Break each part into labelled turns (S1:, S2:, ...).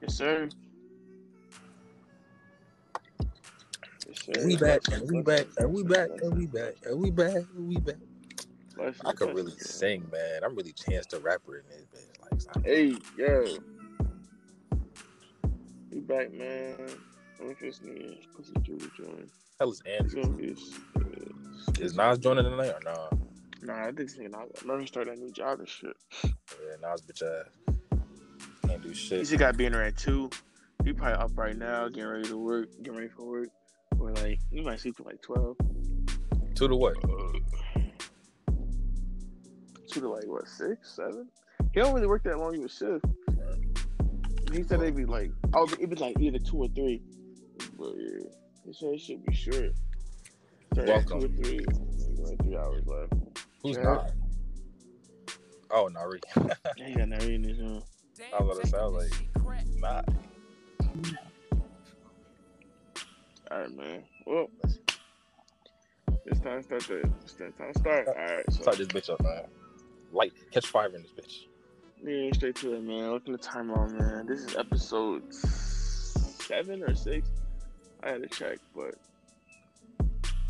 S1: Yes, sir. Yes, sir.
S2: We back, and we back, and we back, and we back, and we back, and we back. I could really sing, man. I'm really chance the rapper in this bitch. Like.
S1: Hey, yo. We back, man. Memphis nigga. Pussy Jewel join.
S2: hell is
S1: It's
S2: Andrew?
S1: gonna be. a- uh,
S2: Is Nas joining tonight or nah?
S1: Nah, I think this nigga not. Murray started that new job and shit.
S2: Yeah, Nas bitch ass can't do
S1: He
S2: shit.
S1: just got to be in there at two. He probably up right now, getting ready to work, getting ready for work. Or like, he might sleep till like twelve.
S2: Two to what?
S1: Uh, two to like what six, seven? He don't really work that long. He was shift. He said they'd be like, oh, it'd be like either two or three. But yeah, he said it should be short. At two or three. Like three hours left.
S2: Who's not? Oh, Nari.
S1: Yeah, he got that in his own.
S2: I was about to say, I was like, nah.
S1: All right, man. Well, it's time to start the. It's time to start. All right, so
S2: Start this bitch up, man. Light, catch fire in this bitch.
S1: Yeah, straight to it, man. Look at the timeline, man. This is episode seven or six. I had to check, but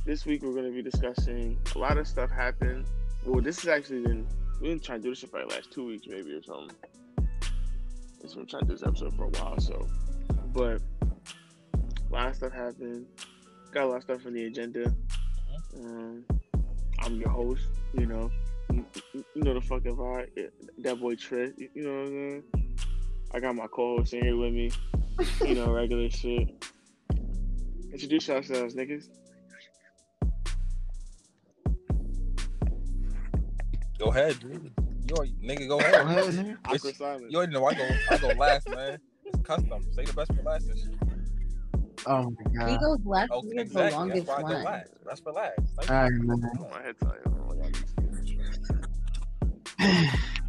S1: this week we're going to be discussing a lot of stuff happened. Well, this is actually been we've been trying to do this for the last two weeks, maybe or something. This been trying to do this episode for a while, so. But a lot of stuff happened. Got a lot of stuff on the agenda. Um, I'm your host, you know. You, you you know the fucking vibe. Yeah, That boy Trent, you, you know what I'm saying? I got my co-host in here with me. You know, regular shit. Introduce yourselves, niggas.
S2: Go ahead, dude. You already, nigga, go ahead.
S1: Awkward silence.
S2: You already know I go, I go last, man. It's custom. Say the best for last and shit.
S3: Oh my god.
S4: He goes last
S2: Oh,
S4: year the
S2: exactly. That's
S4: longest
S2: why I go
S4: one.
S2: last. That's for last. Thank
S3: All right, man.
S1: My head tight. Oh, my God.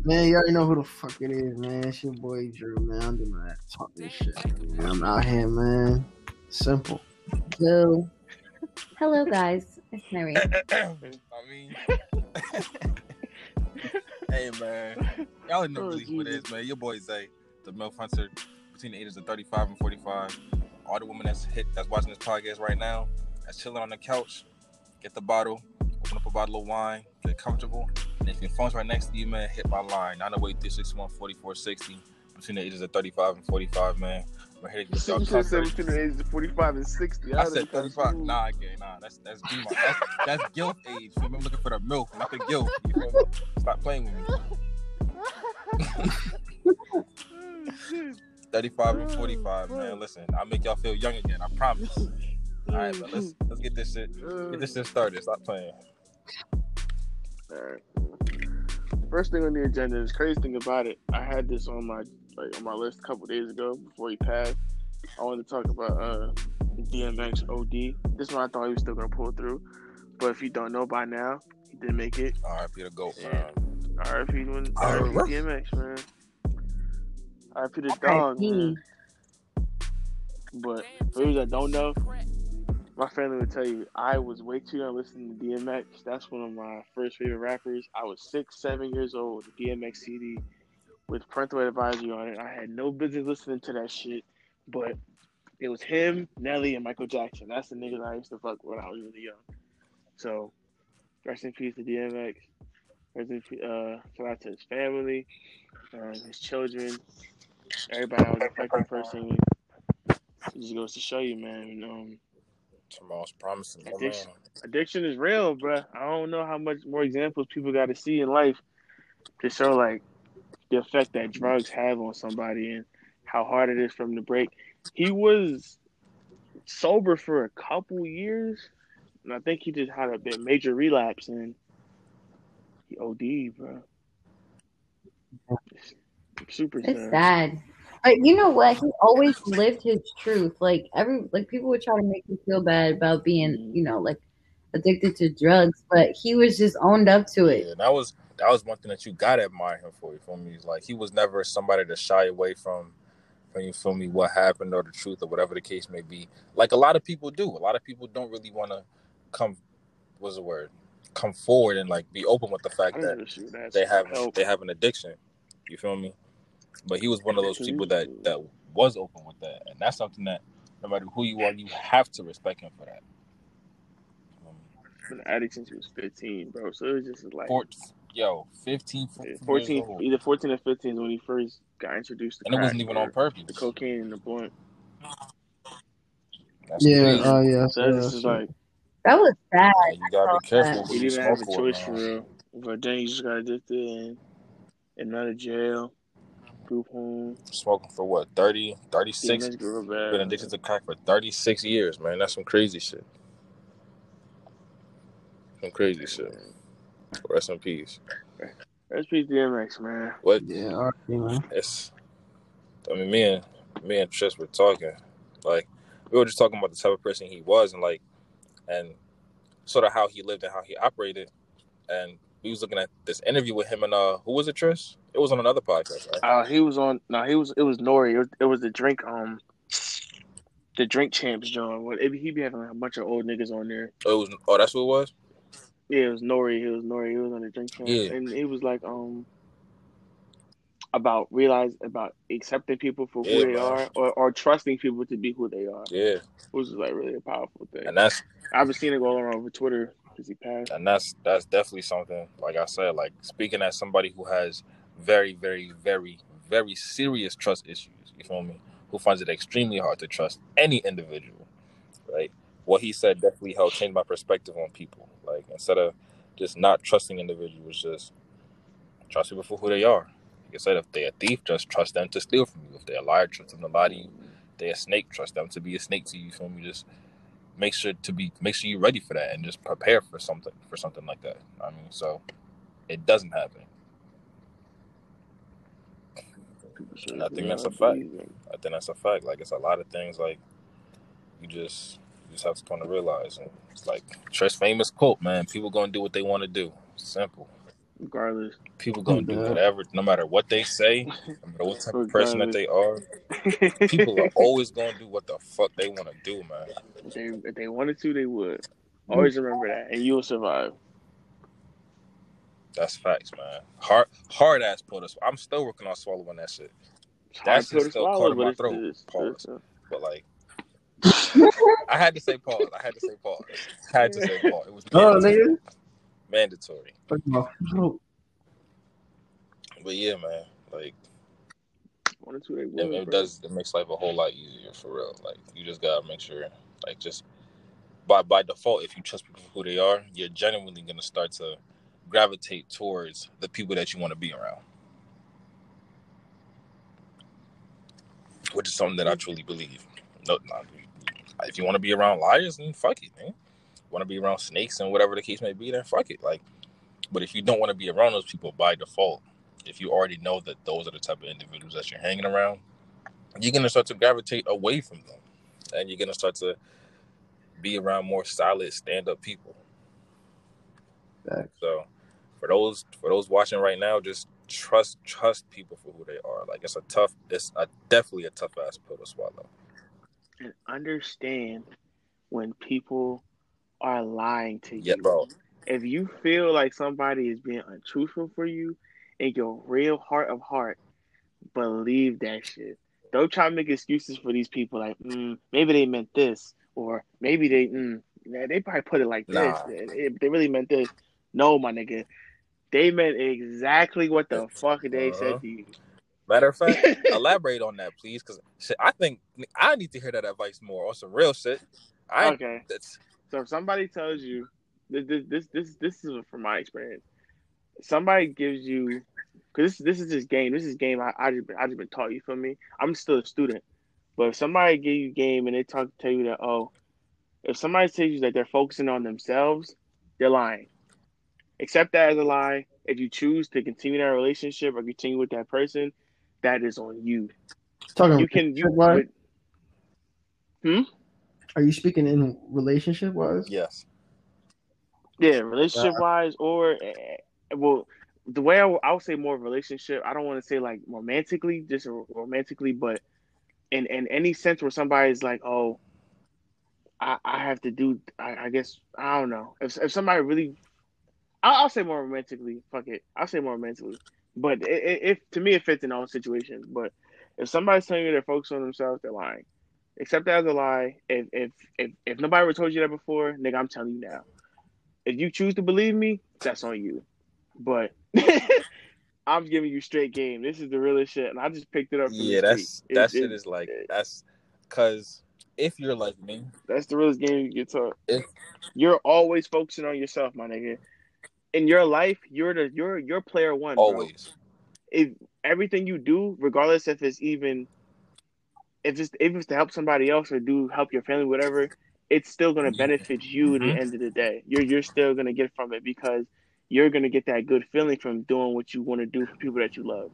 S3: Man, you already know who the fuck it is, man. It's your boy Drew, man. I'm doing that talking shit. Man. I'm out here, man. Simple.
S4: So, hello guys, it's Mary.
S2: I mean, hey man, y'all know
S1: Oh,
S2: really who it
S1: Jesus.
S2: man. Your boy Zay, the milf hunter between the ages of 35 and 45. All the women that's hit that's watching this podcast right now, that's chilling on the couch, get the bottle, open up a bottle of wine, get comfortable. And if your phone's right next to you, man, hit my line 908 361 4460 between the ages of 35 and 45, man. Here to y'all
S1: You said
S2: comfort.
S1: between the ages of 45 and 60.
S2: I
S1: I'd
S2: said
S1: have been
S2: 35.
S1: smooth.
S2: Nah, again, nah. That's that's my that's, that's guilt age. I'm looking for the milk, not the guilt. You me? Stop playing with me.
S1: Oh,
S2: 35 and 45, man. Listen, I'll make y'all feel young again. I promise. All right, but let's let's get this shit get this shit started. Stop playing.
S1: Alright. First thing on the agenda is crazy thing about it. I had this on my like on my list a couple days ago before he passed. I wanted to talk about uh DMX OD. This one I thought he was still gonna pull through, but if you don't know by now, he didn't make it.
S2: All right, Peter, go.
S1: Yeah. RFP doing
S2: Alright.
S1: DMX man. RFP the dog man. But for those that don't know, my family would tell you I was way too young listening to DMX. That's one of my first favorite rappers. I was six, seven years old. DMX CD with parental advisory on it. I had no business listening to that shit, but it was him, Nelly, and Michael Jackson. That's the niggas I used to fuck when I was really young. So, rest in peace to DMX. Rest in peace, uh, shout out to his family, um, his children, everybody that was affected personally. It just goes to show you, man. Um,
S2: Tomorrow's promising.
S1: Addiction. addiction is real, bro. I don't know how much more examples people got to see in life to show like the effect that drugs have on somebody and how hard it is for him to break. He was sober for a couple years, and I think he just had a bit major relapse and he OD, bro. Super
S4: It's
S1: sad.
S4: sad. But you know what? He always lived his truth. Like every like people would try to make him feel bad about being, mm-hmm. you know, like addicted to drugs, but he was just owned up to it.
S2: Yeah, that was that was one thing that you gotta admire him for. You feel me? Like he was never somebody to shy away from, from you feel me, what happened or the truth or whatever the case may be. Like a lot of people do. A lot of people don't really want to come. What's the word? Come forward and like be open with the fact
S1: don't
S2: that
S1: know shit, that's
S2: they have
S1: help.
S2: they have an addiction. You feel me? But he was one of those people that that was open with that, and that's something that no matter who you are, you have to respect him for that.
S1: Been an addict since he was 15, bro. So it was just like
S2: Four, yo, 15, 14,
S1: 14,
S2: years old.
S1: either 14 or 15 is when he first got introduced to
S2: and it wasn't even on purpose.
S1: the cocaine and the blunt.
S2: That's
S3: Yeah,
S2: crazy.
S3: oh yeah.
S1: So
S3: yeah,
S1: this is
S3: so-
S1: like
S4: That was bad.
S2: Yeah, you gotta be careful
S4: that.
S1: he
S2: you
S1: didn't have a
S2: for,
S1: choice for real. But then he just got addicted and and out of jail, group home.
S2: Smoking for what, 30, 36?
S1: that's real bad.
S2: Been addicted to crack for 36 years, man. That's some crazy shit. Some crazy shit. Rest in peace.
S1: That's DMX, man.
S2: What?
S3: yeah, all right, man.
S2: It's. I mean, me and me and Tris were talking, like we were just talking about the type of person he was, and like, and sort of how he lived and how he operated, and we was looking at this interview with him and uh, who was it, Tris? It was on another podcast, right?
S1: Uh, he was on. No, he was. It was Nori. It was, it was the drink. Um, the drink champs, John. What he be having like, a bunch of old niggas on there.
S2: Oh, it was. Oh, that's what it was.
S1: Yeah, it was Nori. It was Nori. He was on the drink champs,
S2: Yeah.
S1: and it was like, um, about realize about accepting people for who
S2: Yeah,
S1: they
S2: man.
S1: are, or, or trusting people to be who they are,
S2: Yeah,
S1: which is like really a powerful thing.
S2: and that's
S1: I've been seeing it go around over Twitter because he passed.
S2: and that's that's definitely something. Like I said, like speaking as somebody who has very, very, very, very serious trust issues. You feel me? Who finds it extremely hard to trust any individual, right? What he said definitely helped change my perspective on people. Like instead of just not trusting individuals, just trust people for who they are. Like I said, if they're a thief, just trust them to steal from you. If they're a liar, trust them to lie to you. If they're a snake, trust them to be a snake to you. Feel me? Just make sure to be make sure you're ready for that and just prepare for something for something like that. I mean, so it doesn't happen. I think that's a fact. I think that's a fact. Like it's a lot of things like you just just have to kind of realize. And it's like Tress famous quote, man. People gonna do what they want to do. Simple.
S1: Regardless,
S2: People gonna do whatever, no matter what they say, no matter what type of person that they are. People are always gonna do what the fuck they want to do, man.
S1: if they if they wanted to, they would. Always remember that, and you'll survive.
S2: That's facts, man. Hard hard ass put us. I'm still working on swallowing that shit.
S1: It's
S2: That
S1: hard
S2: shit's
S1: pill to
S2: still caught in my throat.
S1: it's,
S2: Pause.
S1: it's, uh,
S2: But like, I had to say pause. I had to say pause. I had to say pause. It was
S3: Oh,
S2: mandatory.
S3: nigga.
S2: mandatory.
S3: Fuck my throat.
S2: But yeah, man. Like
S1: wanted to, they would.
S2: it, it does. It makes life a whole lot easier for real. Like you just gotta make sure, like just by by default, if you trust people for who they are, you're genuinely gonna start to gravitate towards the people that you want to be around. Which is something that I truly believe. No, not, if you want to be around liars, then fuck it, man. Want to be around snakes and whatever the case may be, then fuck it. Like, but if you don't want to be around those people by default, if you already know that those are the type of individuals that you're hanging around, you're gonna start to gravitate away from them, and you're gonna start to be around more solid, stand-up people.
S3: Facts.
S2: So, for those for those watching right now, just trust trust people for who they are. Like it's a tough, it's a definitely a tough ass pill to swallow.
S1: And understand when people are lying to you.
S2: Bro.
S1: If you feel like somebody is being untruthful for you, in your real heart of heart, believe that shit. Don't try to make excuses for these people. Like, mm, maybe they meant this, or maybe they, mm, yeah, they probably put it like
S2: Nah.
S1: this. They, they really meant this. No, my nigga, they meant exactly what the fuck they
S2: Uh-huh.
S1: said to you.
S2: Matter of fact, elaborate on that, please, because I think I need to hear that advice more on some real shit. I
S1: okay.
S2: that's
S1: So if somebody tells you this, this, this, this, this is from my experience. Somebody gives you, because this, this is this game. This is game I, I just, been- I just been taught. You feel me? I'm still a student, but if somebody give you game and they talk tell you that oh, if somebody tells you that they're focusing on themselves, they're lying. Accept that as a lie. If you choose to continue that relationship or continue with that person, that is on you.
S3: Talking
S1: You can you.
S3: wise?
S1: but-
S3: Are you speaking in relationship wise?
S2: yes.
S1: Yeah, relationship wise, or eh, well, the way I, w- I would say more relationship. I don't want to say like romantically, just ro- romantically, but in in any sense where somebody's like, oh, I, I have to do. I, I guess I don't know if if somebody really, I'll, I'll say more romantically. Fuck it, I'll say more romantically. But it, it, if to me it fits in all situations. But If somebody's telling you they're focused on themselves, they're lying. Accept that as a lie. If if if, if nobody ever told you that before, nigga, I'm telling you now. If you choose to believe me, that's on you. But I'm giving you straight game. This is the realest shit, and I just picked it up.
S2: Yeah,
S1: the
S2: that's
S1: street.
S2: that
S1: It-
S2: shit
S1: it-
S2: is like
S1: it-
S2: that's because if you're like me,
S1: That's the realest game you get taught.
S2: If-
S1: You're always focusing on yourself, my nigga. In your life, you're the you're you're player one. bro.
S2: always.
S1: If everything you do, regardless if it's even if it's if it's to help somebody else or do help your family, whatever, it's still gonna benefit you at
S2: Mhm.
S1: the end of the day. You're you're still gonna get from it because you're gonna get that good feeling from doing what you want to do for people that you love.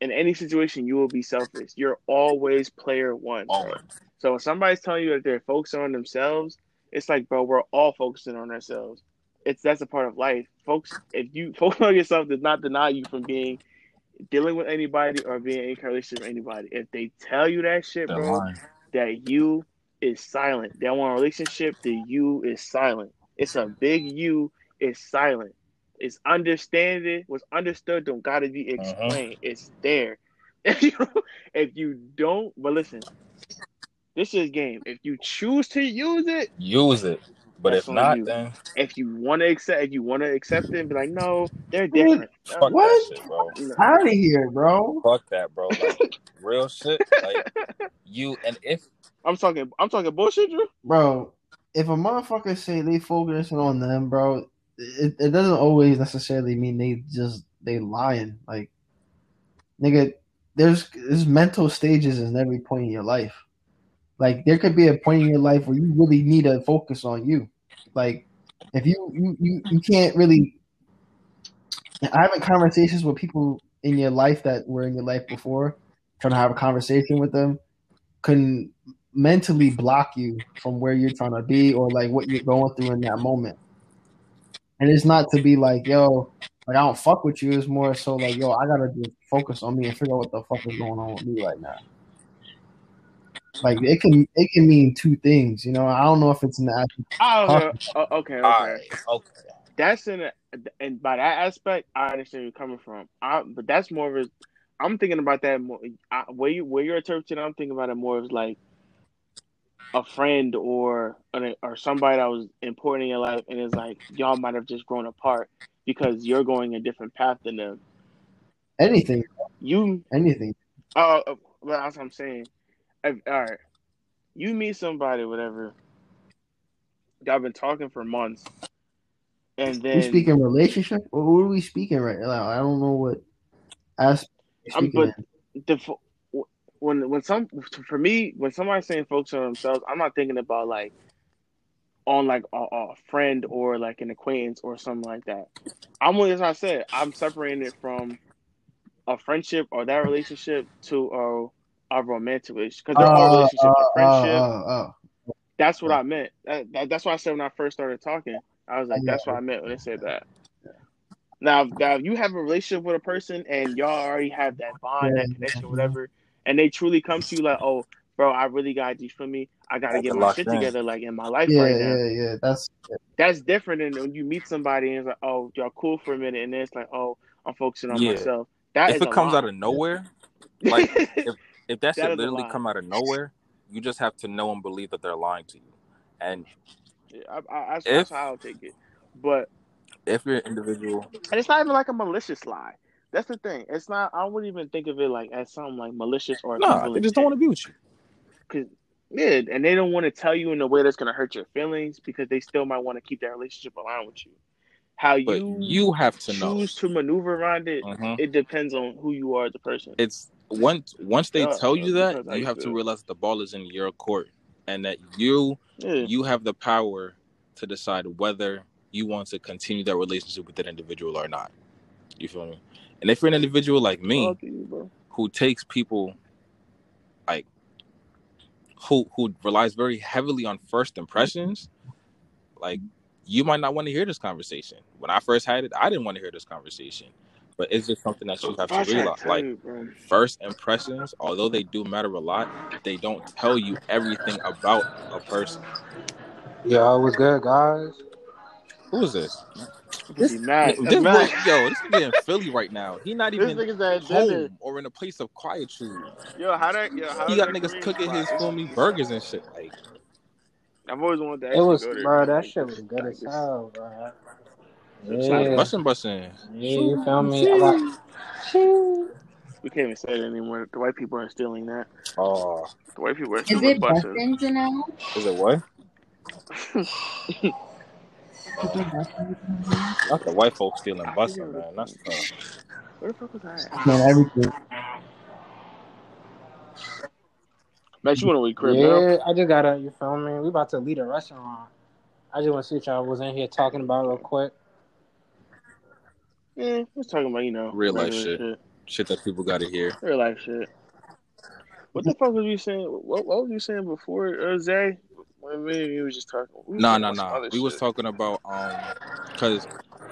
S1: In any situation, you will be selfish. You're always player one.
S2: Always.
S1: So when somebody's telling you that they're focusing on themselves, it's like, bro, we're all focusing on ourselves. It's that's a part of life, folks. If you focus on yourself, does not deny you from being dealing with anybody or being in a relationship with anybody. If they tell you that shit,
S2: They're
S1: bro,
S2: lying.
S1: that you is silent. They want a relationship, the you is silent. It's a big you is silent. It's understanding. What's understood don't gotta be uh-huh. explained. It's there. If you if you don't, but listen, this is game. If you choose to use it,
S2: Use it. But
S1: That's
S2: if not,
S1: you.
S2: then
S1: if you want to accept, if you want to accept it, be like, no, they're different.
S2: fuck
S3: What?
S2: that shit, bro.
S3: Out of here, bro.
S2: Fuck that, bro. Like real shit. Like you and if
S1: I'm talking. I'm talking bullshit, Drew.
S3: Bro, if a motherfucker say they focusing on them, bro, it, it doesn't always necessarily mean they just they lying. Like, nigga, there's there's mental stages in every point in your life. Like, there could be a point in your life where you really need to focus on you. Like, if you you you, you can't really having conversations with people in your life that were in your life before, trying to have a conversation with them, can mentally block you from where you're trying to be or like what you're going through in that moment. And it's not to be like, yo, like I don't fuck with you. It's more so like, yo, I gotta just focus on me and figure out what the fuck is going on with me right now. Like it can it can mean two things, you know. I don't know if it's in the actual
S1: I don't. Oh, okay, okay.
S2: I okay.
S1: that's in a, and by that aspect, I understand where you're coming from. I, but that's more of a. I'm thinking about that more. I, where you where you're interpreting, I'm thinking about it more as like a friend or or somebody that was important in your life, and it's like y'all might have just grown apart because you're going a different path than them.
S3: anything,
S1: You,
S3: anything.
S1: oh, uh, well, that's what I'm saying. All right, you meet somebody, whatever. I've been talking for months, and then
S3: we speaking relationship or what are we speaking right now? I don't know what aspect we're
S1: Um, but-
S3: in.
S1: the when when some for me when somebody's saying focus on themselves, I'm not thinking about like on like a, a friend or like an acquaintance or something like that. I'm as I said, I'm separating it from a friendship or that relationship to a a romantic relationship because there are
S3: Oh,
S1: relationships
S3: oh,
S1: friendship.
S3: oh. oh, oh.
S1: That's what I meant. That, that, that's what I said when I first started talking. I was like,
S3: Yeah.
S1: that's what I meant when I said that. Now, now if you have a relationship with a person and y'all already have that bond,
S3: Yeah.
S1: that connection, whatever, and they truly come to you like, oh, bro, I really got you for me. I got to
S2: Like
S1: get my shit
S2: in.
S1: together, like in my life
S3: Yeah,
S1: right now.
S3: yeah, yeah. That's
S1: That's different than when you meet somebody and it's like, oh, y'all cool for a minute, and then it's like, oh, I'm focusing on
S2: Yeah.
S1: myself. That
S2: If
S1: is
S2: it comes
S1: lie.
S2: out of nowhere, like, if that
S1: That
S2: shit literally come out of nowhere, you just have to know and believe that they're lying to you. And
S1: Yeah, I, I, that's,
S2: If-
S1: that's how I'll take it. But
S2: if you're an individual,
S1: And it's not even like a malicious lie. That's the thing. It's not. I wouldn't even think of it like as something like malicious or
S2: nah, they just don't want to be with you.
S1: Cause yeah, and they don't want to tell you in a way that's gonna hurt your feelings because they still might want to keep that relationship aligned with you. How
S2: But
S1: you
S2: you have to know.
S1: choose to maneuver around it,
S2: Mhm.
S1: it depends on who you are as a person.
S2: It's once once they
S1: Yeah,
S2: tell you that, you have to
S1: to-
S2: realize the ball is in your court, and that you
S1: Yeah.
S2: you have the power to decide whether you want to continue that relationship with that individual or not. You feel me? And if you're an individual like me,
S1: you,
S2: who takes people like who who relies very heavily on first impressions, like you might not want to hear this conversation. When I first had it, I didn't want to hear this conversation. But it's just something that you have to realize. Like first impressions, although they do matter a lot, they don't tell you everything about a person.
S5: Yo, what's good, guys?
S2: Who is this?
S1: This, mad.
S2: This
S1: mad.
S2: boy, yo, this nigga in Philly right now. He not even
S1: nigga's at dinner.
S2: home or in a place of quietude.
S1: Yo, how that? Yo, how
S2: He got
S1: that
S2: niggas cooking his
S1: spot?
S2: feel me burgers and shit. Like,
S1: I've always wanted to.
S5: It was, bro. That shit was good as hell, bro.
S1: It's
S5: Yeah,
S1: like
S2: bussin' bussin'.
S5: yeah, you feel me? I
S1: We can't even say it anymore. The white people are stealing that.
S2: Oh,
S1: The white people are
S4: Is
S1: stealing
S4: it
S1: busting.
S4: Bussins now?
S2: is it what?
S4: Is it
S2: Not the white folks stealing bussin', man. That's tough.
S1: Where the fuck was I?
S3: Man, everything.
S1: Max, you want to wait crib now?
S5: yeah, I just gotta. You feel me? We about to lead a restaurant. I just want to see what y'all was in here talking about real quick.
S1: Yeah, we're talking about you know
S2: Real life
S1: regular
S2: shit. Shit that people gotta hear.
S1: Real life shit. What the fuck was you saying? What, what was you saying before, uh, Zay? When me, you was just talking. we was
S2: Nah, nah, nah. We was talking about um, cause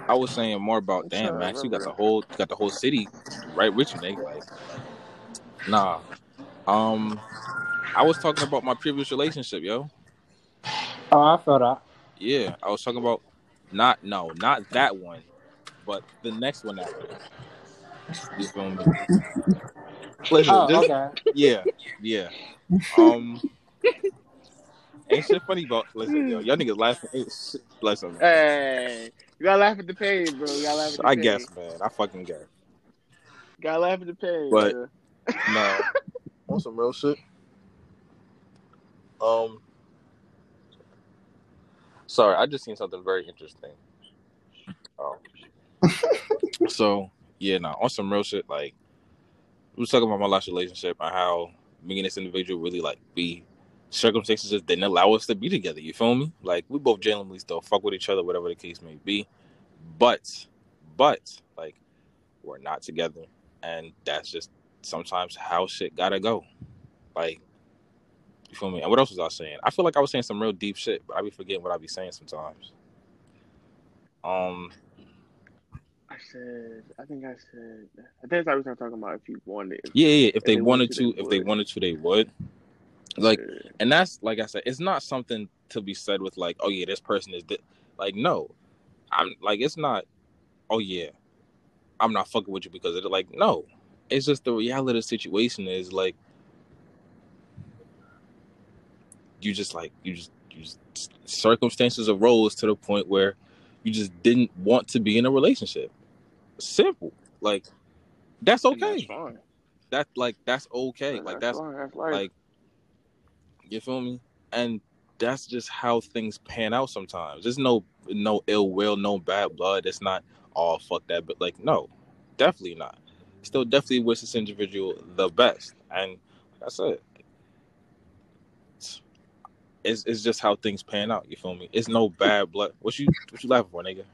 S2: I was saying more about
S1: I'm
S2: damn Max. You got the whole, you got the whole city right with you, nigga. Like, nah. Um, I was talking about my previous relationship, yo.
S5: Oh, I feel that.
S2: Yeah, I was talking about not no, not that one, but the next one after. You feel me? Listen,
S5: Oh,
S2: this-
S5: okay.
S2: yeah, yeah. Um, ain't shit funny about listen, yo, y'all niggas laughing. Ain't shit, listen,
S1: Hey, you gotta laugh at the pain, bro. You gotta laugh at the
S2: I
S1: pain.
S2: guess, man. I fucking guess.
S1: You gotta laugh at the pain.
S2: But-
S1: bro.
S2: No, on some real shit. Um, sorry, I just seen something very interesting. Um, so yeah, no, on some real shit. Like we was talking about my last relationship and how me and this individual really like be circumstances just didn't allow us to be together. You feel me? Like we both genuinely still fuck with each other, whatever the case may be. But, but like we're not together, and that's just sometimes how shit gotta go. Like, you feel me? And what else was I saying? I feel like I was saying some real deep shit, but I be forgetting what I be saying sometimes. Um,
S1: said, I think I said, I think I was talking about if you wanted. If,
S2: yeah, yeah. If they,
S1: they
S2: wanted to,
S1: they
S2: if they wanted to, they would. Like,
S1: uh,
S2: and that's like I said, it's not something to be said with like, oh yeah, this person is like, no, I'm like, it's not. Oh yeah, I'm not fucking with you because of it. Like, no, it's just the reality of the situation is like, you just like you just you just circumstances arose to the point where you just didn't want to be in a relationship. Simple, like that's okay.
S1: That's fine.
S2: That like that's okay.
S1: And
S2: Like
S1: that's
S2: that's.
S1: That's
S2: like you feel me? And that's just how things pan out sometimes. There's no no ill will no bad blood. It's not all fuck that but like no definitely not. Still definitely wish this individual the best. And like i said it's, it's, it's just how things pan out. You feel me? It's no bad blood. What you what you laughing for nigga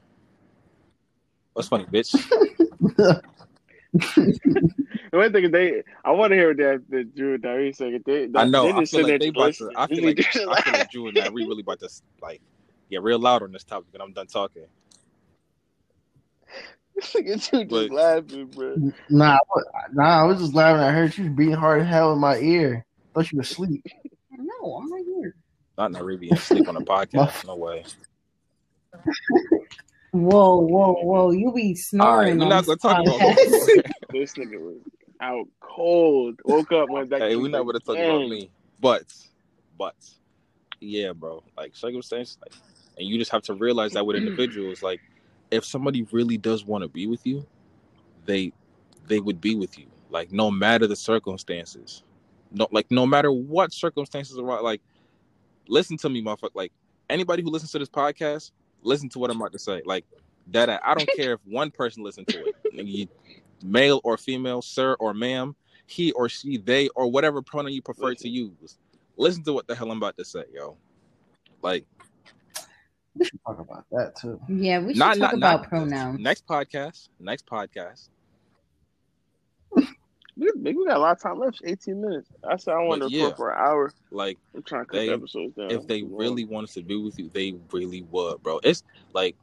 S2: what's funny bitch
S1: The one thing is they, I want to hear what that the Drew and Diary saying. They,
S2: I know.
S1: They
S2: I
S1: just
S2: feel like
S1: there
S2: they about
S1: just
S2: to. I feel like I feel like Drew and I really about to like get real loud on this topic, and I'm done talking.
S1: Nigga, Drew
S2: But-
S1: just laughing, bro.
S3: Nah, I nah, I was just laughing. I heard you breathing hard as hell in my ear. Thought you were asleep.
S4: No, I'm right here.
S2: Not Naribi and sleep on a podcast. No way.
S4: Whoa, whoa, whoa! You be
S2: All right,
S4: snoring.
S2: we're not
S4: this
S2: gonna talk about.
S4: podcast.
S1: This nigga was out cold. Woke up, went back.
S2: hey,
S1: to
S2: we're not gonna talk about me, but but yeah, bro. Like circumstances, like, and you just have to realize that with individuals, like if somebody really does want to be with you, they they would be with you. Like no matter the circumstances, no like no matter what circumstances are. Like listen to me, motherfucker. Like anybody who listens to this podcast, listen to what I'm about to say. Like that, I don't care if one person listens to it, you- male or female, sir or ma'am, he or she, they, or whatever pronoun you prefer to use. Listen to what the hell I'm about to say, yo. Like
S3: We should talk about that too.
S4: yeah, we should
S2: not
S4: talk
S2: not
S4: about
S2: not
S4: pronouns.
S2: Next podcast, next podcast.
S1: We, we got a lot of time left. 18 minutes. I said I want to
S2: yeah.
S1: record for an hour.
S2: Like
S1: I'm trying to cut
S2: They-
S1: the episodes down.
S2: if they really wanted to be with you, they really would, bro. It's like,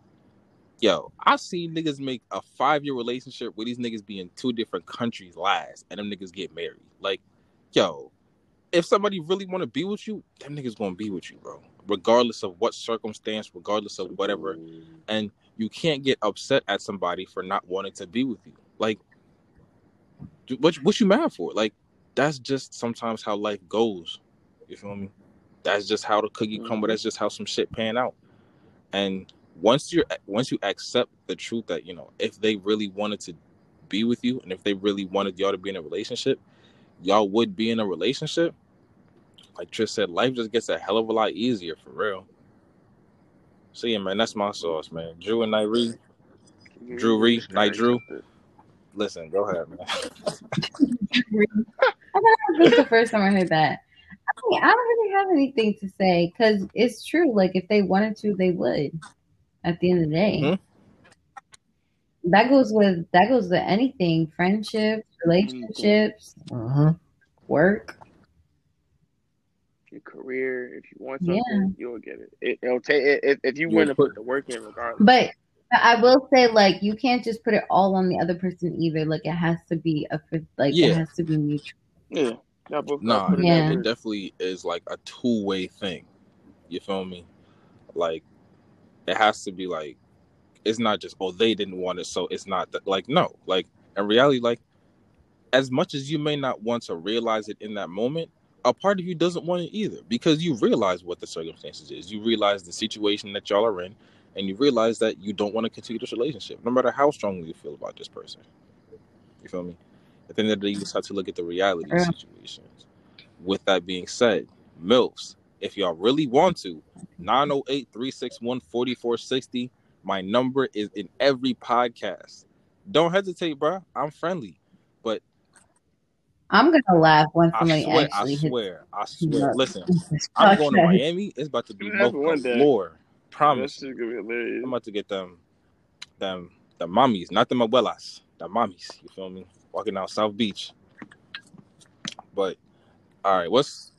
S2: yo, I've seen niggas make a five year relationship where these niggas be in two different countries last, and them niggas get married. Like, yo, if somebody really want to be with you, them niggas gonna be with you, bro. Regardless of what circumstance, regardless of whatever. Mm. And you can't get upset at somebody for not wanting to be with you. Like, what what you mad for? Like, that's just sometimes how life goes. You feel me? That's just how the cookie crumble.
S1: Mhm.
S2: That's just how some shit pan out. And once you're once you accept the truth that you know, if they really wanted to be with you, and if they really wanted y'all to be in a relationship, y'all would be in a relationship. Like Trish said, life just gets a hell of a lot easier for real. So yeah, man, that's my sauce, man. Drew and Nyree, Drew
S1: Ree,
S2: Night Drew.
S1: Accept it.
S2: listen, go ahead, man.
S4: I thought this was the first time I heard that. I mean, I don't really have anything to say because it's true. Like, if they wanted to, they would. At the end of the day,
S2: Mhm.
S4: that goes with that goes with anything: friendships, relationships,
S3: Uh-huh.
S4: work.
S1: Your career, if you want
S4: Yeah.
S1: you'll get it. it it'll take if, if you
S2: You'll
S1: want to
S2: put-
S1: put the work in, regardless.
S4: But I will say, like, you can't just put it all on the other person either. Like, it has to be a like
S2: Yeah.
S4: it has to be mutual.
S1: Yeah, y'all both gotta
S2: Nah,
S4: Yeah.
S2: it definitely is like a two way thing. You feel me? Like it has to be like it's not just oh they didn't want it, so it's not that like no. Like in reality, like as much as you may not want to realize it in that moment, a part of you doesn't want it either because you realize what the circumstances is. You realize the situation that y'all are in, and you realize that you don't want to continue this relationship, no matter how strongly you feel about this person. You feel me? At the end of the day, you just have to look at the reality of
S4: Yeah.
S2: situations. With that being said, MILFs, if y'all really want to, 908 361 4460. My number is in every podcast. Don't hesitate, bro. I'm friendly. But
S4: I'm gonna laugh when
S2: I
S4: somebody
S2: swear, I
S4: actually hits.
S2: swear, I swear. Listen, I'm going to. Miami. It's about to be
S1: It happened one
S2: milk
S1: day.
S2: galore.
S1: That
S2: Promise.
S1: gonna be hilarious.
S2: I'm about to get them, them, the mommies, not the abuelas, the mommies. You feel me? Walking out South Beach. But all right, what's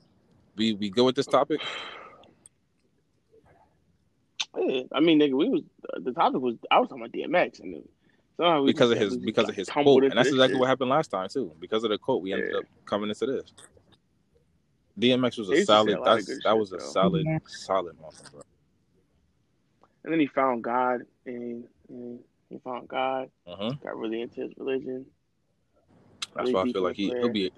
S2: we we go with this topic?
S1: Yeah, I mean, nigga, we was the topic was I was talking about DMX, and then somehow we
S2: Because of his because of his quote, and that's exactly
S1: shit.
S2: what happened last time too. Because of the quote, we ended up coming into this. DMX was a
S1: used to a
S2: solid. That's that
S1: shit,
S2: was a
S1: though.
S2: solid, solid moment, bro.
S1: And then he found God, and, and he found God,
S2: Uh-huh.
S1: got really into his religion.
S2: That's
S1: Really
S2: why I feel like he, he'll be,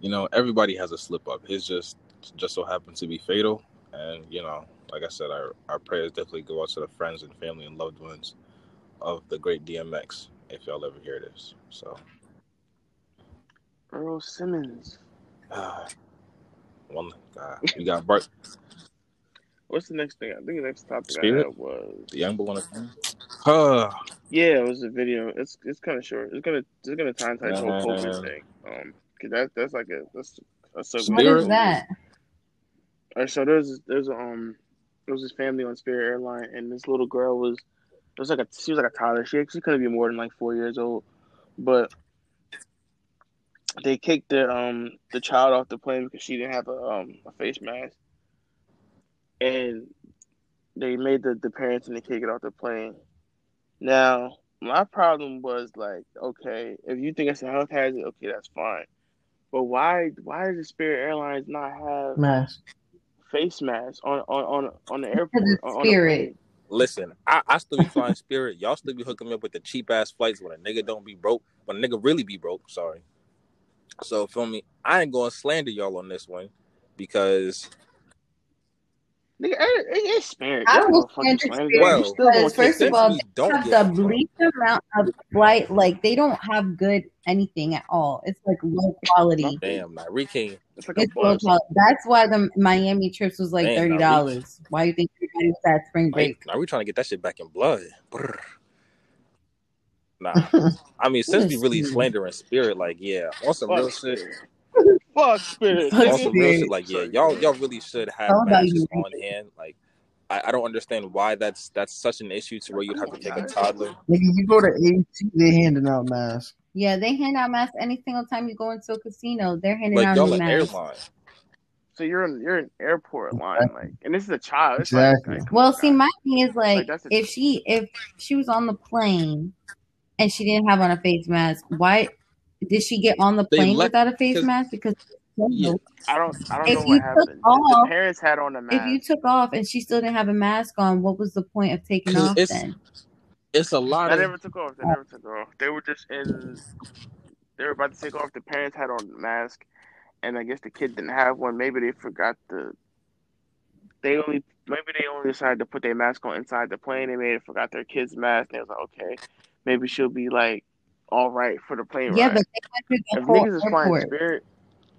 S2: you know, everybody has a slip up. His just just so happened to be fatal, and you know, like I said, our our prayers definitely go out to the friends and family and loved ones of the great DMX. If y'all ever hear this, so
S1: Earl Simmons.
S2: uh, one God, we got Bart
S1: What's the next thing? I think the next topic
S2: Spirit?
S1: I had was
S2: the young bull on the uh,
S1: yeah, it was a video. It's it's kind of short. It's gonna it's gonna tie into the whole
S2: Uh,
S1: COVID thing. Um, cause that that's like a that's a subject.
S4: What
S2: Spirit?
S4: is that?
S1: All right, so there's there's um there was this family on Spirit Airline, and this little girl was it was like a she was like a toddler. She she couldn't be more than like four years old, but they kicked the um the child off the plane because she didn't have a um a face mask, and they made the the parents and the kick get off the plane. Now my problem was like, okay, if you think it's a health hazard, okay, that's fine. But why why does the Spirit Airlines not have
S3: Mask.
S1: face masks on on on on the airport.
S4: Because it's
S1: on- on the
S4: Spirit.
S1: plane.
S2: listen, I, I still be flying Spirit. Y'all still be hooking me up with the cheap ass flights when a nigga don't be broke. When a nigga really be broke, sorry. So feel me, I ain't gonna slander y'all on this one because
S1: Nigga, it, it, it's Spirit.
S4: I
S1: Y'all
S4: will
S1: gonna fucking
S4: stand
S1: slander
S4: the
S1: them.
S2: Well,
S1: still gonna
S4: Because first of all,
S2: we don't
S4: have the
S2: the
S4: least amount of flight. Like they don't have good anything at all. It's like low quality.
S2: damn, Nyree King.
S1: it's like a
S4: It's low quality. That's why the Miami trips was like
S2: Man,
S4: thirty dollars. Why you think everybody was at spring break?
S2: Are we trying to get that shit back in blood. Brr. Nah, I mean, since we really
S4: Listen.
S2: slandering Spirit, like yeah, on some real shit,
S1: Spirit. Fuck Spirit.
S4: Fuck
S2: on
S1: nigga.
S2: real shit, like yeah, y'all y'all really should have
S4: All
S2: matches on hand. Like, I, I don't understand why that's that's such an issue to where you'd have to take a toddler.
S3: Nigga, you go to AT, they're handing out masks.
S4: Yeah, they hand out masks any single time you go into a casino. They're handing
S2: Like
S4: out
S2: y'all an
S4: masks.
S2: airline.
S1: So you're in you're in airport line, like, and this is a child. It's
S3: Exactly.
S1: Like, like,
S4: Well, see, my thing is like,
S1: Like, a-
S4: if she if she was on the plane and she didn't have on a face mask, why did she get on the plane
S2: let-
S4: without a face mask? Because
S2: Yeah.
S1: I don't I don't
S4: If
S1: know
S4: you
S1: what
S4: took
S1: happened.
S4: Off-
S1: the parents had on the mask.
S4: if you took off and she still didn't have a mask on, what was the point of taking off
S2: it's-
S4: then?
S2: it's a lot
S1: They
S2: of
S1: never took off. They never took off. They were just in. They were about to take off. The parents had on the mask, and I guess the kid didn't have one. Maybe they forgot the. They only maybe they only decided to put their mask on inside the plane. They may have forgot their kid's mask. And they was like, okay, maybe she'll be like, all right for the plane
S4: Yeah,
S1: ride.
S4: but they went through the
S1: if
S4: whole
S1: niggas is flying
S4: airport.
S1: Spirit,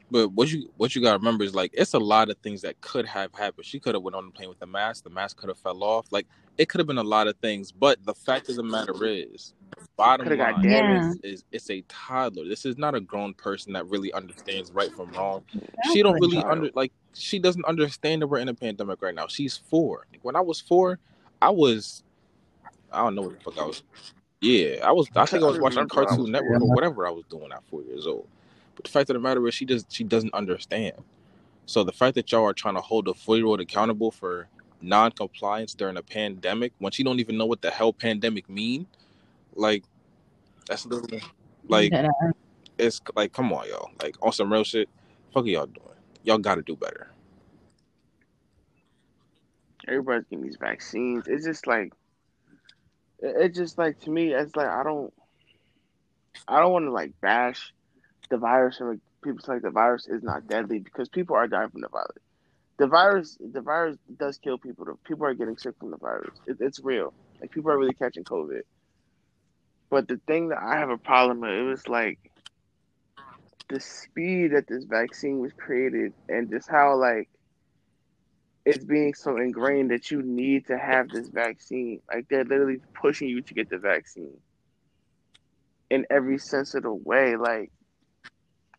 S2: But what you what you gotta remember is like it's a lot of things that could have happened. She could have went on the plane with the mask. The mask could have fell off. Like it could have been a lot of things. But the fact of the matter is, bottom line is, is it's a toddler. This is not a grown person that really understands right from wrong. She don't really
S1: Child.
S2: under like she doesn't understand that we're in a pandemic right now. She's four. Like, when I was four, I was I don't know what the fuck I was. Yeah, I was. I think I was watching
S1: remember I was
S2: Cartoon Network or whatever I was doing at four years old. But the fact of the matter is, she just she doesn't understand. So the fact that y'all are trying to hold a four year old accountable for non-compliance during a pandemic when she don't even know what the hell pandemic mean, like that's literally like it's like come on y'all, like on some real shit. Fuck are y'all doing? Y'all got to do better.
S1: everybody's getting these vaccines. It's just like, it- it's just like to me, it's like I don't, I don't want to like bash the virus and like people say like the virus is not deadly because people are dying from the virus. The virus, the virus does kill people. People are getting sick from the virus. It, it's real. Like people are really catching COVID. But the thing that I have a problem with, it was like the speed that this vaccine was created and just how like it's being so ingrained that you need to have this vaccine. Like they're literally pushing you to get the vaccine in every sense of the way. Like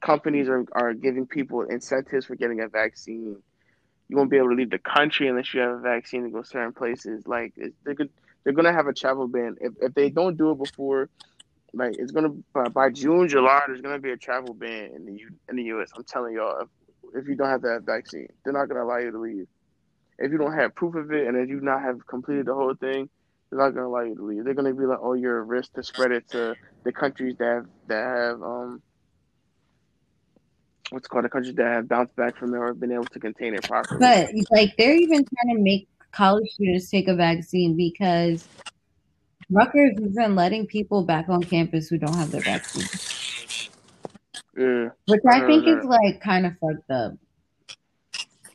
S1: companies are, are giving people incentives for getting a vaccine. You won't be able to leave the country unless you have a vaccine to go certain places. Like they're good, they're gonna have a travel ban. If if they don't do it before, like it's gonna by, by June, July, there's gonna be a travel ban in the U, in the U.S. I'm telling y'all, if, if you don't have that vaccine, they're not gonna allow you to leave if you don't have proof of it and if you not have completed the whole thing, they're not gonna allow you to leave. They're gonna be like, "Oh, you're a risk to spread it to the countries that have that have um what's called the countries that have bounced back from it or been able to contain it properly."
S4: But like they're even trying to make college students take a vaccine because Rutgers isn't letting people back on campus who don't have their vaccine,
S1: yeah,
S4: which
S1: I
S4: I think is like kind of fucked up.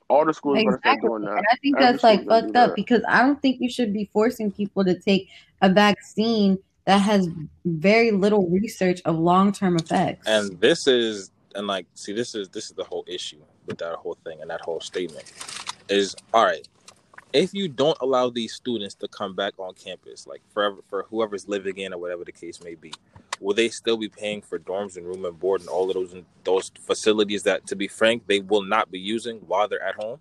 S1: All the schools gonna start
S4: Exactly,
S1: doing
S4: and. I think
S1: Every
S4: that's like fucked up because I don't think you should be forcing people to take a vaccine that has very little research of long term effects.
S2: And this is and like see this is this is the whole issue with that whole thing and that whole statement is all right. If you don't allow these students to come back on campus, like forever for whoever's living in or whatever the case may be, will they still be paying for dorms and room and board and all of those those facilities that, to be frank, they will not be using while they're at home?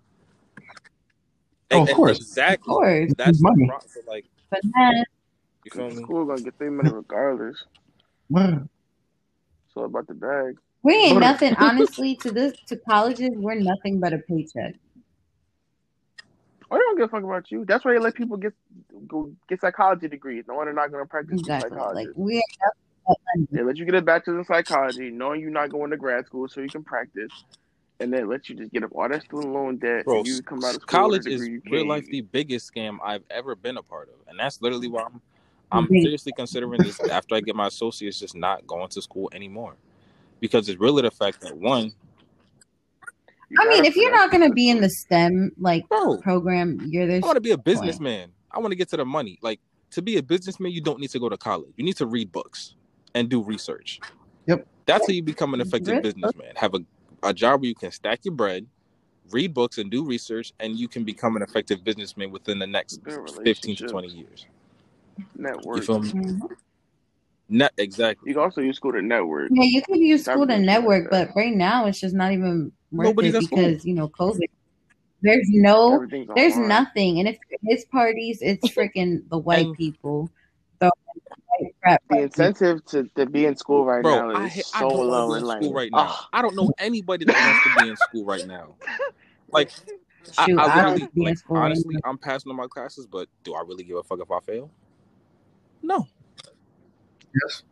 S3: Oh, of
S2: And- and
S3: course.
S4: of
S2: exactly.
S4: course,
S2: That's the
S3: Money.
S2: pro- so, like
S4: but then
S2: you feel me?
S1: school gonna get their money regardless.
S3: What?
S1: So about the bag.
S4: we ain't
S3: But-
S4: nothing. Honestly, to this to colleges, we're nothing but a paycheck.
S1: Oh, they don't give a fuck about you. That's why they let people get go get psychology degrees. No one they're not gonna practice
S4: Exactly. Like we are nothing.
S1: They let you get a bachelor's in psychology, knowing you're not going to grad school, so you can practice, and then let you just get up all that student loan debt,
S2: Bro,
S1: and you come out of school
S2: college is real
S1: can't
S2: life the biggest scam I've ever been a part of, and that's literally why I'm I'm
S4: Mhm.
S2: seriously considering this after I get my associates, just not going to school anymore, because it's really the fact that one,
S1: You
S4: I mean, if you're not gonna be in the. STEM like
S2: bro,
S4: program, you're there.
S2: I want to be a businessman. I want to get to the money. Like to be a businessman, you don't need to go to college. You need to read books and do research.
S3: Yep.
S2: That's how you become an effective businessman. Have a, a job where you can stack your bread, read books and do research, and you can become an effective businessman within the next 15 to 20 years.
S1: network.
S2: You feel me?
S4: Mhm.
S2: Net exactly.
S1: You can also use school to network.
S4: Yeah, you can use
S1: That
S4: school to network,
S1: like
S4: but right now it's just not even worth
S2: Nobody's
S4: it
S2: at school.
S4: because you know COVID. There's no, there's nothing, and if his parties, it's freaking the white
S2: And-
S4: people, the white frat
S1: The incentive to, to be in school right
S2: Bro,
S1: now is
S2: I
S1: so
S2: don't
S1: low
S2: want to be
S1: and
S2: in school
S1: like,
S2: right now.
S1: ugh.
S2: I don't know anybody that wants to be in school right now. Like, I,
S4: Shoot,
S2: I
S4: I
S2: literally,
S4: don't be in
S2: like,
S4: school right
S2: honestly,
S4: now.
S2: I'm passing on my classes, but do I really give a fuck if I fail? No.
S3: Yes.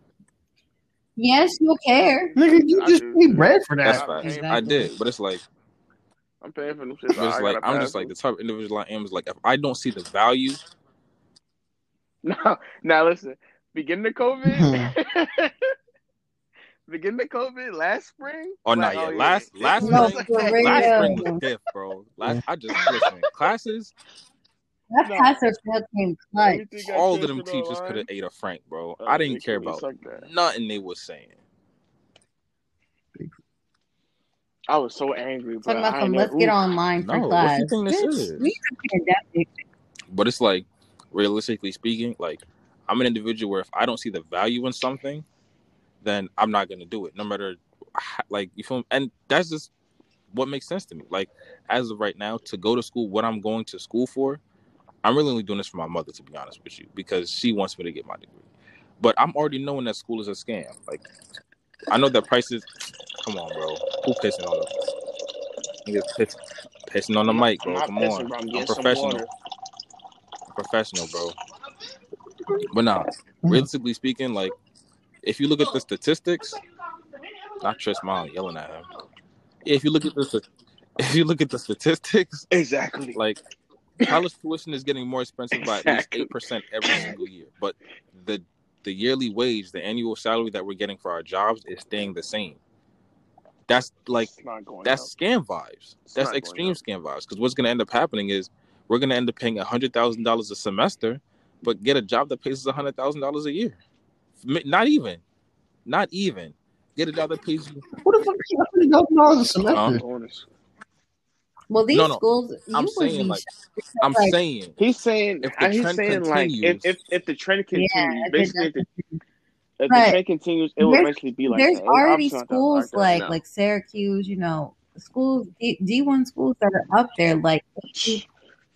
S4: Yes, you'll care.
S3: Nigga, you
S1: I
S3: just
S1: do.
S3: pay bread for that.
S1: I'm
S2: facts.
S1: paying
S2: I did, but it's like,
S1: I'm paying for them shit.
S2: but it's like, I'm just like the type of individual I am is like, if I don't see the value,
S1: No, now listen. Beginning of COVID, beginning of COVID last spring.
S2: Oh no,
S1: like,
S2: yeah,
S1: yeah,
S2: last
S1: yeah.
S2: last
S4: No,
S2: spring,
S4: real.
S2: last spring was diff, bro. Last, I just listen. Classes,
S4: That
S1: No.
S4: pass or fail clutch.
S2: All of them teachers could have ate a frank, bro.
S1: Uh,
S2: I didn't care about nothing they was saying.
S1: I was so angry, but
S4: Talking about
S1: I
S4: some, let's
S1: never-
S4: get online for
S2: No, what
S4: class.
S2: you think this
S4: Bitch,
S2: is?
S4: we in a pandemic.
S2: But it's like, realistically speaking, like I'm an individual where if I don't see the value in something, then I'm not gonna do it, no matter how, like you feel. me? And that's just what makes sense to me. Like as of right now, to go to school, what I'm going to school for, I'm really only doing this for my mother, to be honest with you, because she wants me to get my degree. But I'm already knowing that school is a scam. Like I know that prices. Come on, bro. Who pissing on the? Niggas piss, pissing on the
S1: I'm
S2: mic,
S1: I'm
S2: bro. Come
S1: pissing,
S2: on.
S1: bro. I'm
S2: I'm professional. professional, bro. But nah, realistically speaking, like if you look at the statistics, not Tris Mom yelling at him. If you look at the if you look at the statistics,
S1: Exactly.
S2: like college tuition is getting more expensive by at least eight percent every single year. But the the yearly wage, the annual salary that we're getting for our jobs is staying the same. That's like
S1: It's not going
S2: that's
S1: up.
S2: scam vibes.
S1: It's
S2: That's extreme scam vibes. Because what's going to end up happening is we're going to end up paying hundred thousand dollars a semester, but get a job that pays us hundred thousand dollars a year. Not even, not even get a job that pays you.
S3: What the fuck is hundred thousand dollars a semester?
S2: Huh?
S4: Well, these
S2: No, no.
S4: schools,
S2: I'm saying like I'm
S4: like,
S2: saying
S1: He's saying,
S2: If the
S1: he's
S2: trend
S1: saying like, if,
S2: continues-
S1: if if the trend continues,
S4: Yeah, it
S1: basically, if the, if the trend continues, it will
S4: there's-
S1: eventually be like
S4: there's
S1: that.
S4: Already
S1: obviously not that
S4: schools
S1: that
S4: like
S1: now.
S4: like Syracuse, you know, schools D one schools that are up there like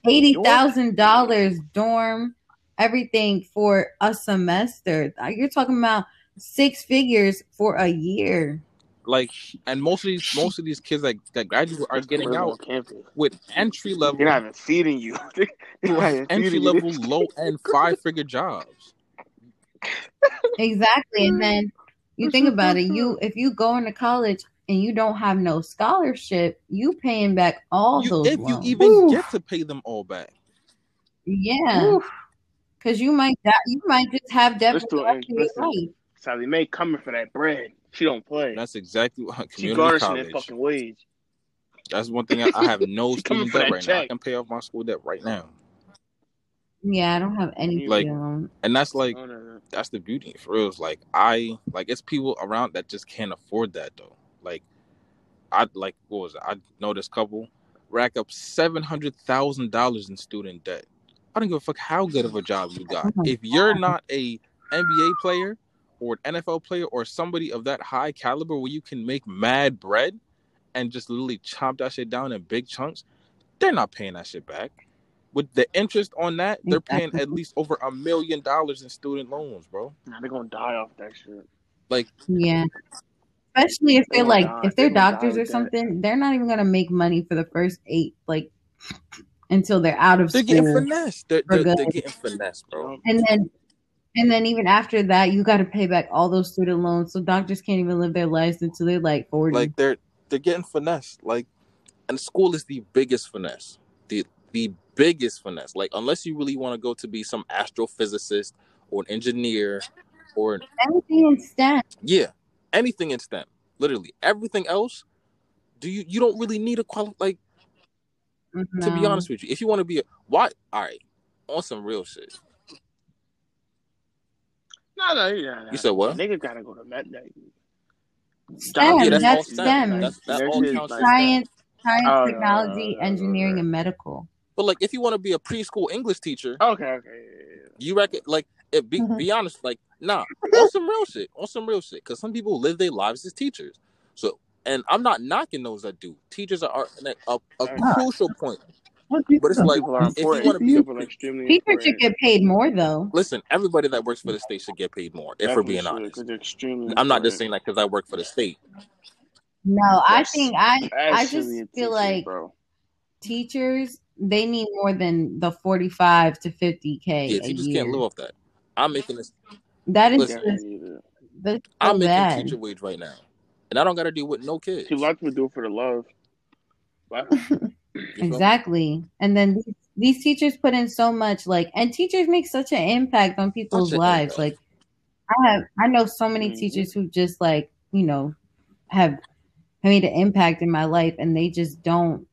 S4: eighty thousand dollars dorm, everything for a semester. You're talking about six figures for a year.
S2: like, and most of these most of these kids that that graduate are getting out with entry level,
S1: They're not even feeding you. They're not even
S2: entry level, low end five figure jobs.
S4: Exactly. And then you think about it, you if you go into college and you don't have no scholarship, you paying back all
S2: You,
S4: those
S2: if you even
S3: Oof.
S2: get to pay them all back.
S4: yeah. Cause you might die, you might just have debt
S1: Let's
S4: for the rest of your
S1: Listen.
S4: life.
S1: Sallie Mae coming for that bread. She don't play.
S2: That's exactly what
S1: she
S2: community
S1: garnishing that
S2: college.
S1: fucking wage.
S2: That's one thing I, I have no
S1: She
S2: student debt
S1: that
S2: right now. I can pay off my school debt right now,
S4: Yeah, I don't have any
S2: Like-
S4: student
S2: and that's like
S1: No, no, no.
S2: that's the beauty for real. It's like I like it's people around that just can't afford that though. Like I like what was it? I know this couple rack up seven hundred thousand dollars in student debt. I don't give a fuck how good of a job you got.
S4: Oh
S2: If you're not a NBA player or an NFL player or somebody of that high caliber where you can make mad bread and just literally chop that shit down in big chunks, they're not paying that shit back. With the interest on that, they're paying at least over a million dollars in student loans, bro.
S1: Nah, they're gonna die off that shit.
S4: Like, yeah. Especially if
S1: They
S4: they're like
S1: die.
S4: if
S1: They
S4: they're doctors or
S1: with that.
S4: something, they're not even gonna make money for the first eight, like until they're out of
S2: They're getting
S4: school.
S2: finessed. They're,
S4: For
S2: they're, they're getting finessed, bro.
S4: Oh, and then and then even after that, you gotta pay back all those student loans. So doctors can't even live their lives until they're like forty.
S2: Like they're they're getting finessed. Like, and school is the biggest finesse. The the biggest finesse. Like, unless you really want to go to be some astrophysicist or an engineer or an,
S4: Everything in STEM.
S2: yeah, anything in STEM. Literally everything else. Do you you don't really need a quali like to be honest with you. If you want to be a why all right on some real shit.
S1: No, no, yeah.
S2: You said what?
S1: Niggas gotta go to med. like,
S4: STEM,
S2: Yeah,
S4: that's,
S2: that's
S4: STEM.
S2: STEM. That's that all counts. as
S1: like-
S4: Science, science,
S1: Oh,
S4: technology,
S1: right, right,
S4: engineering,
S1: right.
S4: and medical.
S2: But like, if you want to be a preschool English teacher,
S1: Okay, okay. yeah, yeah, yeah.
S2: you reckon like it be
S4: Mhm.
S2: be honest, like nah, on some real shit, on some real shit. Because some people live their lives as teachers. So, and I'm not knocking those that do. Teachers are a, a, a crucial point.
S3: What
S2: But it's like
S1: People are
S2: if you
S1: important.
S2: want to be,
S1: People are extremely
S4: Teachers
S1: important.
S4: should get paid more though.
S2: listen, everybody that works for the state should get paid more. If we're being
S1: Definitely should,
S2: honest,
S1: 'cause they're extremely
S2: I'm not just saying that because I work for the state.
S4: No, I think I I just feel
S1: teacher,
S4: like
S1: bro.
S4: teachers they need more than the forty five to fifty k
S2: Yeah,
S4: a
S2: teachers
S4: year.
S2: can't live off that. I'm making this.
S4: That is
S2: Listen.
S4: just
S1: Definitely need
S4: that's so
S2: I'm making
S4: bad.
S2: teacher wage right now, and I don't got to deal with no kids.
S1: See, a lot of people do it for the love. But
S2: You feel me?
S4: Exactly. And then these, these teachers put in so much, like, and teachers make such an impact on people's
S2: Such
S4: lives. Like, I have, I know so many
S1: Mhm.
S4: teachers who just like, you know, have made an impact in my life, and they just don't.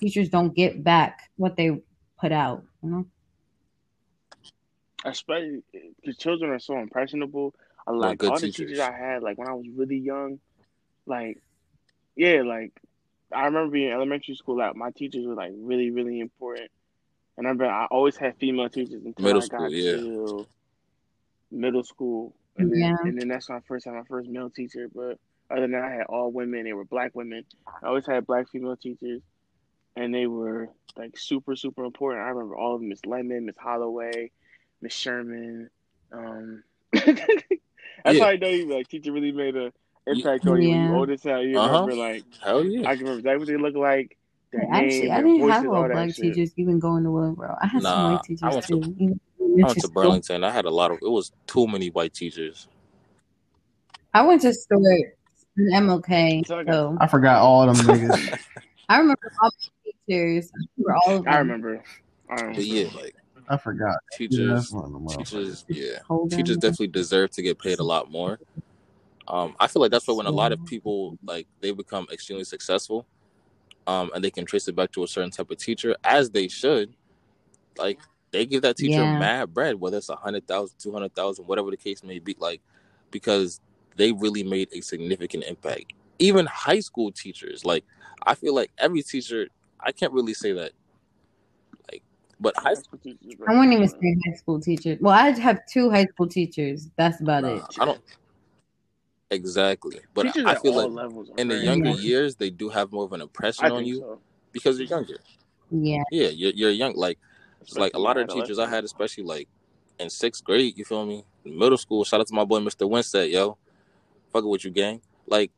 S4: Teachers don't get back what they put out. You know.
S1: especially because children are so impressionable. I like
S2: good
S1: all the
S2: teachers.
S1: teachers I had, like when I was really young, like yeah, like I remember being in elementary school. Like my teachers were like really, really important. And I remember I always had female teachers until
S2: Middle
S1: I got
S2: school, yeah.
S1: to middle school, and then
S4: Yeah.
S1: and then that's when I first had my first male teacher. But other than that, I had all women. They were black women. I always had black female teachers, and they were like super, super important. I remember all of them: Miss Lemon, Miss Holloway, Miss Sherman. Um, that's
S2: Yeah.
S1: how I know you like teacher really made a impact on you when
S4: Yeah.
S1: you old as hell. You
S2: Uh-huh.
S1: remember like
S2: Hell yeah.
S1: I can remember exactly what they look like. Their
S4: Actually,
S1: name,
S4: I didn't
S1: voices,
S4: have all
S1: all that
S4: black
S1: shit.
S4: teachers even going to Wilbro. I had some
S2: Nah,
S4: white
S2: I
S4: teachers
S2: went to-
S4: too. even
S2: I went to. Burlington. I had a lot of. It was too many white teachers.
S4: I went to Stewart and MLK,
S1: So I got-
S4: so
S3: I forgot all of them niggas.
S4: I remember all my teachers. I remember all of them.
S1: I remember. I remember.
S2: But yeah, like
S3: I forgot.
S2: Teachers,
S3: that's one of them motherfuckers.
S2: teachers, yeah, teachers definitely deserve to get paid a lot more. Um, I feel like that's why when a lot of people like they become extremely successful, um, and they can trace it back to a certain type of teacher, as they should. Like they give that teacher
S4: Yeah.
S2: mad bread, whether it's a hundred thousand, two hundred thousand, whatever the case may be, like because they really made a significant impact. Even high school teachers, like I feel like every teacher, I can't really say that, like, but high
S1: High school teachers, bro.
S4: I wouldn't even say high school teachers. Well, I have two high school teachers. That's about
S2: Nah,
S4: it.
S2: I don't exactly, but
S1: Teachers
S2: I feel like
S1: levels
S2: in the younger
S1: important.
S2: years they do have more of an impression
S1: I
S2: on you
S1: so.
S2: because you're younger.
S4: Yeah.
S2: Yeah, you're, you're young. Like it's like a lot of
S1: adolescents.
S2: teachers I had, especially like in sixth grade. You feel me? In middle school. Shout out to my boy Mr. Winstead, yo. Fucking with you, gang. Like,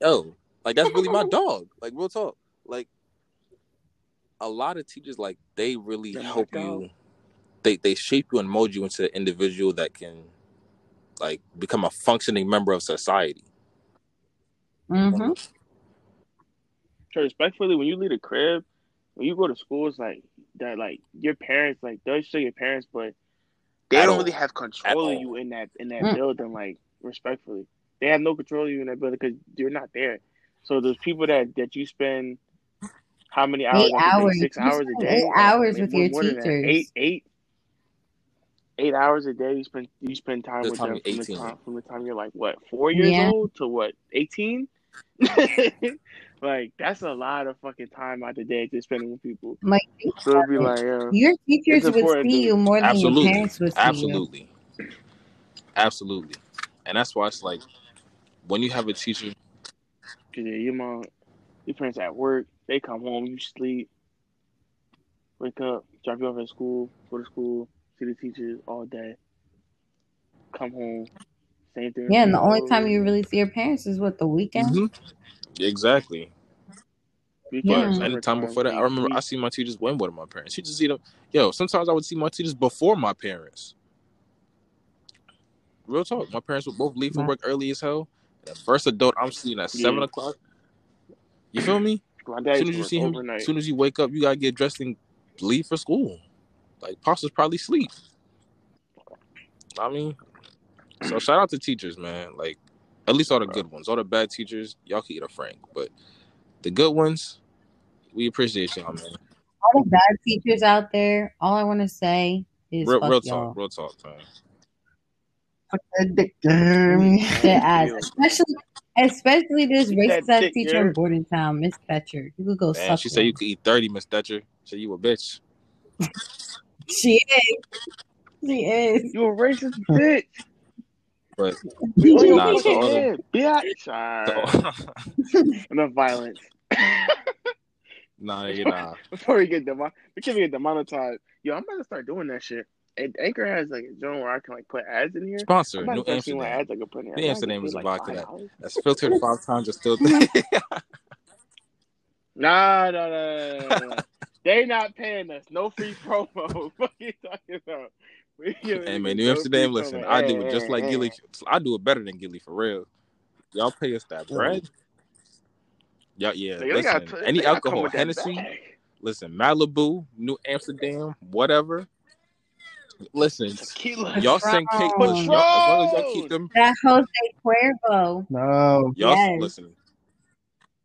S2: yo, like that's really my dog. Like real talk. Like a lot of teachers, like they really
S1: They're
S2: help
S1: dog.
S2: you. They they shape you and mold you into the individual that can like become a functioning member of society.
S4: hmm
S1: So respectfully, when you leave the crib, when you go to school, it's like that. Like your parents, like they'll show your parents, but they
S2: At
S1: don't really have control of you in that in that
S4: Mm.
S1: building. Like respectfully, they have no control of you in that building because you're not there. So those people that that you spend how many hours?
S4: Eight
S1: a
S4: hours.
S1: Six
S4: You
S1: hours a day.
S4: eight hours
S1: I mean,
S4: with
S1: more-
S4: your
S1: more that.
S4: teachers.
S1: Eight eight. Eight hours a day you spend you spend time
S2: This
S1: with
S2: time
S1: them
S2: you're
S1: from the time from the time you're like what four years
S4: Yeah.
S1: old to what eighteen. like that's a lot of fucking time out the day to spending with people.
S4: Like
S1: So it'd be like, yo,
S4: your teachers would see you more than
S2: Absolutely.
S4: your parents would see you.
S2: Absolutely. Absolutely. And that's why it's like when you have a teacher
S1: cause yeah, your mom, your parents at work, they come home, you sleep, wake up, drop you off at school, go to school, see the teachers all day, come home, same thing.
S4: Yeah, and the only time you really see your parents is what the weekend.
S2: Mhm. Exactly.
S1: Weekends,
S4: Yeah.
S2: But anytime before that, I remember I see my teachers when with my parents. You just see them. Yo, sometimes I would see my teachers before my parents. Real talk. My parents would both leave for work early as hell. The first adult I'm seeing at seven
S1: Yeah.
S2: o'clock. You feel me?
S1: My dad
S2: As soon as you see him, as soon as you wake up, you gotta get dressed and leave for school. Like pops is probably sleep. I mean, so shout out to teachers, man. Like at least all the good ones. All the bad teachers, y'all can eat a frank. But the good ones, we appreciate y'all, man.
S4: All the bad teachers out there, all I want to say is
S2: Real,
S4: fuck
S2: real
S4: y'all.
S2: talk, real talk, man.
S3: That dick, Jeremy.
S4: Their ass, especially especially this
S1: Eat that
S4: racist ass teacher
S1: Jared.
S4: in Bordentown, Miss Fetcher. You could go
S2: Man,
S4: suck
S2: she said you could eat thirty, Miss Thatcher. So you a bitch.
S4: She is. She is.
S1: You a racist bitch.
S2: But oh,
S1: We on your
S2: Nah, so
S1: fucking
S2: all them-
S1: head, bitch. Alright. Enough violence.
S2: nah, you nah.
S1: Before we get demon, we can get demonetized. Yo, I'm about to start doing that shit. Anchor has like a zone where I can like put ads in here.
S2: Sponsor,
S1: I'm about
S2: New
S1: to start
S2: Amsterdam.
S1: ads I can put in here.
S2: New
S1: I might
S2: Amsterdam is
S1: paid, like,
S2: vodka that- That's filtered five times. It's still
S1: Nah, no, no, no, no, no. They not paying us. No free promo. what you talking about?
S2: Hey man, New
S1: no
S2: Amsterdam, listen,
S1: promo.
S2: I do it just
S1: hey,
S2: like
S1: hey.
S2: Gilly. I do it better than Gilly for real. Y'all pay us that bread. Y'all, yeah.
S1: Nigga, they
S2: Listen,
S1: t-
S2: any
S1: gotta come
S2: alcohol,
S1: with
S2: Hennessy. Listen, Malibu, New Amsterdam, whatever. Listen,
S1: Tequila.
S2: y'all send cake.
S4: Patron.
S2: Y'all, as long as y'all keep them,
S4: That Jose Cuervo.
S3: No.
S2: y'all
S4: Yes.
S2: listen.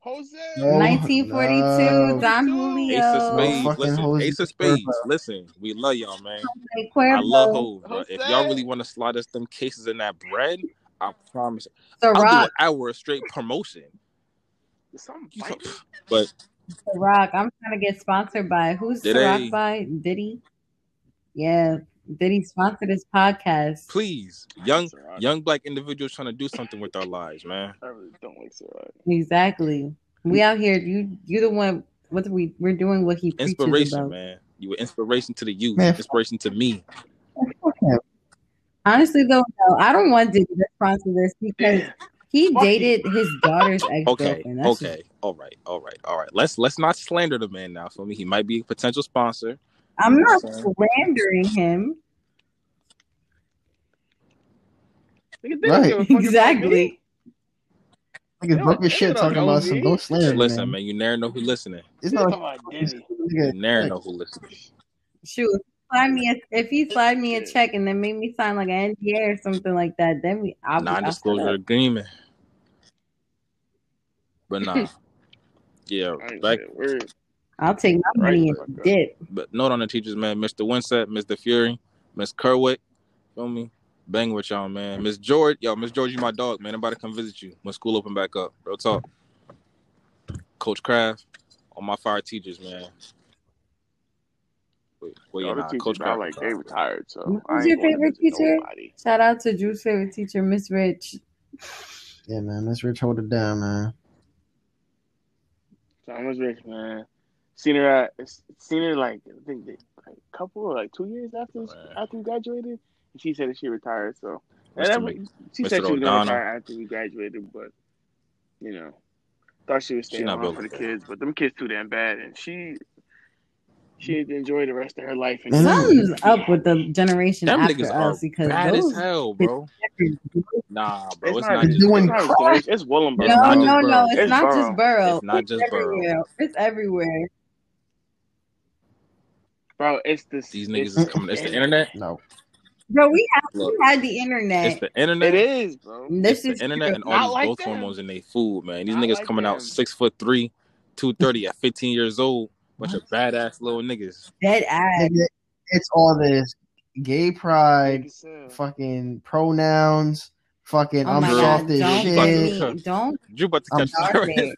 S1: Jose.
S3: No.
S4: 1942,
S3: no.
S4: Don
S1: Ace of
S4: Julio.
S2: Ace of Spades.
S3: fucking
S2: Listen,
S3: Jose
S2: Ace of Spades.
S3: Cuervo.
S2: Listen, we love y'all, man.
S4: Jose
S2: I love Hov, bro. If y'all really want to slide us them cases in that bread, I promise. I'll do an hour of straight promotion.
S1: Is something
S2: You
S1: biting?
S2: talk- But
S4: Ciroc. I'm trying to get sponsored by who's
S2: Did
S4: Ciroc
S2: they-
S4: by? Diddy? Yeah. Diddy sponsor this podcast.
S2: please, young
S1: Ciroc.
S2: young black individuals trying to do something with our lives, man.
S1: I really don't like Ciroc.
S4: Exactly. We out here. You you're the one. What we we're doing what he
S2: Inspiration,
S4: about.
S2: man. You were inspiration to the youth.
S3: Man,
S2: inspiration to me.
S4: Honestly, though, no, I don't want Diddy to sponsor this because he dated his daughter's ex
S2: Okay,
S4: girlfriend. That's
S2: okay, all right, all right, all right. Let's let's not slander the man now. For me, he might be a potential sponsor.
S4: I'm not slandering him.
S1: Nigga, they don't
S3: Right.
S1: give a fuck about me.
S4: Exactly.
S3: Niggas
S1: Yo,
S3: broke as
S1: they
S3: shit talking
S1: know
S3: about some
S1: me.
S3: don't slander,
S2: Listen,
S3: man.
S2: man, you never know who listening.
S3: It's not
S1: talking about Diddy.
S2: You never know who listening.
S4: Shoot, if he slide me a, if he slide me a check and then make me sign like an NDA or something like that, then we I'll be I'll
S2: Non-disclosure agreement. But nah, yeah. Back,
S1: saying a word.
S4: I'll take my money
S1: Right.
S4: and dip.
S2: but note on the teachers, man. Mr. Winsett, Mr. Fury, Miss Kerwick, feel me? Bang with y'all, man. Miss George, yo, Miss George, you my dog, man. I'm about to come visit you when school open back up. Real talk. Coach Kraft, all my fire teachers, man. Wait, well,
S1: The
S2: yeah,
S1: teachers,
S2: Coach
S1: I
S2: Kraft.
S1: like they retired, so
S4: Who's your favorite teacher?
S1: nobody.
S4: Shout out to Drew's favorite teacher, Miss Rich.
S3: Yeah, man. Let's Rich hold it down, man.
S1: Thomas Rich, man. Seen her at seen her like I think they, like a couple or like two years after
S2: Man.
S1: after we graduated. And she said that she retired, so
S2: Mr.
S1: and
S2: Mc-
S1: she
S2: Mr.
S1: said she was gonna retire after we graduated, but you know, thought she was staying
S2: not
S1: on
S2: built
S1: for the
S2: that.
S1: kids, but them kids too damn bad, and she she mm. need to enjoy the rest of her life. And.
S4: Something's up with the generation
S2: Them
S4: after
S2: niggas are
S4: us because
S2: bad
S4: those
S2: as hell, bro. Nah, bro,
S1: It's
S2: it's
S1: not,
S2: not just
S3: doing
S1: not
S3: crack.
S1: generation, it's Willingboro.
S2: It's
S4: no,
S2: just
S4: no, no, it's,
S1: It's
S4: not
S1: Burrow.
S4: just Burrow.
S2: It's not just Burrow.
S4: everywhere. It's everywhere.
S1: Bro. It's this.
S2: These
S1: it's-
S2: niggas is coming. It's the internet.
S3: No.
S4: Bro, we had,
S2: Look,
S4: we had the internet.
S2: it's the internet.
S1: It is, bro.
S4: This
S2: it's
S4: is
S2: the internet and all
S1: Not
S2: these
S1: like
S2: growth
S1: them.
S2: hormones in their food, man. These
S1: Not
S2: niggas
S1: like
S2: coming out six foot three, two thirty at fifteen years old. Bunch of badass little niggas.
S4: dead ass.
S3: It's all this gay pride,
S1: Like I said.
S3: fucking pronouns, fucking
S4: Oh
S3: I'm
S4: my
S2: Girl,
S4: god!
S3: soft as
S4: Don't
S2: shit.
S4: get me. Don't
S2: You about to catch
S4: start
S2: the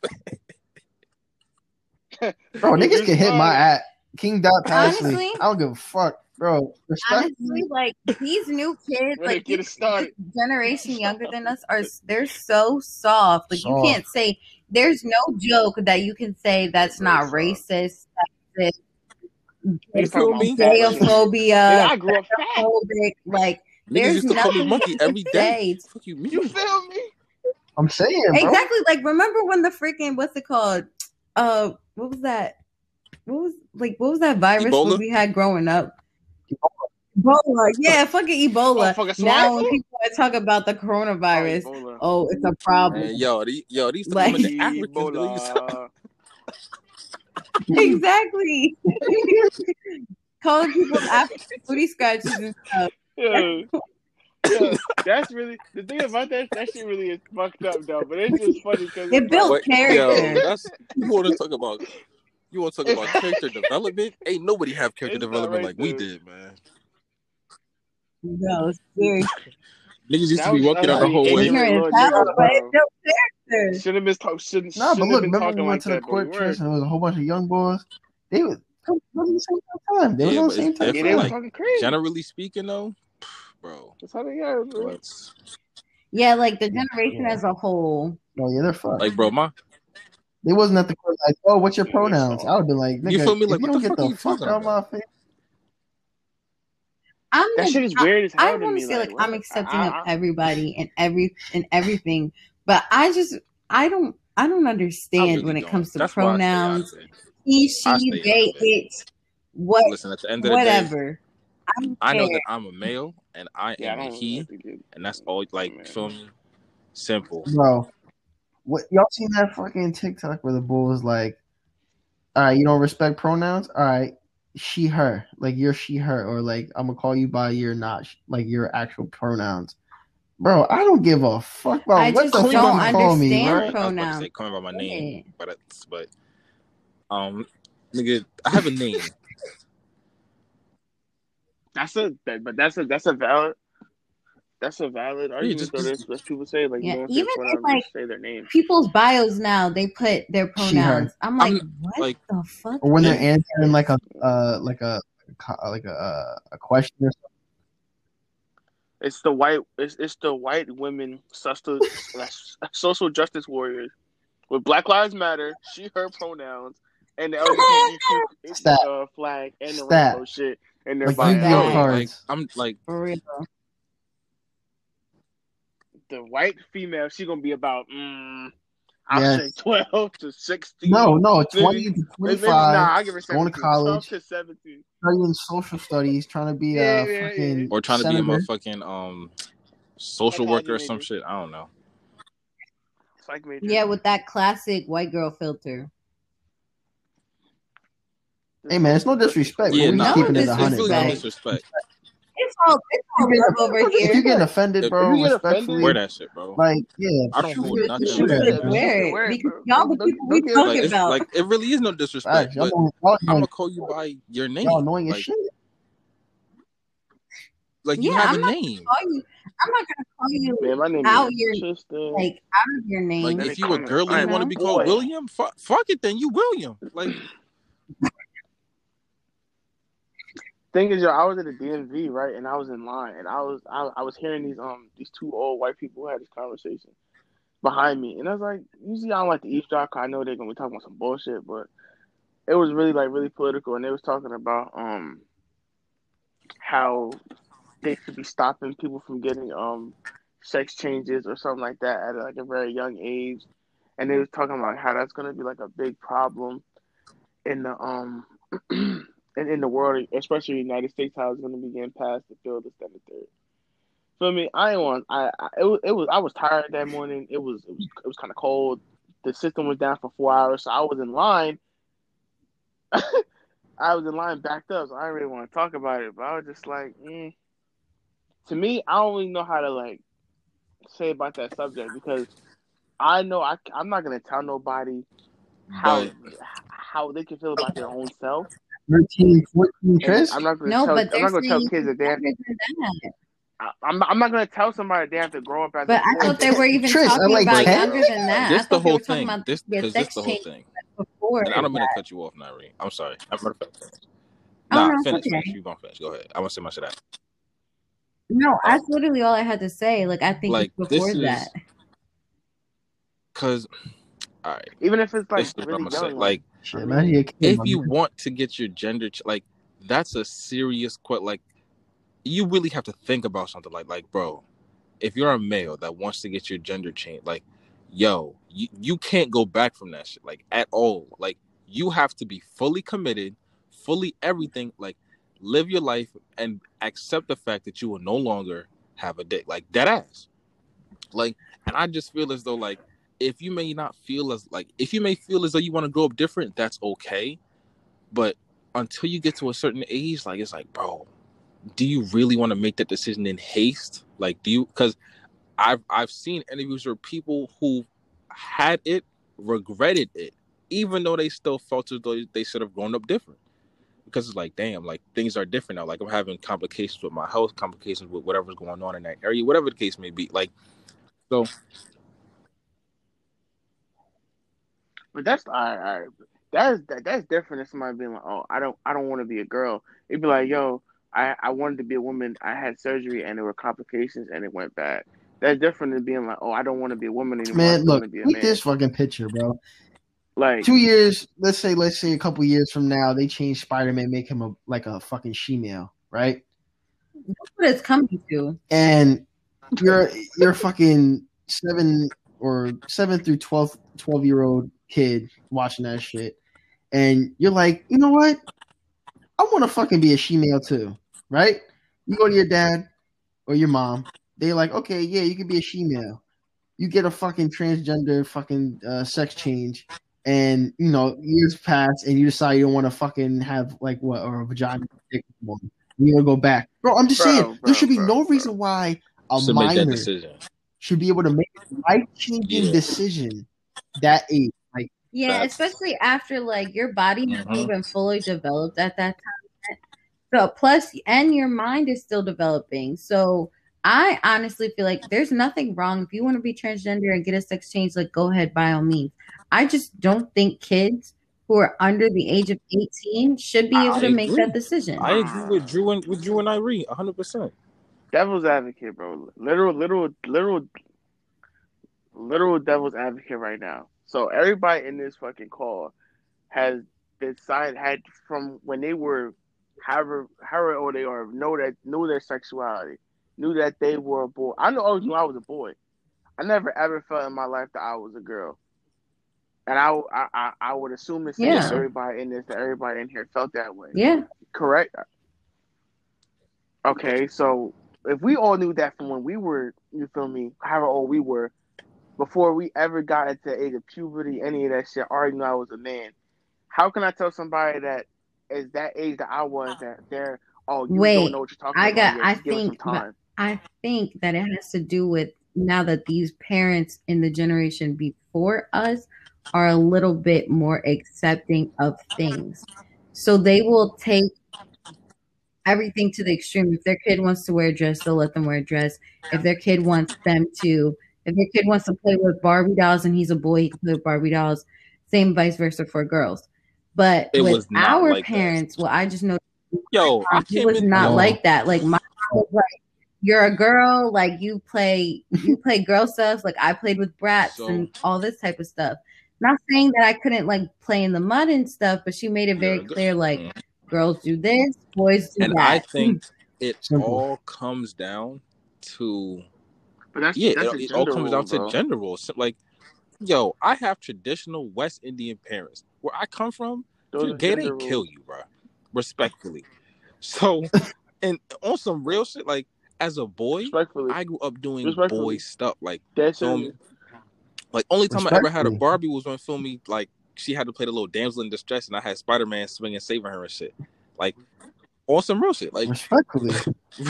S4: it.
S3: bro. Niggas can hit my at King Dot Pasley.
S4: Honestly-
S3: I don't give a fuck, bro. Respect.
S4: honestly like these new kids,
S1: When
S4: like
S1: get it
S4: these- this generation younger than us, are they're so soft. Like you can't say there's no joke that you can say that's not
S1: soft.
S4: racist. That's
S1: Niggas talking about
S2: me?
S1: fat shit. I grew up fat.
S4: phobic, like
S2: Niggas
S4: There's
S2: used to call me
S4: nothing
S2: monkey every day. Fuck you, me.
S1: You feel me?
S3: I'm saying, bro.
S4: exactly like remember when the freaking what's it called? Uh, what was that? What was like what was that virus
S2: Ebola?
S4: that we had growing up? Ebola, yeah, fucking Ebola.
S1: Oh, fucking swine
S4: now when people talk about the coronavirus,
S1: Oh,
S4: oh, it's a problem.
S2: Man, yo, the, yo, these
S4: Like-
S2: like, the Africans. They used to-
S1: Ebola.
S4: exactly. Calling people after booty scratches and stuff.
S1: Yeah. Yeah, that's really the thing about that. That shit really is fucked up though. But it's just funny because
S4: It built
S2: What-
S4: character.
S2: Yo, that's you want to talk about. You want to talk about character development? Ain't nobody have character
S1: It's
S2: development
S1: right
S2: like we did, man.
S4: No, seriously.
S2: Niggas used to be
S1: was-
S2: walking out the whole way.
S1: ignorant.
S4: Ignorant,
S1: Lord
S4: that was,
S1: Jesus,
S4: but it
S1: bro.
S4: built character.
S1: Shouldn't have been talk. Shouldn't.
S3: Nah, but look, remember
S1: talking
S3: we
S1: like
S3: went to the court
S1: we
S3: and there was a whole bunch of young boys. They was they on the same time. They was on the same time.
S1: Yeah, they were
S2: like,
S1: talking crazy.
S2: Generally speaking, though, bro,
S1: That's how they are, bro.
S4: Yeah, like the generation
S3: Yeah.
S4: as a whole.
S3: Oh yeah, they're fucked.
S2: like, bro, my
S3: they wasn't at the court like, oh, what's your pronouns? I would be like, nigga,
S2: You feel me?
S3: if
S2: Like,
S3: you
S2: what
S3: don't
S2: the
S3: get the fuck
S2: talking
S3: out of my face.
S4: I'm
S1: That
S4: the-
S1: shit is
S4: I-
S1: weird as hell
S4: I
S1: to
S4: want
S1: me.
S4: to say like,
S1: what?
S4: I'm accepting
S1: I-
S4: of everybody and every and everything, but I just I don't I don't
S2: I
S4: understand
S2: really
S4: when it
S2: don't.
S4: comes to
S2: That's why I stay out
S4: pronouns.
S2: of it.
S4: He, she, they,
S2: it.
S4: it, what,
S2: Listen, at the end of the day,
S4: whatever. I
S2: know that I'm a male and I
S1: Yeah,
S2: am a he,
S1: have to get-
S2: and that's all. Like,
S1: Man.
S2: feel me? Simple.
S3: Bro, what y'all seen that fucking TikTok where the bull was like, All right, you don't respect pronouns. All right, she her like you're she her or like I'm gonna call you by your not like your actual pronouns. Bro, I don't give a fuck about
S4: I
S3: what
S4: just
S3: the
S4: don't
S3: fuck you call me,
S4: understand
S3: right?
S2: I was about to
S4: pronouns.
S2: say call me by my name,
S4: Yeah.
S2: but it's but um, nigga, I have a name.
S1: That's a that, but that's a that's a valid that's a valid argument
S2: just-
S1: though. There's, there's people say like
S4: Yeah,
S1: you
S4: even
S1: say
S4: if, like,
S1: say their name.
S4: People's bios now they put their
S3: She,
S4: pronouns. I'm like,
S2: I'm-
S4: what
S2: like-
S4: the fuck?
S3: Or when they're answering like a uh like a like a uh, a question or something.
S1: It's the white it's it's the white women social social justice warriors with Black Lives Matter, she her pronouns, and the LGBTQ uh, flag and the
S3: Stop.
S1: rainbow shit in their
S3: Like,
S1: bio.
S3: you
S4: Yo,
S3: go
S2: Like. I'm like,
S4: For real.
S1: The white female, she gonna be about mm, I'll
S3: Yes.
S1: say twelve to sixteen.
S3: No, no,
S1: Maybe-
S3: twenty to
S1: Maybe,
S3: twenty
S1: maybe, nah, I give her
S3: going
S1: 17.
S3: to
S1: 12
S3: college,
S1: to seventeen.
S3: studying social studies, trying to be
S1: Yeah,
S3: a
S1: yeah,
S3: fucking
S1: yeah.
S2: or trying to be a
S3: senator.
S2: motherfucking um social worker or some shit. I don't know.
S1: Psych.
S4: Yeah, with that classic white girl filter.
S3: Hey man, it's no disrespect.
S2: Yeah,
S3: but we
S2: nah,
S3: just keeping it
S4: it's
S3: a
S2: it's
S3: hundred,
S2: really no
S4: disrespect.
S2: Disrespect.
S4: It's all it's all
S3: You
S4: love
S3: get-
S4: over
S3: If you
S4: here.
S3: get offended,
S2: If
S3: bro,
S1: you get
S3: respectfully,
S2: Wear that shit, bro.
S3: like yeah,
S2: I don't
S3: shoot
S2: hold nothing
S3: shoot
S2: with
S3: it,
S2: that.
S3: bro.
S4: Wear it,
S1: Wear it,
S4: because y'all the people we
S1: don't
S2: Like,
S4: talking about.
S2: like it really is no disrespect,
S3: Facts,
S2: but I'm gonna call you by your name.
S3: y'all knowing your
S2: like,
S3: shit.
S2: like you
S4: Yeah,
S2: have
S4: I'm
S2: a
S4: not
S2: name.
S4: you. I'm not gonna call you
S1: Man, my name
S4: Out
S1: is
S4: your-
S1: Tristan.
S4: like out of your name.
S2: Like if you a girl and you want to be called. William, fuck, fuck it then. You William. Like
S1: thing is, yo, I was at a DMV right, and I was in line, and I was I, I was hearing these um these two old white people had this conversation behind me, and I was like, usually I don't like to eavesdrop, 'cause I know they're gonna be talking about some bullshit, but it was really like really political, and they was talking about um how they should be stopping people from getting um sex changes or something like that at like a very young age, and they was talking about how that's gonna be like a big problem in the um. and in the world, especially the United States, how it's going to be getting passed the bill this, that, and third. Feel me? I ain't want. I, I it was, it was. I was tired that morning. It was. It was. It was kind of cold. The system was down for four hours, so I was in line. I was in line backed up, so I didn't really want to talk about it. But I was just like, mm. to me, I don't really know how to like say about that subject because I know I, I'm not gonna tell nobody how how they can feel about their own self.
S3: 13, 14,
S1: And
S3: Chris.
S1: I'm not gonna
S4: no,
S1: tell.
S4: but
S1: I'm not gonna tell kids that they have.
S4: younger.
S1: I- I'm. I'm not gonna tell somebody they have to grow up as.
S4: But
S1: a
S4: I thought they were even
S3: Tris, I
S4: talking
S3: like
S4: about
S3: ten.
S4: younger than that.
S2: this the whole thing. This because this the whole thing.
S4: before.
S2: And I'm gonna cut you off, Nari. I'm sorry. I'm matter of fact, finish.
S4: Oh,
S2: Nah,
S4: no, it's
S2: finish,
S4: okay.
S2: You gonna finish. Go ahead. I want to say my shit out.
S4: No, uh, that's literally all I had to say. Like I think
S2: Like
S4: it's
S2: this
S4: before
S2: is
S4: that.
S2: because, all right.
S1: Even if it's like
S2: this is what
S1: really
S2: I'm
S1: young,
S2: Like
S3: Shit, man, you're a kid,
S2: if you
S3: man.
S2: want to get your gender, like that's a serious que Like you really have to think about something. Like like bro, if you're a male that wants to get your gender changed, like yo, you, you can't go back from that shit. Like at all. Like you have to be fully committed, fully everything. Like live your life and accept the fact that you will no longer have a dick. Like that ass. Like, and I just feel as though like if you may not feel as like if you may feel as though you want to grow up different, that's okay. But until you get to a certain age, like it's like, bro, do you really want to make that decision in haste? Like, do you? Because I've I've seen interviews where people who had it regretted it, even though they still felt as though they should have grown up different. Because it's like, damn, like things are different now. Like I'm having complications with my health, complications with whatever's going on in that area, whatever the case may be. Like, so
S1: but that's all right. All right. That's that, that's different than somebody being like, oh, I don't I don't want to be a girl. It'd be like, mm-hmm. yo, I I wanted to be a woman. I had surgery and there were complications and it went bad. That's different than being like, oh, I don't want to be a woman anymore.
S3: Man, look,
S1: want to be a
S3: look
S1: man.
S3: this fucking picture, bro.
S1: Like,
S3: Two years, let's say, let's say a couple years from now, they change Spider Man, make him a like a fucking she-male, right?
S4: That's what it's coming to.
S3: And you're you're fucking seven or seven through 12, 12 year old kid watching that shit, and you're like, you know what? I want to fucking be a she-male too, right? You go to your dad or your mom. They're like, okay, yeah, you can be a she-male. You get a fucking transgender fucking uh, sex change, and you know years pass, and you decide you don't want to fucking have like what or a vagina. dick anymore. You gonna go back, bro. I'm just
S1: Bro,
S3: saying
S1: bro,
S3: there should be
S1: bro,
S3: no
S1: bro.
S3: reason why a
S2: to
S3: minor should be able to make a life changing
S2: Yeah.
S3: decision that age. Like,
S4: Yeah,
S2: That's-
S4: especially after like your body hasn't
S2: Mhm.
S4: even fully developed at that time. So plus, and your mind is still developing. So I honestly feel like there's nothing wrong if you want to be transgender and get a sex change. Like, go ahead by all means. I just don't think kids who are under the age of 18 should be able
S2: I
S4: to make that decision.
S2: I agree with Drew and with Drew and Irene, hundred percent.
S1: Devil's advocate, bro. Literal, literal, literal, literal devil's advocate right now. So everybody in this fucking call has decided had from when they were however however old they are, know that knew their sexuality, knew that they were a boy. I know always knew I was a boy. I never ever felt in my life that I was a girl. And I, I, I- I would assume it's
S4: Yeah.
S1: everybody in this, that everybody in here felt that way.
S4: yeah,
S1: Correct. Okay, so if we all knew that from when we were, you feel me, however old we were, before we ever got into the age of puberty, any of that shit, I already knew I was a man. How can I tell somebody that is that age that I was that they're oh you
S4: Wait,
S1: don't know what you're talking
S4: I
S1: about?
S4: got-
S1: yet,
S4: I
S1: just give
S4: think- I think that it has to do with now that these parents in the generation before us are a little bit more accepting of things. So they will take everything to the extreme. If their kid wants to wear a dress, they'll let them wear a dress. If their kid wants them to, if their kid wants to play with Barbie dolls and he's a boy, he can play with Barbie dolls. Same vice versa for girls. But
S2: It
S4: with
S2: was
S4: our
S2: like that.
S4: parents, well, I just know
S2: Yo, I
S4: it was
S2: admit-
S4: not
S3: No.
S4: like that. Like my was like, you're a girl, like you play you play girl stuff. Like I played with brats
S2: So-
S4: and all this type of stuff. Not saying that I couldn't like play in the mud and stuff, but she made it very
S2: Yeah,
S4: clear like
S2: Mhm.
S4: girls do this, boys do
S2: and
S4: that.
S2: I think it all comes down to
S1: But that's
S2: yeah,
S1: that's
S2: it,
S1: a
S2: it all comes down to gender roles. So, Like, yo, I have traditional West Indian parents. Where I come from, if
S1: Those
S2: you're gay, they
S1: gender
S2: kill you, bro. Respectfully. So, and on some real shit, like as a boy, I grew up doing boy stuff. Like,
S1: that's
S2: feel
S1: it.
S2: me? like only time I ever had a Barbie was when feel me like she had to play the little damsel in distress, and I had Spider Man swinging, saving her and shit. Like on some real shit. Like,
S3: respectfully,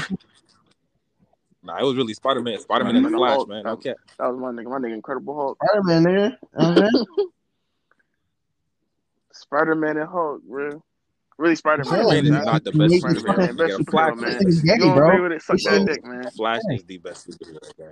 S2: nah, it was really Spider Man, Spider Man and the Flash,
S1: Hulk,
S2: man. Okay,
S1: That was my nigga, my nigga, Incredible Hulk,
S3: Spider Man, nigga. Uh-huh. Okay.
S1: Spider Man and Hulk, bro. Really, Spider Man.
S3: Yeah,
S2: Spider-Man is not the
S3: You
S2: best
S3: make-
S2: superhero.
S1: Man,
S2: You
S1: Best Superhero, man.
S3: This is
S1: You don't
S3: bro.
S1: agree with it? Suck
S3: This
S1: that
S3: is-
S1: dick, man.
S2: Flash is the best superhero. man.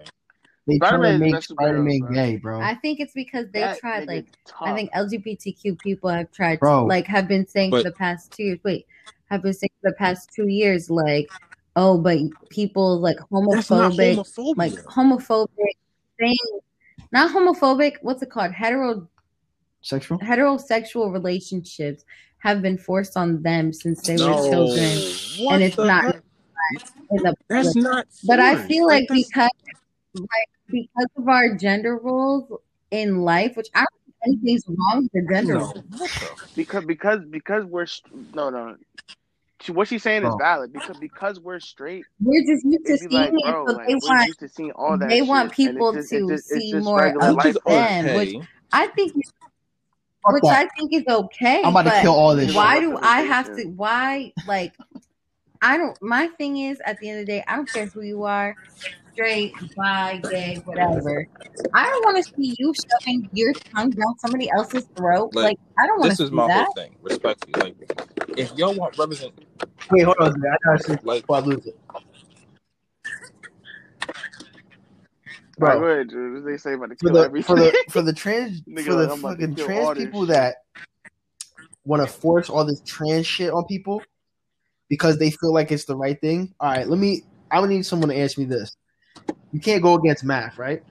S3: They trying
S1: Spider-Man
S3: to make
S1: the best superhero,
S3: Spider Man gay, bro.
S4: I think it's because they
S1: That
S4: tried like
S1: tough.
S4: I think LGBTQ people have tried
S3: Bro.
S4: to, like have been saying
S2: But-
S4: for the past two years. Wait, have been saying for the past two years, like, oh, but people like
S2: That's not
S4: homophobic, like homophobic thing, not homophobic. What's it called? Hetero
S3: Sexual.
S4: heterosexual relationships have been forced on them since they
S2: no,
S4: were children.
S2: What
S4: and it's not
S2: heck?
S4: in the
S2: That's not.
S4: but I feel like
S2: that's-
S4: because like because of our gender roles in life, which I don't think anything's wrong with the gender
S2: no.
S4: roles.
S1: Because because because we're st- no no. She, what she's saying is
S3: oh.
S1: valid because because we're straight.
S4: We're just used to seeing
S1: like, bro,
S4: it, so
S1: like,
S4: they
S1: we're
S4: want
S1: used to seeing all that.
S4: they
S1: shit,
S4: want people
S1: just-
S4: to
S1: it's just- it's
S4: see more of
S2: Which is
S1: life.
S4: them,
S2: okay.
S4: which I think
S3: Fuck
S4: which
S3: that.
S4: I think is okay.
S3: I'm about to kill all this
S4: Why
S1: shit.
S4: do I have to? Why like? I don't. My thing is, at the end of the day, I don't care who you are, straight, bi, gay, whatever. I don't want to see you shoving your tongue down somebody else's throat.
S2: Like,
S4: Like, I don't want to.
S2: This is
S4: see
S2: my
S4: that.
S2: whole thing. Respectfully, like if y'all want represent,
S3: Wait, hold on. a second. I gotta see
S2: like
S3: before I lose it.
S1: Bro, go
S3: Bro,
S1: ahead, Drew. They say about to
S3: for the
S1: everything.
S3: for the for the trans for the
S1: I'm about to
S3: fucking trans people
S1: shit.
S3: that want to force all this trans shit on people because they feel like it's the right thing. All right, let me. I would need someone to answer me this. You can't go against math, right?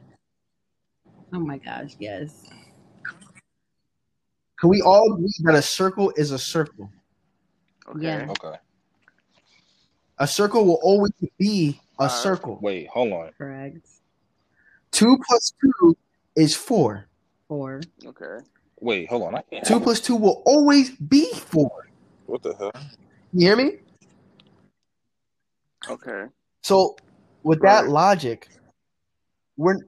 S4: Oh my gosh, yes.
S3: Can we all agree that a circle is a circle?
S1: okay.
S4: Yeah.
S2: okay.
S3: A circle will always be a
S1: Alright.
S3: circle.
S2: Wait, hold on.
S4: Correct.
S3: Two plus two is four.
S4: Four.
S1: Okay.
S2: Wait, hold on. I can't.
S3: Two plus two will always be four.
S2: What the hell?
S3: You hear me?
S1: Okay.
S3: So, with that logic, when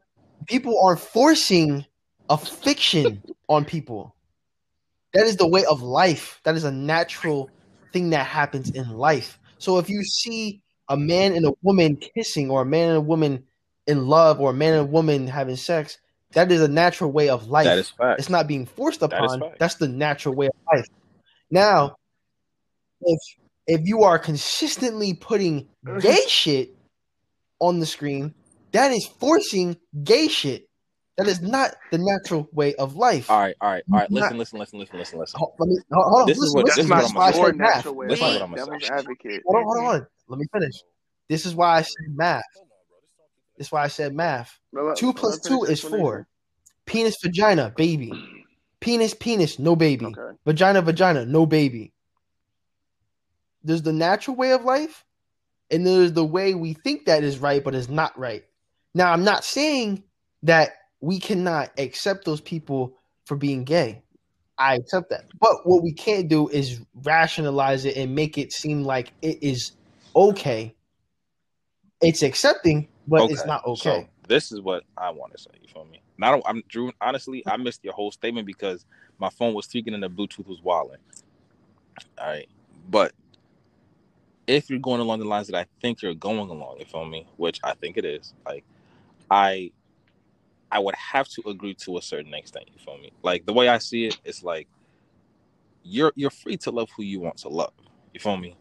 S3: people are forcing a fiction on people, That is the way of life. That is a natural thing that happens in life. So if you see a man and a woman kissing, or a man and a woman in love, or a man and a woman having sex, that is a natural way of life.
S2: That is fact.
S3: It's not being forced upon.
S2: fact.
S3: That's the natural way of life. Now, if if you are consistently putting gay shit on the screen, that is forcing gay shit. That is not the natural way of life.
S2: All right, all right, all right.
S3: Not-
S2: Listen, listen, listen, listen, listen, listen.
S3: Let me, ho- hold on.
S2: This is what-
S3: listen.
S2: this is what I'm
S3: why I said math.
S1: natural way
S2: This is what I'm gonna say.
S1: advocate.
S3: Hold on, hold on. Let me finish. This is why I said math. This is why I said math.
S1: Well,
S3: Two plus
S1: her
S3: two is four. Penis, vagina, baby. Penis, penis, no baby.
S1: Okay.
S3: Vagina, vagina, no baby. There's the natural way of life, and there's the way we think that is right, but is not right. Now, I'm not saying that we cannot accept those people for being gay. I accept that. But what we can't do is rationalize it and make it seem like it is okay. It's accepting, but it's not okay.
S2: So this is what I want to say. You feel me? Now I'm Drew. Honestly, I missed your whole statement because my phone was tweaking and the Bluetooth was wilding. All right, but if you're going along the lines that I think you're going along, you feel me? Which I think it is. Like, I, I would have to agree to a certain extent. You feel me? Like the way I see it, it's like you're you're free to love who you want to love. You feel me?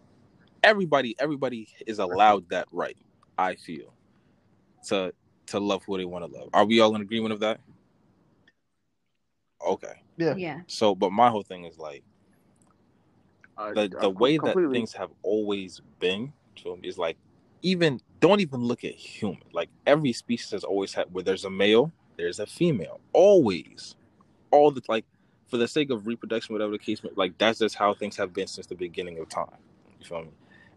S2: Everybody, everybody is allowed that right. I feel to to love who they want to love. Are we all in agreement of that? Okay.
S3: Yeah.
S4: Yeah.
S2: So, but my whole thing is like The the
S1: uh,
S2: way that things have always been to me is like even don't even look at human. Like every species has always had where there's a male, there's a female. Always, all the like for the sake of reproduction, whatever the case may. Like that's just how things have been since the beginning of time. You feel me?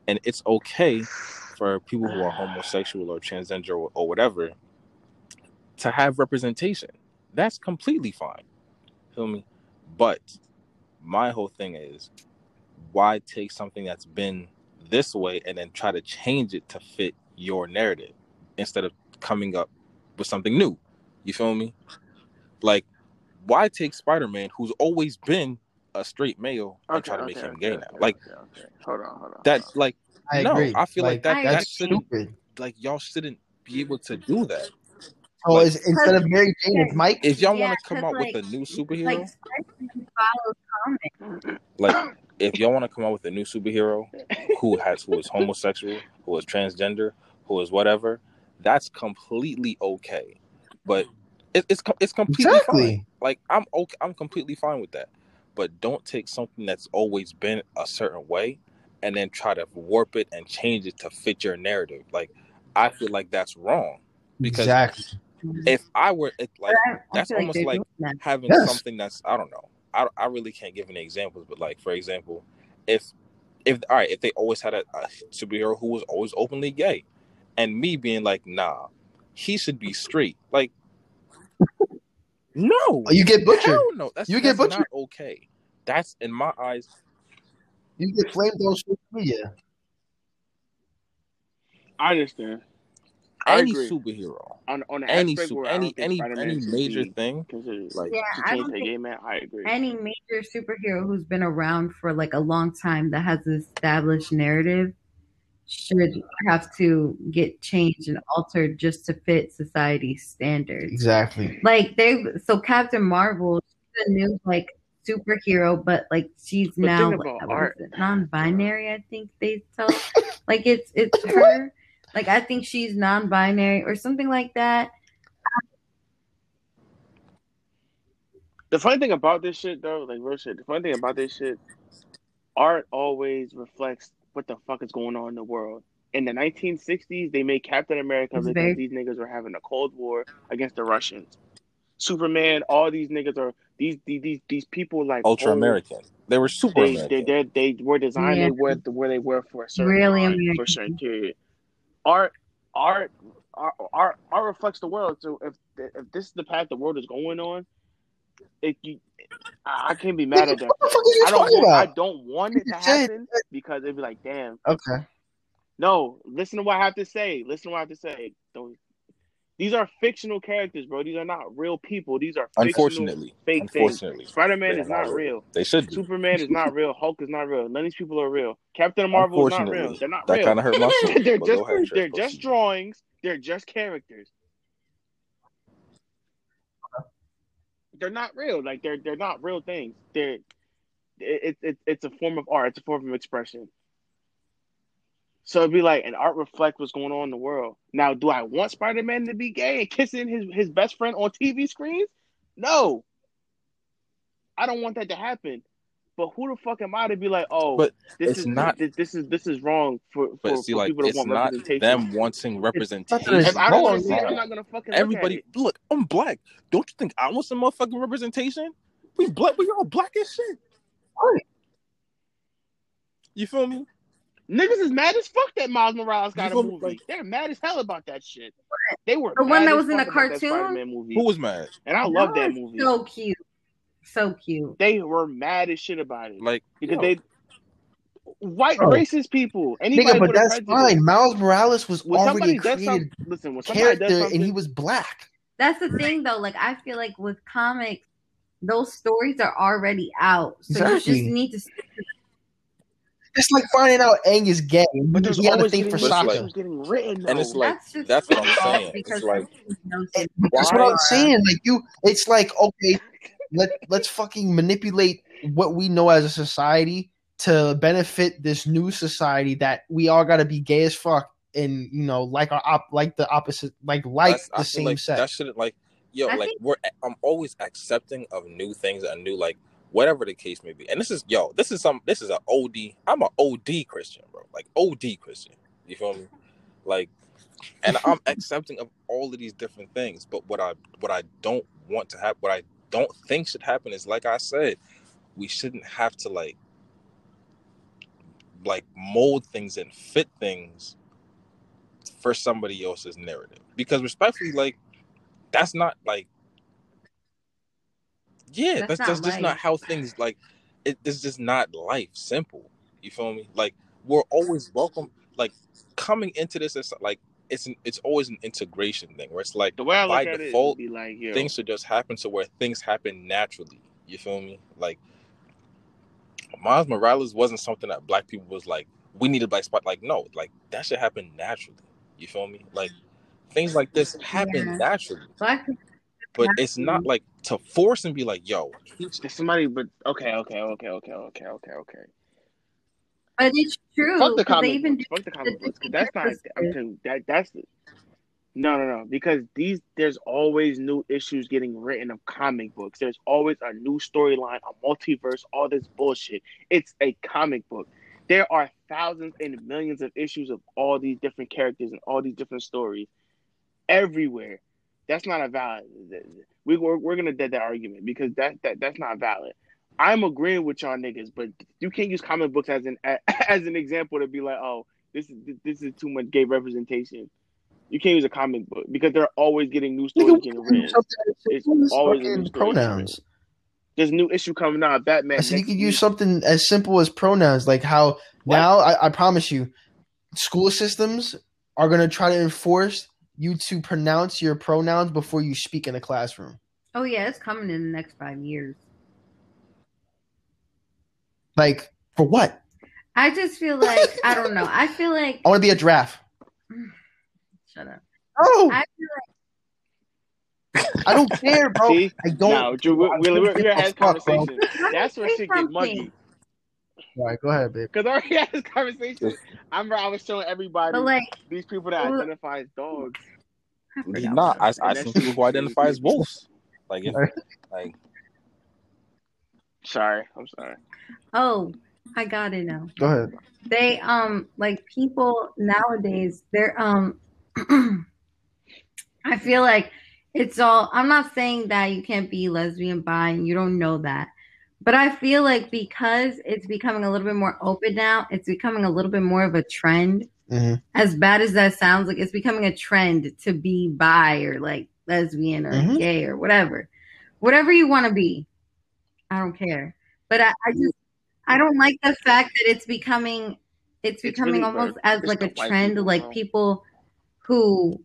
S2: And it's okay for people who are homosexual or transgender or, or whatever to have representation. That's completely fine. Feel me? But my whole thing is why take something that's been this way and then try to change it to fit your narrative instead of coming up with something new? You feel me? Like, why take Spider Man, who's always been a straight male, and try to
S1: okay,
S2: make him
S1: okay,
S2: gay
S1: okay,
S2: now? Like
S1: okay, okay. hold on, hold on.
S2: that,
S1: hold on.
S2: like
S3: I
S2: no,
S3: agree.
S2: I feel like, that that
S3: that's
S2: shouldn't
S3: stupid.
S2: like y'all shouldn't be able to do that.
S3: Oh,
S2: Like-
S3: is, instead of Mary Jane, it's Mike.
S2: If y'all
S4: Yeah,
S2: want to come out
S4: like-
S2: with a new superhero,
S4: Like Spider-Man follows comics.
S2: like if y'all want to come out with a new superhero who has who is homosexual, who is transgender, who is whatever, that's completely okay. But it, it's it's completely fine. Like I'm okay, I'm completely fine with that. But don't take something that's always been a certain way and then try to warp it and change it to fit your narrative. Like I feel like that's wrong. Because
S3: Exactly.
S2: If I were it, like
S4: I- I
S2: that's
S4: feel like
S2: almost like
S4: that.
S2: having
S3: Yes.
S2: something that's I don't know. I, I really can't give any examples, but like for example, if if all right, if they always had a, a superhero who was always openly gay, and me being like, nah, he should be straight. Like, no,
S3: Oh, you get butchered.
S2: hell no, that's
S3: You get
S2: that's
S3: butchered.
S2: not okay. That's in my eyes.
S3: You get flamed on social media.
S1: I understand. I
S2: Any
S1: agree.
S2: superhero,
S1: On on
S2: any super, any any any major
S1: be
S2: thing, like
S4: Yeah, I don't think
S1: gay man, I agree.
S4: any major superhero who's been around for like a long time that has an established narrative should have to get changed and altered just to fit society's standards.
S3: Exactly.
S4: Like they so Captain Marvel, she's a new like superhero, but like she's
S1: But
S4: now like,
S1: about
S4: what is
S1: art.
S4: non-binary. I think they tell like it's it's her. Like I think she's non-binary or something like that.
S1: The funny thing about this shit, though, like real shit. The funny thing about this shit, art always reflects what the fuck is going on in the world. In the 1960s, they made Captain America
S4: It's
S1: because
S4: very-
S1: these niggas were having a Cold War against the Russians. Superman, all these niggas are these these these, these people like
S2: ultra
S1: old-
S2: American. They were super
S1: They,
S2: American.
S1: they they they were designed.
S4: Yeah.
S1: They were where they were for a certain
S4: Really
S1: time, for
S4: American.
S1: a certain period. Art, art, art, art, art reflects the world. So if if this is the path the world is going on, it you, I can't be mad at that.
S3: What the fuck
S1: I don't. Want, I don't want it to happen because it'd be like, damn.
S3: Okay.
S1: No, listen to what I have to say. Listen to what I have to say. Don't. These are fictional characters, bro. These are not real people. These are fictional,
S2: Unfortunately,
S1: fake things. Spider Man is not real.
S2: They should be.
S1: Superman is not real. Hulk is not real. None of these people are real. Captain Marvel is not real. They're not
S2: that
S1: real.
S2: kind of hurt my soul.
S1: they're just
S2: ahead,
S1: they're just drawings. They're just characters. They're not real. Like they're they're not real things. They're it, it, it's a form of art. It's a form of expression. So it'd be like an art reflect what's going on in the world. Now, do I want Spider Man to be gay and kissing his, his best friend on TV screens? No. I don't want that to happen. But who the fuck am I to be like, oh,
S2: But
S1: this
S2: it's
S1: is
S2: not-
S1: this, this is this is wrong for, for,
S2: But see,
S1: for
S2: like,
S1: people that
S2: it's
S1: want
S2: not
S1: representation.
S2: them wanting representation.
S1: If I don't want to see it, I'm not gonna fucking look
S2: Everybody,
S1: at it.
S2: look, I'm black. Don't you think I want some motherfucking representation? We black. We all black as shit.
S3: Right.
S2: You feel me?
S1: Niggas is mad as fuck that Miles Morales got
S2: You
S1: a movie.
S2: Like-
S1: They're mad as hell about that shit. They were
S4: The one that was in the cartoon?
S1: Movie,
S2: Who was mad?
S1: and I love that
S4: That
S1: movie.
S4: So cute. So cute.
S1: They were mad as shit about it
S2: Like
S1: because
S2: yo,
S1: they white
S3: Bro.
S1: racist people. Anybody
S3: Nigga, but that's fine. Miles Morales was
S1: When
S3: already
S1: somebody
S3: a
S1: does
S3: created
S1: something, listen. When
S3: character, and he was black.
S4: That's the thing though. Like I feel like with comics, those stories are already out. So you just need to
S3: It's like finding out Aang is gay.
S1: but there's
S3: he had a
S1: always
S3: thing
S1: getting,
S3: for
S2: But
S3: soccer.
S2: like-
S1: getting written.
S2: and it's like
S4: that's just
S2: that's what I'm saying. It's like
S3: It- that's what I'm saying. Like you, it's like okay, let let's fucking manipulate what we know as a society to benefit this new society that we all got to be gay as fuck and you know like our op, like the opposite, like like
S2: that's- I
S3: the
S2: feel
S3: same
S2: like
S3: sex.
S2: That shouldn't like yo
S4: I
S2: like
S4: think-
S2: we're I'm always accepting of new things and new like whatever the case may be. And this is yo this is some this is an OD. I'm an OD Christian, bro. Like OD Christian. You feel me? Like and I'm accepting of all of these different things. But what I what I don't want to happen, what I don't think should happen is like I said, we shouldn't have to like like mold things and fit things for somebody else's narrative. Because respectfully, like that's not like yeah,
S4: That's
S2: that's
S4: not
S2: that's, just not how things like it, it's just not life simple. You feel me? Like we're always welcome. Like coming into this, it's like it's an, it's always an integration thing where it's like
S1: the way I
S2: by
S1: look
S2: default,
S1: it, it'd be like, yo,
S2: things should just happen to where things happen naturally. You feel me? Like Miles Morales wasn't something that black people was like, we need a black spot. Like, no, like that should happen naturally. You feel me? Like things like this happen
S4: Yeah.
S2: naturally.
S4: black people
S2: But it's not like to force and be like, yo,
S1: somebody, but okay, okay, okay, okay, okay, okay, okay.
S4: But it's true.
S1: Fuck the
S4: 'cause
S1: comic
S4: they even
S1: books. Fuck the
S4: the
S1: comic books. 'cause
S4: Disney
S1: that's not. I'm telling that that's the. No, no, no. Because these, there's always new issues getting written of comic books. There's always a new storyline, a multiverse, all this bullshit. It's a comic book. There are thousands and millions of issues of all these different characters and all these different stories everywhere. That's not a valid. We we're, we're gonna dead that argument because that that that's not valid. I'm agreeing with y'all niggas, but you can't use comic books as an as an example to be like, oh, this is this is too much gay representation. You can't use a comic book because they're always getting new stories
S3: Nigga,
S1: getting
S3: we can
S1: written.
S3: use something as
S1: It's
S3: simple as
S1: always a new story.
S3: pronouns.
S1: There's a new issue coming out. Batman.
S3: I said you
S1: next
S3: could use something as simple as pronouns, like how
S1: What?
S3: now I, I promise you, school systems are gonna try to enforce you to pronounce your pronouns before you speak in a classroom.
S4: Oh yeah, it's coming in the next five years.
S3: Like for what?
S4: I just feel like I don't know. I feel like
S3: I want to be a giraffe.
S4: shut up.
S3: Oh,
S4: I feel
S3: I don't care, bro.
S1: See?
S3: I don't.
S1: Now, Drew, we,
S3: I
S1: we,
S3: don't
S1: we, we
S3: give a
S1: had this
S3: fuck, bro.
S1: conversation. That's where
S4: Say
S1: shit get muggy.
S3: All right, go ahead, babe.
S1: Because I already had this conversation. I remember I was showing everybody
S4: like,
S1: these people that
S4: well-
S1: identify as dogs.
S4: I
S2: not. I, I
S1: And
S2: seen people who
S1: shit-
S2: identify as wolves. Like, if,
S3: Right.
S2: like
S1: Sorry, I'm sorry.
S4: Oh, I got it now.
S3: Go ahead.
S4: They um like people nowadays, they're um I feel like it's all I'm not saying that you can't be lesbian bi and you don't know that. But I feel like because it's becoming a little bit more open now, it's becoming a little bit more of a trend.
S3: Mhm.
S4: As bad as that sounds, like it's becoming a trend to be bi or like lesbian or
S3: Mhm.
S4: gay or whatever. Whatever you want to be. I don't care. But I, I just I don't like the fact that it's becoming it's
S1: It's
S4: becoming
S1: really
S4: almost
S1: for-
S4: as
S1: it's
S4: like a trend
S1: people
S4: like
S1: now.
S4: people who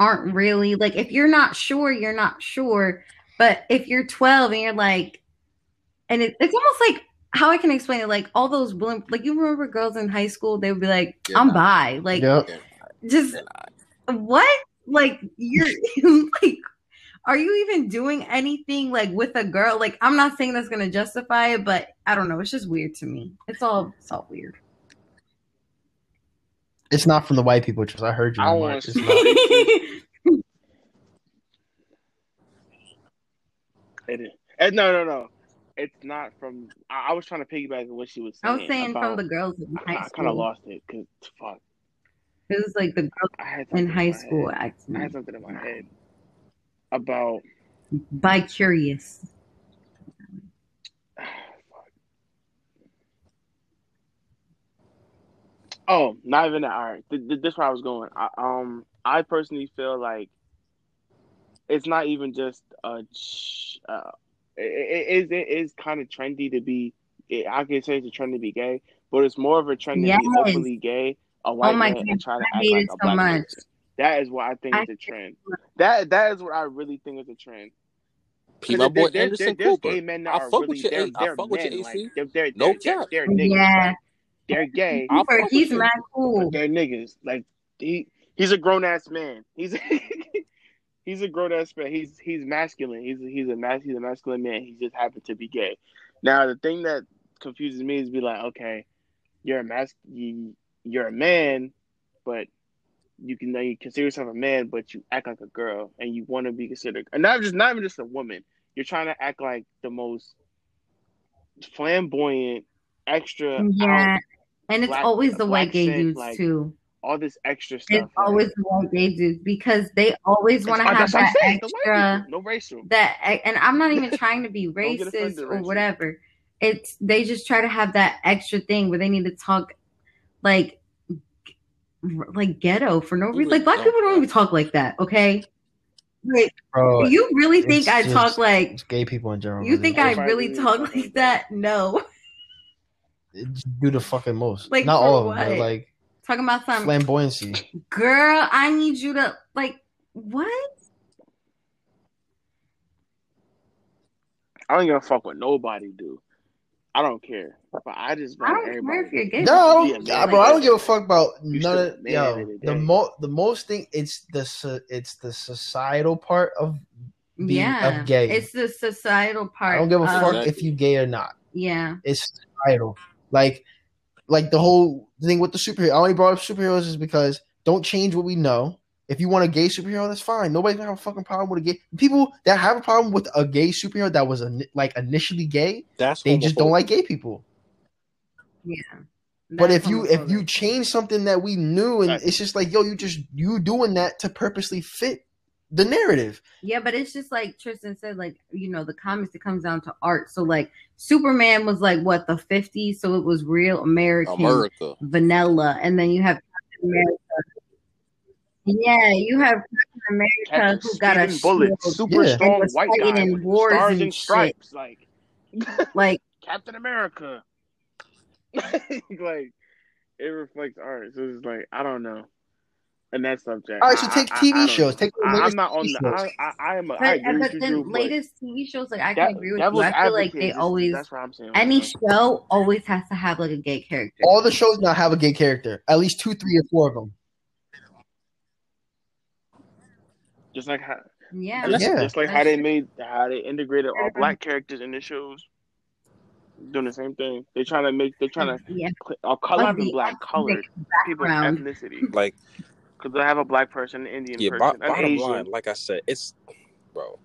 S4: aren't really like if you're not sure, you're not sure. But if you're 12 and you're like, and it, it's almost like how I can explain it, like all those blimp, like you remember girls in high school, they would be like,
S2: Yeah,
S4: I'm
S2: nah.
S4: bi. Like,
S3: Yep.
S4: just what? Like, you're like, are you even doing anything like with a girl? Like, I'm not saying that's gonna justify it, but I don't know. It's just weird to me. It's all, it's all weird.
S3: It's not from the white people, just I heard you.
S1: I don't
S3: Mark.
S1: want
S3: It's
S1: to-
S3: not.
S1: It is. Eh, no, no, no. It's not from. I, I was trying to piggyback on what she was saying.
S4: I was saying
S1: about,
S4: from the girls in
S1: I,
S4: high
S1: I kind of lost it because fuck.
S4: It was like the girls
S1: I had
S4: in high
S1: my
S4: school
S1: head. I had something in my head about.
S4: bi curious.
S1: Oh, not even that. All right, th- th- this is where I was going. I, um, I personally feel like it's not even just a. Uh, it, it is it is kind of trendy to be. It, I can say it's a trend to be gay, but it's more of a trend to be openly gay, a oh white
S4: Oh my
S1: man,
S4: God,
S1: and try to
S4: I
S1: act like
S4: it
S1: a
S4: so
S1: black
S4: much.
S1: person. That is what I think
S4: I
S1: is a trend. That that is what I really think is a trend.
S2: P my boy
S1: There- there-
S2: Anderson
S1: there's
S2: Cooper.
S1: gay men that
S2: I
S1: are
S2: fuck
S1: really
S2: with your
S1: they're,
S2: A- I
S1: they're
S2: fuck with your AC.
S1: like they're they're
S2: No
S1: they're,
S2: cap.
S1: they're, they're niggas.
S4: Yeah,
S1: Like, they're gay.
S2: I
S4: Cooper,
S2: fuck
S4: he's
S2: with you.
S1: but
S4: cool.
S1: they're niggas. Like he he's a grown ass man. He's he's a grown ass man. He's he's masculine. He's he's a mas- he's a masculine man. He just happened to be gay. Now the thing that confuses me is be like, okay, you're a mas you, you're a man, but you can you consider yourself a man, but you act like a girl, and you want to be considered, and not just not even just a woman. You're trying to act like the most flamboyant, extra,
S4: Yeah,
S1: out,
S4: and it's always the white gay dudes
S1: like,
S4: too.
S1: All this extra stuff.
S4: It's always the white gay dudes because they always want to have
S1: that's what
S4: that
S1: saying, the white
S4: extra.
S1: no racial.
S4: that and I'm not even trying to be racist or
S1: Rachel.
S4: whatever. It's they just try to have that extra thing where they need to talk like like ghetto for no reason. Like black people don't even talk like that, okay? Like
S3: Bro,
S4: you really think I
S3: just-
S4: talk like
S3: gay people in general.
S4: you think I really
S1: really
S4: talk
S1: talk
S4: like
S1: like
S4: that? No.
S3: Do the fucking most.
S4: Like,
S3: Not all of them, but like
S4: Talking about some
S3: flamboyancy.
S4: girl, I need you to like what?
S1: I don't give a fuck what nobody do. I don't care, but I just
S4: I don't
S1: everybody.
S4: care if you're gay.
S3: No, I don't,
S1: man
S3: bro.
S1: like
S3: I don't give a fuck about
S1: You
S3: none of
S1: a
S3: yo.
S1: the end the
S3: The mo the most thing it's the so- it's the societal part of being
S4: yeah,
S3: of gay.
S4: it's the societal part.
S3: I don't give a
S4: of-
S3: fuck if you gay or not.
S4: Yeah,
S3: It's societal. Like like the whole thing with the superhero. I only brought up superheroes is because don't change what we know. If you want a gay superhero, that's fine. Nobody's gonna have a fucking problem with a gay. People that have a problem with a gay superhero that was a, like initially gay,
S2: That's
S3: they just don't like gay people.
S4: yeah.
S3: But
S4: That's
S3: if you if you change something that we knew, and
S1: Right.
S3: it's just like, yo, you just you doing that to purposely fit the narrative.
S4: Yeah, but it's just like Tristan said, like, you know, the comics, it comes down to art. So, like, Superman was like, what, the 50s? So it was real American
S2: America.
S4: vanilla. And then you have Captain America. Yeah, you have Captain America
S1: Captain
S4: who got a
S1: Speeding bullets,
S4: shield,
S1: super
S3: Yeah.
S1: strong
S4: And
S1: white
S4: fighting
S1: guy
S4: in
S1: with
S4: wars
S1: stars
S4: and
S1: and
S4: shit.
S1: stripes, like
S4: like,
S1: Captain America. like it reflects art, so it's like I don't know. And that subject.
S3: All right, so take
S1: I- I-
S3: TV
S1: I don't
S3: shows. Take the
S1: I,
S3: latest
S1: I'm not on
S3: TV
S1: the.
S3: shows.
S1: I, I, I am. A,
S4: but,
S1: I agree
S4: but
S1: with you,
S4: then
S1: Drew, but
S4: latest TV shows, like, I
S1: that-
S4: can agree with you. I feel like they always,
S1: That's what I'm saying.
S4: any show always has to have like a gay character.
S3: All the shows now have a gay character. At least two, three, or four of them.
S1: just like how,
S4: Yeah.
S1: just,
S3: Yeah.
S1: just like how they made how they integrated all black characters in the shows. Doing the same thing. They're trying to make. They're trying to.
S4: yeah.
S1: Uh, color
S4: Like the
S1: black colored people's ethnicity
S2: Like
S1: because they have a black person, an Indian
S2: yeah, bo-
S1: person, an
S2: bottom
S1: Asian.
S2: line, like I said, it's bro.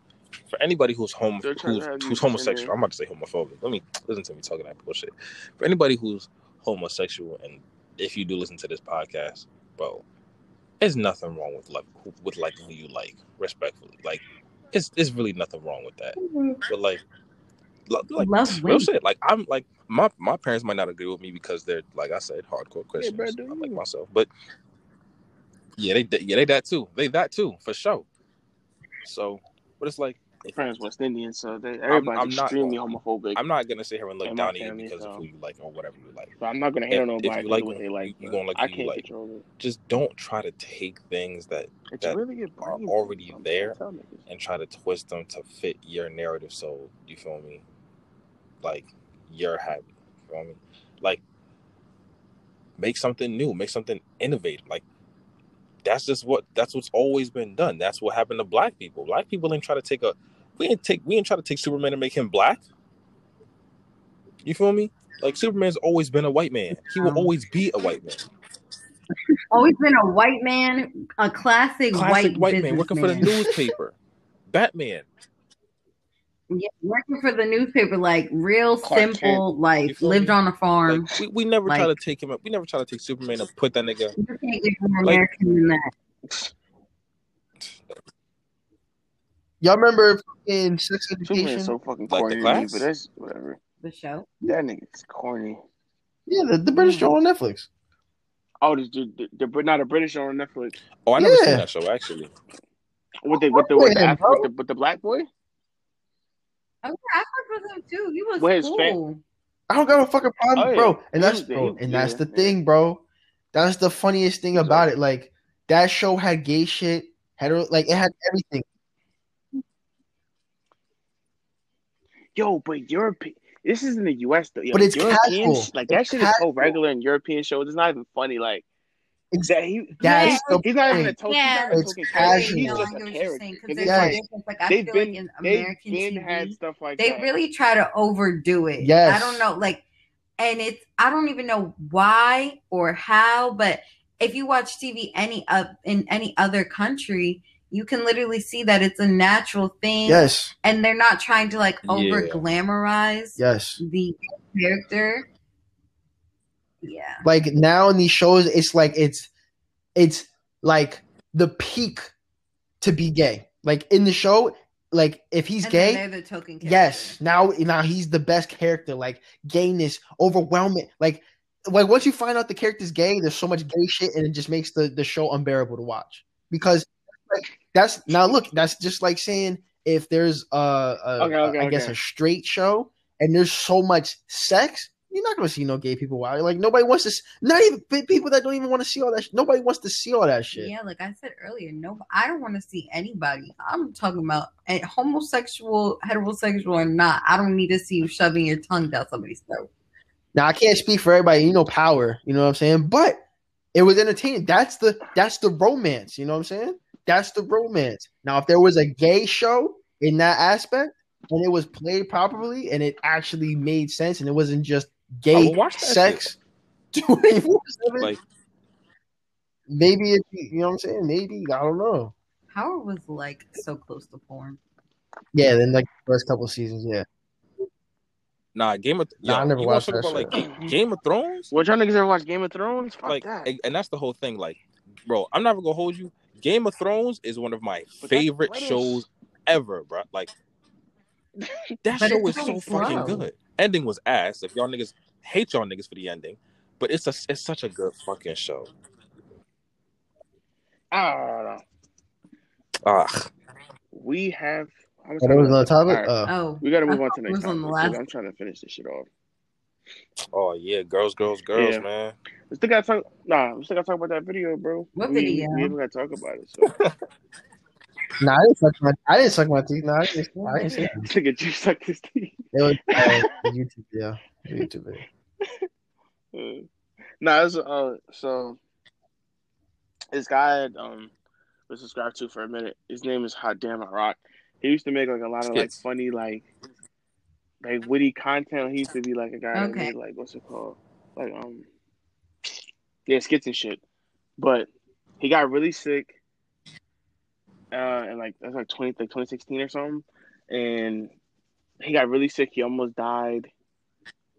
S2: For anybody who's home who's, who's homosexual. I'm about to say homophobic. Let me listen to me talking that bullshit. For anybody who's homosexual, and if you do listen to this podcast, bro, there's nothing wrong with like who- with liking who you like, respectfully. Like, it's it's really nothing wrong with that. Mm-hmm. But like, like
S4: Love
S2: real
S4: women.
S2: shit. Like I'm like my my parents might not agree with me because they're like I said, hardcore Christians,
S1: bro, do
S2: unlike
S1: you?
S2: myself. But yeah, they yeah they that too. They that too for sure. So, but it's like
S1: friends West Indian, so they, everybody's
S2: I'm not-
S1: extremely homophobic.
S2: I'm not gonna sit here and look down on you because
S1: so-
S2: of who you like or whatever you like.
S1: but I'm not gonna hate on
S2: if you like
S1: what they like.
S2: you- gonna like
S1: I
S2: you
S1: can't
S2: like.
S1: control it.
S2: Just don't try to take things that
S1: It's
S2: that
S1: really
S2: are already
S1: I'm
S2: there.
S1: trying to tell niggas.
S2: and try to twist them to fit your narrative. So you feel me? Like you're happy. You feel me? Like make something new, make something innovative. Like that's just what that's what's always been done. That's what happened to black people. Black people didn't try to take a we didn't take we didn't try to take Superman and make him black. You feel me? Like Superman's always been a white man. He will
S4: Um,
S2: always be a white man.
S4: Always been a white man, a classic,
S2: Classic
S4: white,
S2: white, man working for the newspaper. Batman.
S4: Yeah, working for the newspaper, like real
S1: Clark
S4: simple,
S2: You
S4: like lived
S2: me?
S4: on a farm.
S2: Like we, we never try to take him up. we never try to take Superman and put that nigga
S4: you can't get more
S2: like-
S4: American than that.
S3: Y'all remember in Sex Education?
S1: Superman's so fucking
S2: Like the
S1: corny
S2: class?
S1: but that's whatever.
S4: The show.
S1: That nigga's corny.
S3: yeah, the, the British show on mm. Netflix.
S1: Oh, the the, the, the not a British show on Netflix.
S2: Oh, I never
S3: Yeah.
S2: seen that show actually.
S1: With the with the with the,
S3: Yeah,
S1: Af-
S3: bro.
S1: with the, with the black boy.
S4: Oh, yeah, I fucked with him too. He was
S1: With his
S4: cool.
S3: I don't got a fucking problem,
S1: Oh, yeah.
S3: bro. And that's bro,
S1: he-
S3: and that's the thing, bro. That's the funniest thing about it. Like that show had gay shit, hetero, like it had everything.
S1: Yo, but European. This is in the U.S. though. Yo,
S3: But it's
S1: European,
S3: casual.
S1: sh- Like that
S3: It's
S1: shit is so regular in European shows. It's not even funny. Like that he.
S3: That's
S4: Yeah,
S3: the
S1: He's not even a
S3: point.
S1: token.
S4: Yeah,
S1: he's not a
S3: it's
S1: token character.
S3: casual.
S1: He's
S4: No, I
S1: just
S4: get
S1: a
S4: what you're
S1: character.
S4: saying, 'cause
S1: 'Cause
S4: there's
S1: it's
S4: a
S1: like,
S4: I
S1: they've
S4: feel
S1: been
S4: like in
S1: they've been
S4: TV,
S1: had stuff like
S4: they
S1: that.
S4: really try to overdo it.
S3: Yes.
S4: I don't know, like, and it's I don't even know why or how, but if you watch TV any up in any other country, you can literally see that it's a natural thing,
S3: Yes,
S4: and they're not trying to like
S2: Yeah.
S4: over glamorize
S3: yes.
S4: the character. Yeah,
S3: Like now in these shows, it's like it's it's like the peak to be gay. Like in the show, like if he's
S4: and
S3: gay,
S4: they're the token.
S3: Yes, now now he's the best character. Like gayness, overwhelming. Like like once you find out the character's gay, there's so much gay shit, and it just makes the the show unbearable to watch. Because like that's now look, that's just like saying if there's a, a,
S1: Okay, okay,
S3: a- I guess a straight show and there's so much sex. You're not gonna see no gay people watch. Like nobody wants to. s- Not even people that don't even want to see all that. Sh- nobody wants to see all that shit.
S4: Yeah, like I said earlier, no, I don't want to see anybody. I'm talking about a homosexual, heterosexual, or not. I don't need to see you shoving your tongue down somebody's throat.
S3: Now I can't speak for everybody, you know, power, you know what I'm saying? But it was entertaining. That's the that's the romance, you know what I'm saying? That's the romance. Now if there was a gay show in that aspect and it was played properly and it actually made sense and it wasn't just gay
S2: watch
S3: sex 24/7,
S2: Like
S3: maybe if you, you know what I'm saying? Maybe I don't know.
S4: Howard was like so close to porn.
S3: Yeah, then like the first couple of seasons, yeah.
S2: nah, Game of
S3: Nah, I
S2: yo,
S3: never
S2: wanna
S3: watched
S2: talk
S3: that
S2: about like. Game, Game of Thrones?
S1: What y'all niggas ever watch Game of Thrones? Fuck
S2: like
S1: that.
S2: and- and that's the whole thing like bro i'm never gonna hold you game of thrones is one of my
S1: But
S2: favorite shows ever bro like that show is so
S4: really
S2: fucking good ending was ass if y'all niggas hate y'all niggas for the ending but it's a it's such a good fucking show
S1: I don't know.
S2: ah
S1: We have. how
S3: Oh, that was
S1: we
S3: another
S1: got?
S3: topic?
S1: Alright,
S3: Uh,
S4: Oh,
S1: we got to move
S4: I
S1: on to
S4: thought
S1: the
S4: it
S1: next
S4: was on
S1: topic.
S4: the
S1: 'cause
S4: last-
S1: I'm trying to finish this shit off.
S2: oh yeah girls girls girls
S1: Yeah.
S2: man
S1: We still got to talk. Nah, we still got to talk about that video, bro.
S4: What
S1: we,
S4: video?
S1: We even got to talk about it. So.
S3: nah, I didn't suck my I didn't suck my teeth. Nah, I didn't, I didn't say that.
S1: This nigga juice sucked his teeth.
S3: It was uh, YouTube Yeah, YouTube video.
S1: Uh, nah, it's, uh, so this guy I um was subscribed to for a minute. His name is Hot Damn I Rock. He used to make like a lot of like funny like like witty content. He used to be like a guy that
S4: Okay.
S1: made like what's it called like um yeah skits and shit. But he got really sick. Uh, and like that's like twenty like twenty sixteen or something, and he got really sick. He almost died.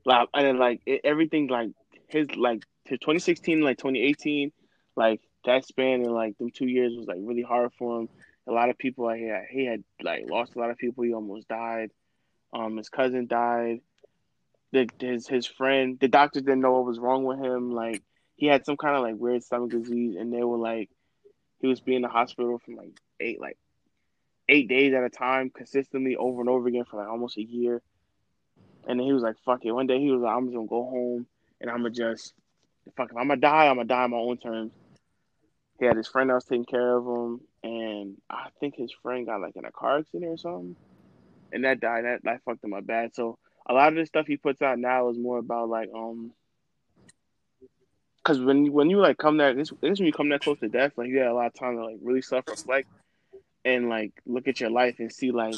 S1: Like and then like it, everything like his like to 2016 like 2018 like that span in like them two years was like really hard for him. A lot of people like he had, he had like lost a lot of people. He almost died. Um, his cousin died. The, his his friend, the doctors didn't know what was wrong with him. Like he had some kind of like weird stomach disease, and they were like he was being in the hospital from like eight like eight days at a time, consistently over and over again for like almost a year. And then he was like, "Fuck it." One day he was like, "I'm just gonna go home and I'm gonna just fuck. If I'm gonna die, I'm gonna die on my own terms." He had his friend that was taking care of him, and I think his friend got like in a car accident or something, and that died. That that fucked him up bad. So a lot of the stuff he puts out now is more about like um because when when you like come that this this when you come that close to death, like you had a lot of time to like really self reflect and like look at your life and see like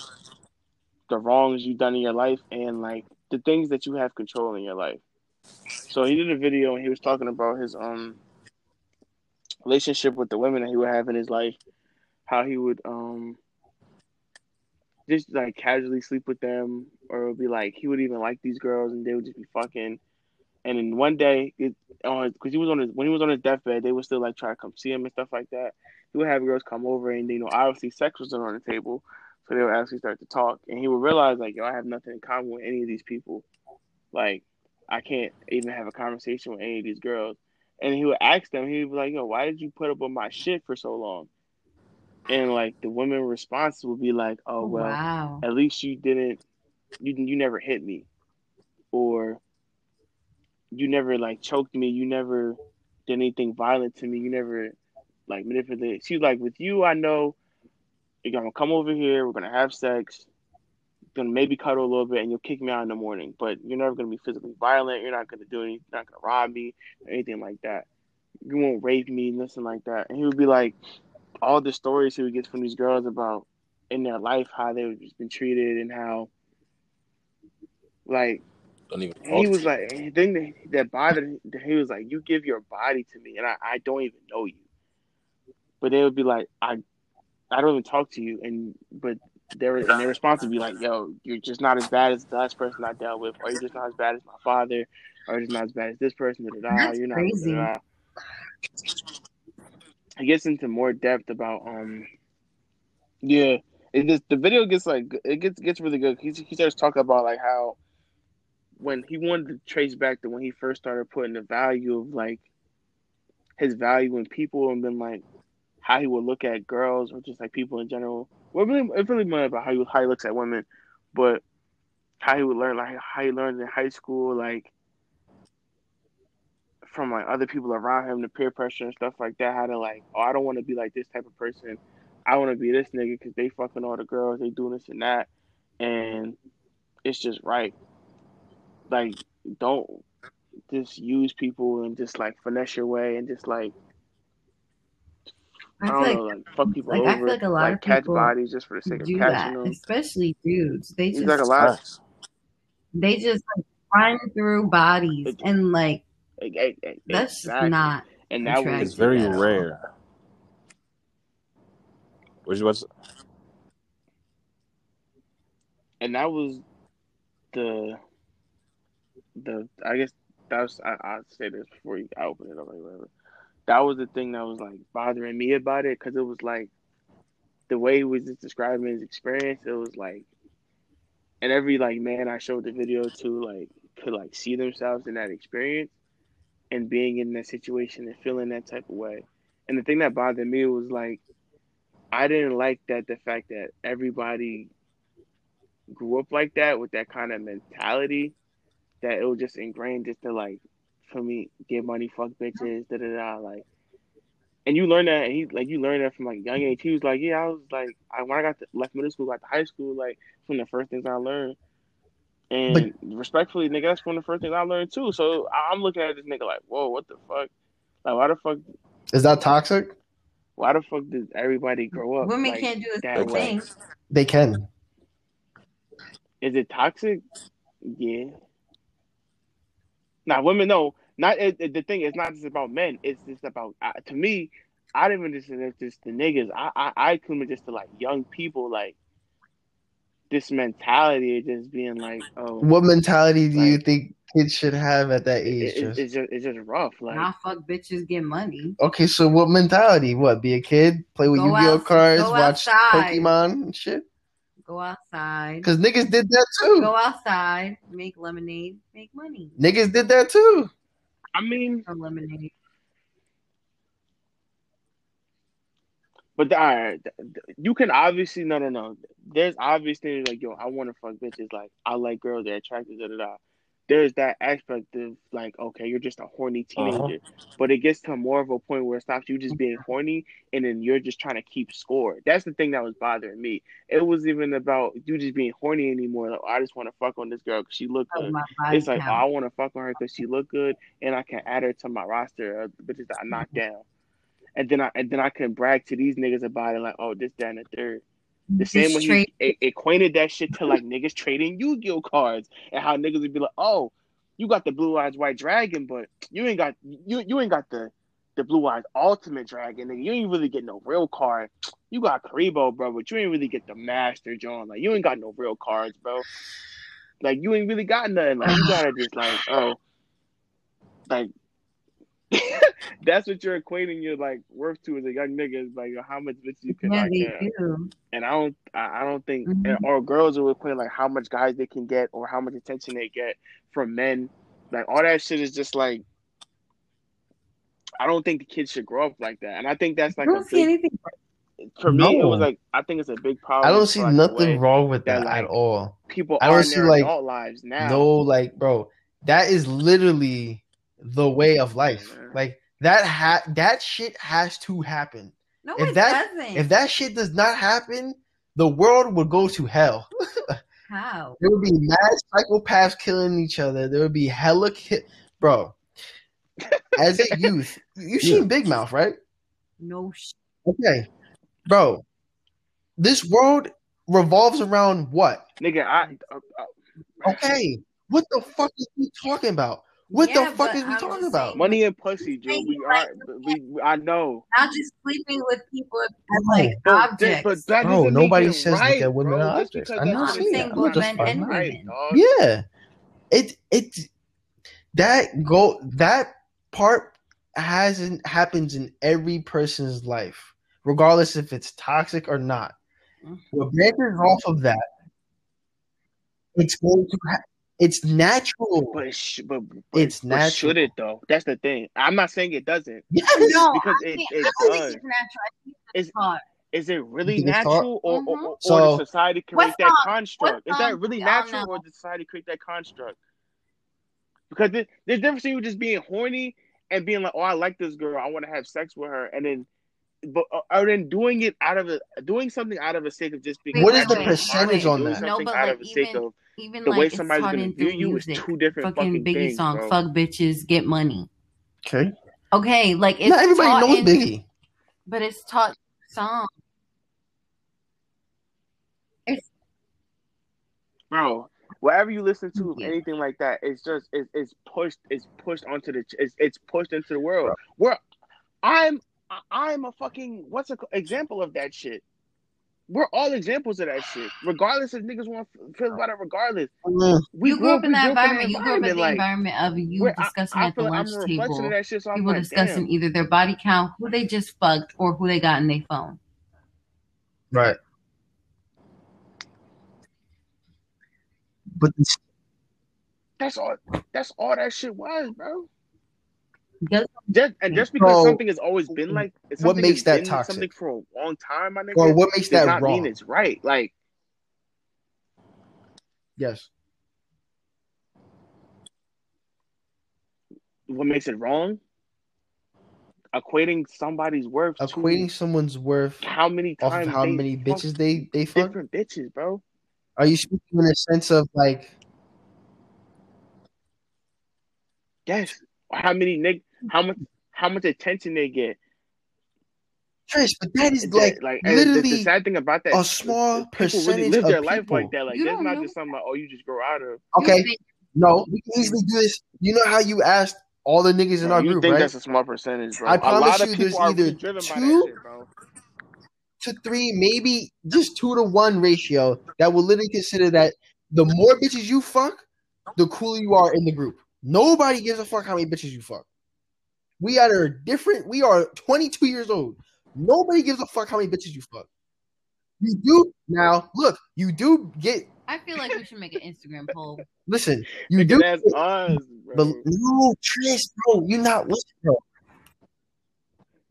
S1: the wrongs you've done in your life and like the things that you have control in your life. So he did a video and he was talking about his um relationship with the women that he would have in his life, how he would um just like casually sleep with them, or it would be like he would even like these girls and they would just be fucking. And then one day, it because he was on his when he was on his deathbed, they would still like try to come see him and stuff like that. He would have girls come over and you know obviously sex was on the table, so they would actually start to talk, and he would realize like yo I have nothing in common with any of these people, like I can't even have a conversation with any of these girls. And he would ask them, he would be like, yo, why did you put up with my shit for so long? And like the women response would be like, "Oh well,
S4: wow.
S1: at least you didn't, you you never hit me, or you never like choked me. You never did anything violent to me. You never like manipulated." She's like, "With you, I know you're gonna come over here. We're gonna have sex, gonna maybe cuddle a little bit, and you'll kick me out in the morning. But you're never gonna be physically violent. You're not gonna do anything. You're not gonna rob me or anything like that. You won't rape me, nothing like that." And he would be like all the stories he would get from these girls about in their life how they've just been treated and how like
S2: Don't even.
S1: he was
S2: to
S1: like the thing that, that bothered him he was like you give your body to me and I, I don't even know you but they would be like I I don't even talk to you and but their and their response would be like yo you're just not as bad as the last person I dealt with or you're just not as bad as my father or you're just not as bad as this person da, da, da,
S4: That's
S1: you're not
S4: crazy.
S1: da, da, da. It gets into more depth about um yeah it just the video gets like it gets gets really good he, he starts talking about like how when he wanted to trace back to when he first started putting the value of like his value in people and then like how he would look at girls or just like people in general well really it's really more about how he how he looks at women but how he would learn like how he learned in high school like from like other people around him, the peer pressure and stuff like that. How to like, oh, I don't want to be like this type of person. I want to be this nigga because they fucking all the girls, they doing this and that, and it's just right. Like, don't just use people and just like finesse your way and just like I
S4: I
S1: don't
S4: feel
S1: know,
S4: like
S1: like fuck people
S4: like,
S1: over,
S4: I feel like a lot of
S1: catch
S4: people
S1: bodies just for the sake of
S4: do
S1: catching
S4: that,
S1: them.
S4: especially dudes. They
S1: He's
S4: just
S1: like a lot.
S2: Facts.
S4: they just like run through bodies
S1: It-
S4: and like
S1: eh, eh,
S4: that's just not
S1: and that was.
S2: It's very
S4: at
S2: rare. Which you about to say?
S1: and that was the the I guess that was I I say this before you I open it up or whatever. That was the thing that was like bothering me about it because it was like the way he was just describing his experience. It was like, and every like man I showed the video to like could like see themselves in that experience and being in that situation and feeling that type of way. And the thing that bothered me was like I didn't like that the fact that everybody grew up like that with that kind of mentality that it was just ingrained just to like for me get money, fuck bitches, da da da like and you learn that and he like you learn that from like young age. He was like, Yeah, I was like I when I got to left middle school, got to high school, like from the first things I learned. And respectfully, nigga, that's one of the first things I learned too. So I'm looking at this nigga like, whoa, what the fuck? Like why the fuck
S3: Is that toxic?
S1: why the fuck did everybody grow up?
S4: Women
S1: like,
S4: can't do the
S1: that
S4: same
S1: way?
S4: thing.
S3: They can.
S1: Is it toxic? Yeah. Now, women know. Not it, it- the thing. It's not just about men. It's just about uh, to me. I didn't even just it's just the niggas. I I I come just to like young people like this mentality of just being like, oh,
S3: What mentality do you think kids should have at that age?
S1: it-
S3: Just-
S1: it's just it's just rough. Like
S4: Not fuck bitches get money.
S3: okay, so what mentality? What? Be a kid, play with
S4: Go
S3: Yu-Gi-Oh cards, watch
S4: outside.
S3: Pokemon and shit.
S4: Go outside.
S3: Because niggas did that too.
S4: Go outside. Make lemonade. Make money
S3: Niggas did that too.
S1: I mean,
S4: from lemonade.
S1: But the, all right, th- th- you can obviously no no no. There's obvious things like yo, I want to fuck bitches. Like I like girls that are attractive. Da da da. There's that aspect of like okay, you're just a horny
S5: Uh-huh.
S1: teenager, but it gets to more of a point where it stops you just being horny, and then you're just trying to keep score. That's the thing that was bothering me. It wasn't even about you just being horny anymore. Like I just want to fuck on this girl because she look
S4: Oh,
S1: good.
S4: my
S1: It's like oh, I
S4: count.
S1: want to fuck on her because she look good, and I can add her to my roster of bitches that I knock down. And then I and then I can brag to these niggas about it, like, oh, this, that, and the third. The same
S4: trait-
S1: he e- equated that shit to like niggas trading Yu-Gi-Oh cards and how niggas would be like, oh, you got the blue eyes white dragon, but you ain't got you you ain't got the the blue eyes ultimate dragon, nigga. You ain't really get no real card. You got Kuriboh, bro, but you ain't really get the master John. Like you ain't got no real cards, bro. Like you ain't really got nothing. Like you gotta just like, oh, like that's what you're equating your like worth to as a young nigga is like how much bitch you can
S4: yeah,
S1: like
S4: they
S1: yeah.
S4: do.
S1: And I don't I I don't think
S4: Mhm.
S1: or girls are equating like how much guys they can get or how much attention they get from men. Like all that shit is just like I don't think the kids should grow up like that. And I think that's like a
S4: don't see
S1: big
S4: anything.
S1: for me it was like I think it's a big problem.
S3: I don't
S1: for,
S3: see
S1: like,
S3: nothing wrong with
S1: that,
S3: that
S1: like,
S3: at all.
S1: People
S3: I don't
S1: are in
S3: see,
S1: their
S3: like,
S1: adult lives now.
S3: No, like, bro, that is literally the way of life. Like that ha- that shit has to happen.
S4: No,
S3: if
S4: it
S3: that-
S4: doesn't.
S3: If that shit does not happen, the world would go to hell.
S4: How?
S3: There would be mad psychopaths killing each other. There would be hella ki- bro. As a youth, you've seen Big Mouth, right?
S4: No sh-
S3: Okay, bro. This world revolves around what?
S1: Nigga, I uh, uh,
S3: Okay, what the fuck is we talking about? What
S4: Yeah,
S3: the fuck
S4: but
S3: is we
S4: I'm
S3: talking about?
S4: saying-
S1: money and pussy, Joe. We are we, we I know.
S4: not just sleeping with people as like
S1: But,
S4: objects.
S1: but that
S3: Bro, nobody says
S1: right,
S3: that women
S1: bro.
S3: are objects. I
S1: that's
S3: know,
S1: what
S4: I'm
S1: it
S3: see
S1: is,
S3: that.
S4: saying
S3: I'm just
S4: and women.
S1: dog.
S3: Yeah, it it that go that part hasn't happens in every person's life, regardless if it's toxic or not. Mm-hmm. What branches off of that, it's going to ha- it's natural.
S1: But, it sh- but, but
S3: It's
S1: but
S3: natural.
S1: should it though? That's the thing. I'm not saying it doesn't.
S3: Yes,
S4: no,
S1: because
S4: I
S1: it-
S4: think,
S1: it
S4: I don't think it's natural. I think
S1: Is is it really natural, or, or,
S4: Mhm.
S1: or,
S3: So-
S1: or the society create
S4: What
S1: that
S4: song-
S1: construct?
S4: what
S1: Is that really
S4: do
S1: natural, or did society create that construct? Because there's difference between you just being horny and being like, "Oh, I like this girl. I want to have sex with her," and then, but uh, or then doing it out of a doing something out of a sake of just being.
S3: What is the percentage on
S1: Doing
S3: that?
S4: No,
S1: something
S4: but
S1: out
S4: like
S1: of the sake
S4: even
S1: of
S4: even
S1: the
S4: like
S1: way
S4: it's
S1: somebody's gonna
S4: in
S1: view
S4: through
S1: you is two different
S4: Fucking
S1: fucking
S4: Biggie
S1: things,
S4: song,
S1: bro.
S4: "Fuck bitches, get money."
S3: Okay,
S4: Okay, like it's
S3: not everybody
S4: taught
S3: knows
S4: in,
S3: Biggie.
S4: but it's taught song.
S1: bro. Whatever you listen to,
S4: Yeah.
S1: anything like that, it's just it's, it's pushed it's pushed onto the it's, it's pushed into the world. Where I'm I'm a fucking what's a example of that shit. We're all examples of that shit. Regardless if niggas want to feel about it, regardless.
S3: Mm,
S1: We
S4: you grew up in
S1: we
S4: that
S1: grew
S4: environment. You grew up in the
S1: like,
S4: environment of you
S1: where I-
S4: discussing
S1: I,
S4: at the
S1: like
S4: lunch
S1: I'm a reflection
S4: table.
S1: of that shit. So
S4: People
S1: like,
S4: discussing
S1: damn.
S4: either their body count, who they just fucked, or who they got in their phone.
S3: Right. But this-
S1: That's all. That's all that shit was, bro.
S4: Does-
S1: Just and just because
S3: So,
S1: something has always been like
S3: what
S1: something
S3: makes
S1: has
S3: that
S1: been
S3: toxic?
S1: Something for a long time, my nigga.
S3: or what makes
S1: does
S3: that
S1: not mean
S3: wrong?
S1: it's right. Like
S3: Yes.
S1: what makes it wrong? Equating somebody's worth
S3: Equating someone's worth
S1: how many
S3: off
S1: times
S3: of how
S1: they
S3: many bitches they they fuck.
S1: different bitches, bro.
S3: Are you speaking in a sense of like
S1: Yes. How many nig how much how much attention they get.
S3: Trish? But that is
S1: That-
S3: like
S1: like and the, the sad thing about that
S3: a small
S1: people really
S3: percentage
S1: live their
S3: of
S1: life
S3: people.
S1: like that. Like
S4: You
S1: that's
S4: don't know
S1: just something like, oh you just grow out of.
S3: Okay, no, we can easily do this. You know how you asked all the niggas in
S1: Bro,
S3: our
S1: you
S3: group,
S1: think
S3: right?
S1: that's a small percentage, bro.
S3: I
S1: a
S3: promise
S1: lot
S3: you
S1: people
S3: there's
S1: are really
S3: either two-
S1: shit,
S3: to three, maybe just two to one ratio that will literally consider that the more bitches you fuck, the cooler you are in the group. Nobody gives a fuck how many bitches you fuck. We are different. We are 22 years old. Nobody gives a fuck how many bitches you fuck. You do now. Look, you do get.
S4: I feel like we should make an Instagram poll.
S3: Listen, you
S1: Nigga,
S3: do.
S1: that's us, bro.
S3: But no, Trish, bro, you're not listening, bro.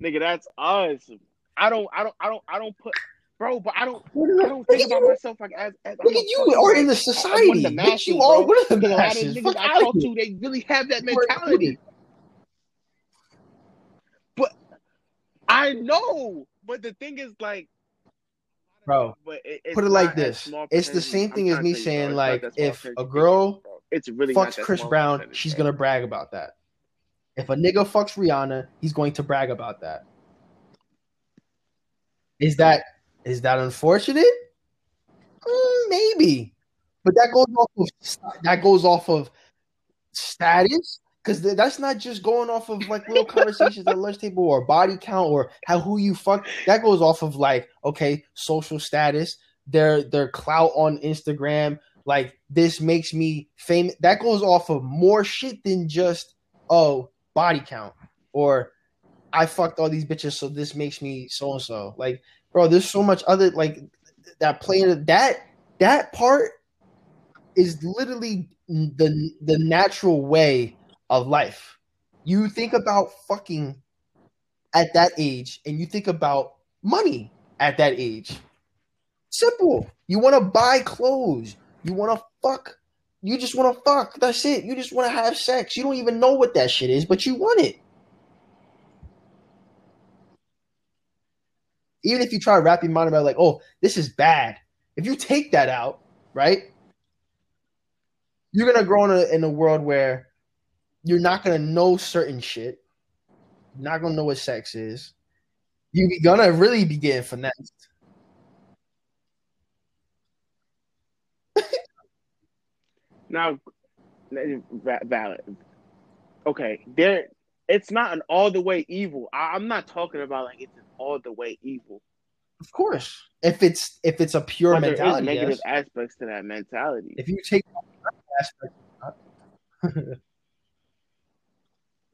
S1: Nigga, that's us. I don't, I don't, I don't, I don't put, bro. But I don't, I don't
S3: that?
S1: think about
S3: you.
S1: myself like as, as
S3: Look
S1: I'm
S3: at you, or in the
S1: like, I'm one
S3: society.
S1: of the
S3: Bitch,
S1: masses,
S3: you are
S1: bro.
S3: one of the
S1: Because a lot of
S3: masses.
S1: niggas
S3: Fuck
S1: I talk to, they really have that mentality. I know, but the thing is, like,
S3: Bro,
S1: but it, it's
S3: put it like this. It's the same thing as me
S1: to tell you,
S3: saying,
S1: bro, it's not
S3: like, if a
S1: you think it
S3: girl.
S1: It's really
S3: fucks Chris Brown, she's gonna brag about that. If a nigga fucks Rihanna, he's going to brag about that. Is that is that unfortunate? Mm, maybe, but that goes off of that goes off of status because that's not just going off of like little conversations at lunch table or body count or how who you fuck. That goes off of like okay, social status, their their clout on Instagram. Like this makes me famous. That goes off of more shit than just oh body count or I fucked all these bitches, so this makes me so and so. Like, bro, there's so much other like that playing that that part is literally the the natural way of life. You think about fucking at that age, and you think about money at that age. Simple. You want to buy clothes. You want to fuck. You just want to fuck. That's it. You just want to have sex. You don't even know what that shit is, but you want it. Even if you try to wrap your mind about like, oh, this is bad. If you take that out, right? You're gonna grow in a in a world where you're not gonna know certain shit. You're not gonna know what sex is. You're gonna really be getting finessed.
S1: Now, valid. Okay, there. It's not an all the way evil. I, I'm not talking about like it's an all the way evil.
S3: Of course. If it's if it's a pure
S1: But
S3: mentality,
S1: negative
S3: yes.
S1: aspects to that mentality.
S3: If you take aspect,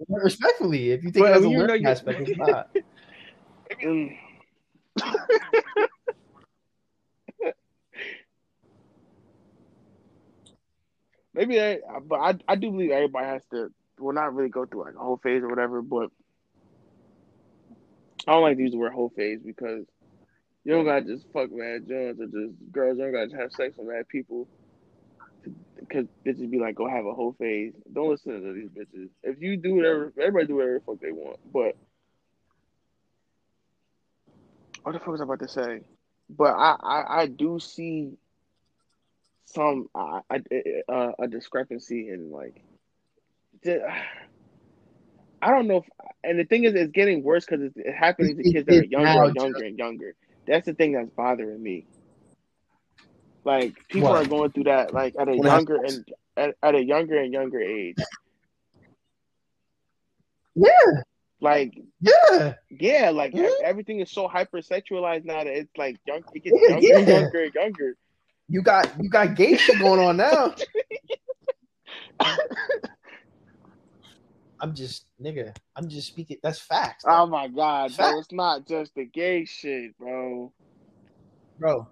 S3: respectfully, if you think it has a
S1: you
S3: learning aspect, it's not.
S1: Mm. Maybe I, but I, I do believe everybody has to, well, not really go through like a whole phase or whatever, but I don't like to use the word whole phase because you don't gotta just fuck mad Jones or just girls You don't gotta just have sex with mad people. Because bitches be like, go have a whole phase. Don't listen to these bitches. If you do whatever, everybody do whatever the fuck they want. But what the fuck was I about to say? But I, I, I do see some uh, a, a, a discrepancy in like. I don't know if, and the thing is, it's getting worse because it's, it's happening to kids that are younger and younger and younger. That's the thing that's bothering me. Like people
S3: What?
S1: are going through that like at a
S3: What
S1: younger
S3: happens?
S1: and at, at a younger and younger age.
S3: Yeah,
S1: Like
S3: yeah.
S1: yeah, like
S3: Yeah. Mm-hmm.
S1: everything is so hypersexualized now that it's like young. It gets
S3: Yeah,
S1: younger and
S3: yeah.
S1: younger and younger.
S3: You got you got gay shit going on now. I'm just nigga. I'm just speaking. That's facts, though.
S1: Oh my god,
S3: Fact.
S1: bro! It's not just the gay shit, bro.
S3: bro.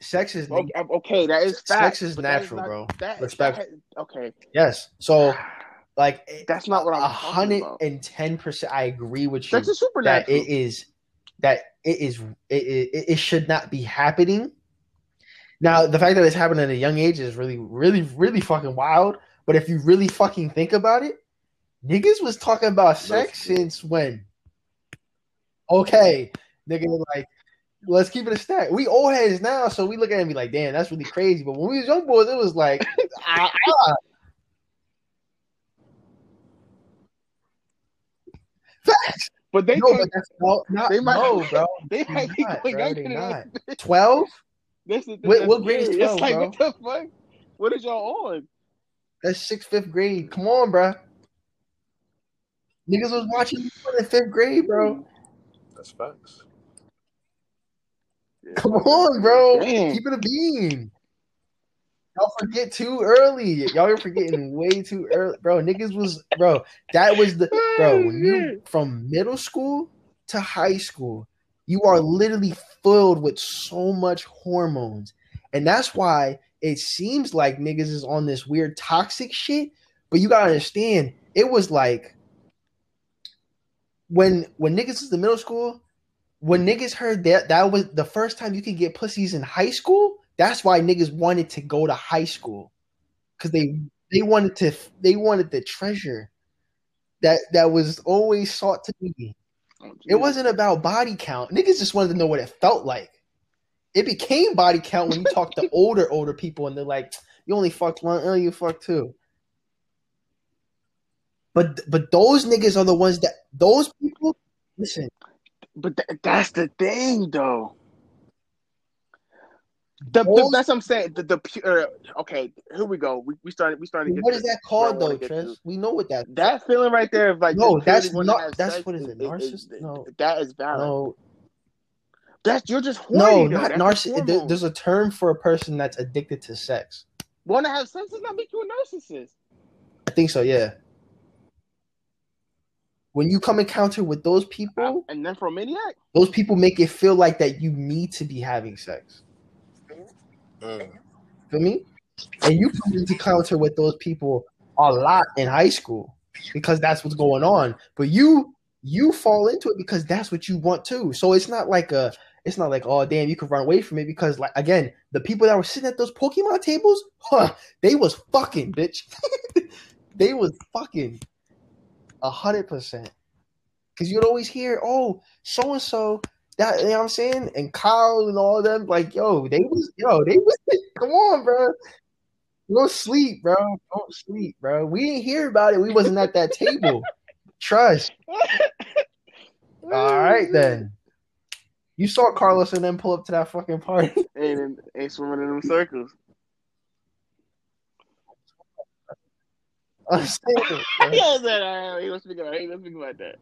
S3: Sex is
S1: Okay, okay that is
S3: Sex
S1: fact.
S3: is
S1: that
S3: natural,
S1: not-
S3: bro.
S1: That,
S3: Respect.
S1: that- okay,
S3: yes. So like
S1: that's not what I'm
S3: hundred and ten percent. I agree with you
S1: That's a
S3: that
S1: supernatural.
S3: it is that it is it, it, it should not be happening. Now the fact that it's happening at a young age is really really really fucking wild. But if you really fucking think about it, niggas was talking about sex since when? Okay, nigga, like let's keep it a stack. We old heads now, so we look at it and be like, damn, that's really crazy. But when we was young boys, it was like, ah, ah. Facts.
S1: but they
S3: no,
S1: can't-
S3: but not
S1: they might-
S3: no, bro.
S1: they
S3: They
S1: might be
S3: not,
S1: going
S3: bro. They not.
S1: that.
S3: Twelve?
S1: This is
S3: What- what grade is 12,
S1: It's like
S3: bro?
S1: what the fuck? What is y'all on?
S3: That's sixth, fifth grade. Come on, bro. Niggas was watching you in fifth grade, bro.
S2: That's facts.
S3: Come on, bro.
S1: Damn.
S3: Keep it a bean. Y'all forget too early. Y'all are forgetting way too early, bro. Niggas was, bro. That was the, bro. When you from middle school to high school, you are literally filled with so much hormones, and that's why it seems like niggas is on this weird toxic shit. But you gotta understand, it was like when when niggas was in middle school, when niggas heard that that was the first time you could get pussies in high school, that's why niggas wanted to go to high school. Cause they they wanted to they wanted the treasure that that was always sought to be.
S1: Oh,
S3: It wasn't about body count. Niggas just wanted to know what it felt like. It became body count when you talk to older, older people and they're like, you only fucked one, oh, you fucked two. But but those niggas are the ones that those people listen,
S1: But th- that's the thing, though. The, the, that's what I'm saying. The, the pure. Er, okay, here we go. We, we started. We started.
S3: what is that called though, Trez?
S1: to.
S3: We know what that
S1: That feeling right there of like
S3: No, that's not- that's
S1: sex
S3: what is it, narciss- no.
S1: that is valid.
S3: no
S1: That's you're just horny.
S3: no
S1: though.
S3: not narcissist. There's a term for a person that's addicted to sex.
S1: Want to have sex does not make you a narcissist.
S3: I think so, yeah. When you come encounter with those people,
S1: And then for a maniac,
S3: those people make it feel like that you need to be having sex.
S2: Mm.
S3: Feel me? And you come into encounter with those people a lot in high school because that's what's going on. But you you fall into it because that's what you want too. So it's not like a it's not like oh damn you can run away from it because like again the people that were sitting at those Pokemon tables, huh, they was fucking bitch. they was fucking a hundred percent. Cause you'd always hear, oh, so and so, that you know what I'm saying? And Kyle and all them, like, yo, they was yo, they was come on, bro. Don't sleep, bro. Don't sleep, bro. We didn't hear about it. We wasn't at that table. Trust. All right then. You saw Carlos and then pull up to that fucking party.
S1: ain't ain't swimming in them circles.
S3: I'm saying
S1: he was like, "Ah, he was speaking. He was speaking about that.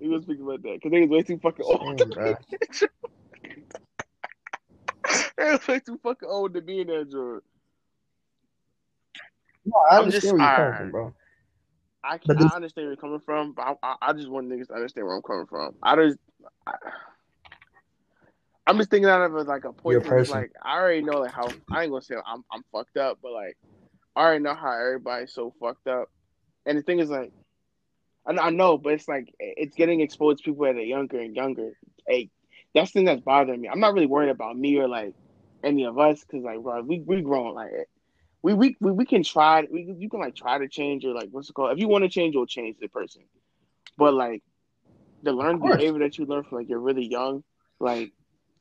S1: He was speaking about that because they was way too fucking old. They was way too fucking old to be in that joint.
S3: No, I
S1: I'm
S3: understand
S1: just-
S3: where you're coming from, bro.
S1: I can,
S3: But
S1: I understand where you're coming from, but I, I, I just want niggas to understand where I'm coming from. I just, I, I'm just thinking out of like a point. Like I already know like how I ain't gonna say I'm I'm fucked up, but like I already know how everybody's so fucked up. And the thing is like, I, I know, but it's like it's getting exposed to people that are younger and younger. Hey, that's the thing that's bothering me. I'm not really worried about me or like any of us because like bro, we we grown like we we we, we can try we you can like try to change or like what's it called if you want to change you'll change the person but like the learned behavior that you learn from like you're really young like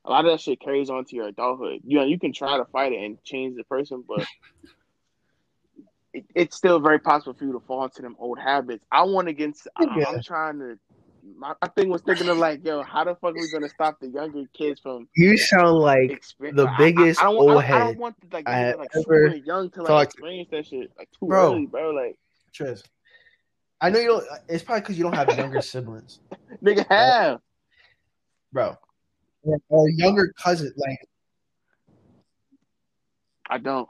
S1: a lot of that shit carries on to your adulthood you know you can try to fight it and change the person but it, it's still very possible for you to fall into them old habits i want to get I,
S3: Yeah.
S1: i'm trying to my, my thing was thinking of like yo how the fuck are we gonna stop the younger kids from
S3: You sound like
S1: experience
S3: the biggest
S1: I, I, don't want,
S3: old
S1: I, don't- I don't want like,
S3: I have
S1: like
S3: ever
S1: super young to like
S3: talked-
S1: experience that shit like too
S3: Bro.
S1: early, bro. Like
S3: Tris, I know you don't. It's probably because you don't have younger siblings,
S1: nigga have.
S3: bro, or, or younger cousin. Like,
S1: I don't.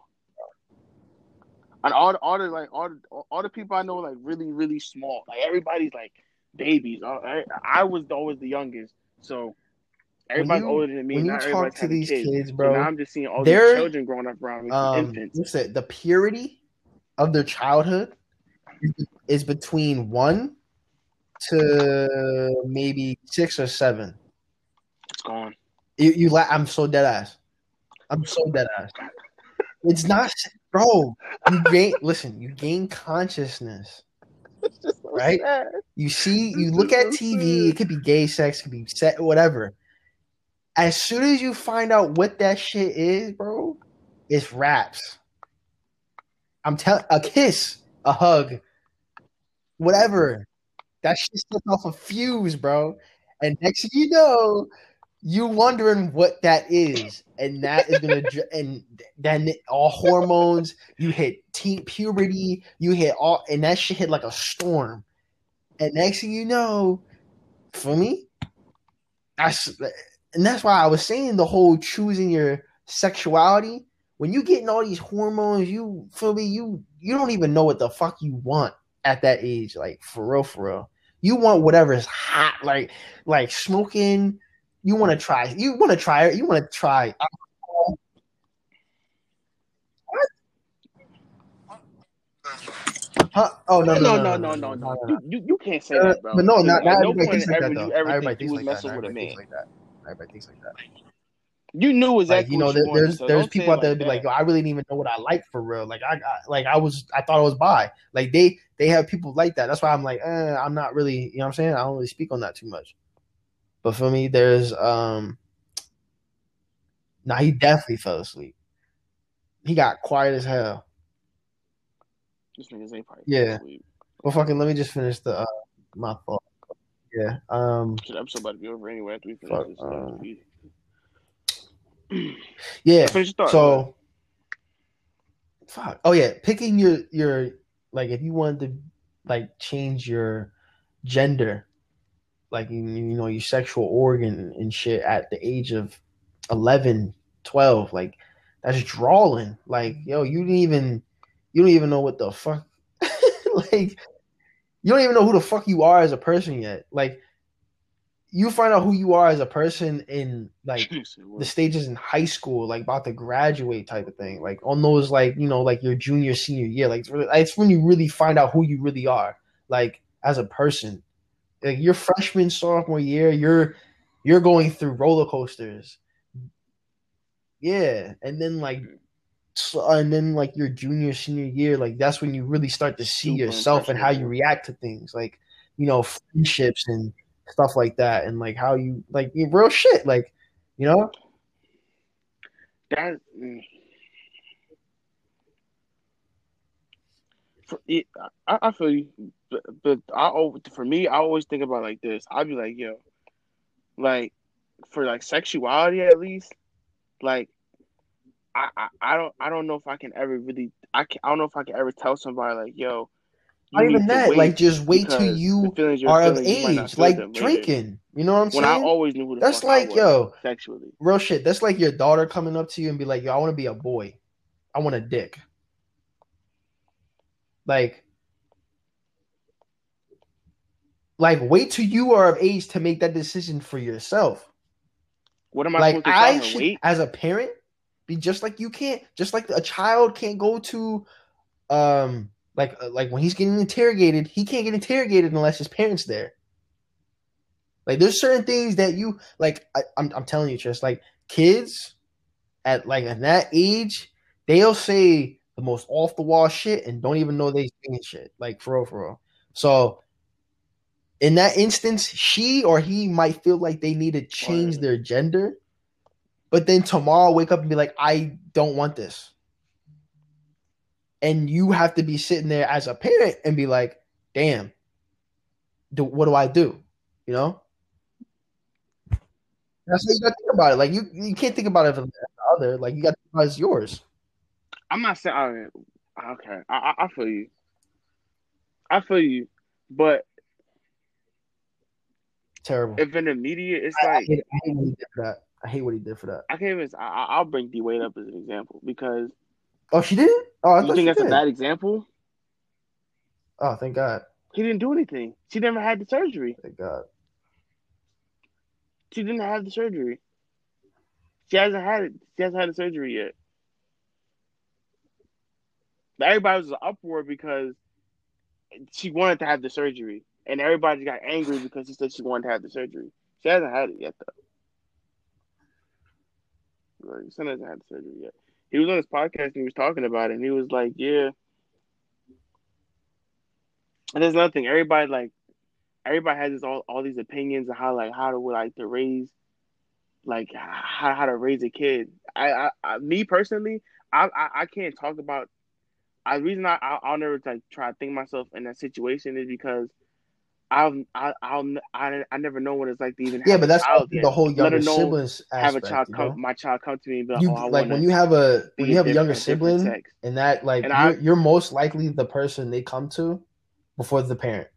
S1: And all the, all the like all the, all the people I know like really really small. Like everybody's like babies. I, I, I was always the youngest, so everybody's
S3: you-
S1: older than me.
S3: when you talk to these
S1: kids,
S3: kids,
S1: So
S3: bro,
S1: now I'm just seeing all these children growing up around me,
S3: um,
S1: infants.
S3: what's it? The purity of their childhood is- is between one to maybe six or seven.
S1: It's gone.
S3: You, you la- I'm so dead ass. I'm so dead ass. It's not, bro. You gain. listen, you gain consciousness.
S1: So
S3: Right?
S1: sad.
S3: You see, you look at TV. It could be gay sex, it could be set, whatever. As soon as you find out what that shit is, bro, it's raps. I'm telling a kiss, a hug, whatever. That shit sets off a fuse, bro. And next thing you know, you wondering what that is, and that is gonna, and then all hormones. You hit teen puberty. You hit all, and that shit hit like a storm. And next thing you know, for me, that's and that's why I was saying the whole choosing your sexuality. When you getting all these hormones, you feel me? You you don't even know what the fuck you want at that age. Like for real, for real. You want whatever's hot, like like smoking. You want to try. You want to try it. You want to try. Huh? Oh no
S1: No,
S3: no
S1: no, no, no, no.
S3: no,
S1: You, you, you can't say
S3: Uh,
S1: that, bro.
S3: but no, not, not
S1: no
S3: everybody thinks like that though. everybody thinks like that.
S1: messing
S3: Not
S1: with a
S3: everybody thinks like that. everybody thinks like that.
S1: You knew exactly.
S3: Like you know, there,
S1: you
S3: there's
S1: so
S3: there's people out there
S1: like
S3: that be like. Yo, I really didn't even know what I like for real. Like I, I like I was I thought I was bi. Like they they have people like that. That's why I'm like, eh, I'm not really. You know what I'm saying? I don't really speak on that too much. But for me, there's um. Nah, he definitely fell asleep. He got quiet as hell.
S1: This niggas ain't probably
S3: Yeah.
S1: asleep.
S3: Well, fucking, let me just finish the uh, my thought. Yeah. Um.
S1: Shit, episode about to be over anyway after we finish
S3: Fuck,
S1: this.
S3: um, Yeah.
S1: finish thought.
S3: So, fuck. Oh yeah, picking your your like if you wanted to like change your gender, like you, you know your sexual organ and shit at the age of 11, 12, like that's drawing. Like yo, you didn't even you don't even know what the fuck. like you don't even know who the fuck you are as a person yet. Like you find out who you are as a person in like the stages in high school, like about to graduate type of thing, like on those like you know like your junior senior year, like it's, really, it's when you really find out who you really are, like as a person. Like your freshman sophomore year, you're you're going through roller coasters, yeah, and then like. So, and then like your junior senior year like that's when you really start to see
S1: Super
S3: yourself and how you react to things like you know friendships and stuff like that and like how you like real shit like you know
S1: that. Mm, For, it, I, I feel you, but, but I for me, I always think about it like this. I'd be like, yo, like for like sexuality at least, like I, I, I don't I don't know if I can ever really I can I don't know if I can ever tell somebody like, yo,
S3: not even that like just wait till you
S1: you're
S3: of
S1: feeling, you might not
S3: age like drinking you know what i'm saying?
S1: When I always knew who
S3: that's like yo
S1: sexually.
S3: real shit that's like your daughter coming up to you and be like yo i want to be a boy i want a dick like like wait till you are of age to make that decision for yourself
S1: What am I
S3: like
S1: to
S3: I should,
S1: Wait.
S3: as a parent, be just like you can't, just like a child can't go to, um, like uh, like when he's getting interrogated, he can't get interrogated unless his parents there. Like there's certain things that you like. I, I'm I'm telling you, just like kids at like at that age, they'll say the most off the wall shit and don't even know they saying shit. Like for real, for real. So in that instance, she or he might feel like they need to change their gender, but then tomorrow wake up and be like, I don't want this. And you have to be sitting there as a parent and be like, damn, do, what do I do? You know? That's how you gotta think about it. Like you, you can't think about it for the other. Like you got to think about it as yours.
S1: I'm not saying. right, okay, I, I I feel you. I feel you, but
S3: Terrible.
S1: if in the media, it's
S3: I, I
S1: like
S3: hate, I hate what he did for that. I hate what he did for that.
S1: I can't even. I, I- I'll bring D Wade up as an example because
S3: Oh, she did? Oh, I
S1: you think that's
S3: did.
S1: a bad example.
S3: Oh, thank God.
S1: He didn't do anything. She never had the surgery.
S3: Thank God.
S1: She didn't have the surgery. She hasn't had it. She hasn't had the surgery yet. Everybody was uproar because she wanted to have the surgery, and everybody got angry because she said she wanted to have the surgery. She hasn't had it yet, though. Like, hasn't had the surgery yet. He was on his podcast and he was talking about it, and he was like, "Yeah." And there's nothing. Everybody like, everybody has this, all all these opinions of how like how to like to raise, like how how to raise a kid. I, I, I me personally, I, I I can't talk about. I the reason I I'll, never like try to think myself in that situation is because I'll I, I'll I, I never know what it's like to even
S3: Yeah, but that's the whole younger
S1: know-
S3: siblings
S1: have a
S3: aspect.
S1: child
S3: you
S1: come
S3: know?
S1: my child come to me like,
S3: You
S1: oh,
S3: like when you have a when you have a younger sibling, and that like
S1: And
S3: you're,
S1: I-
S3: you're most likely the person they come to before the parent.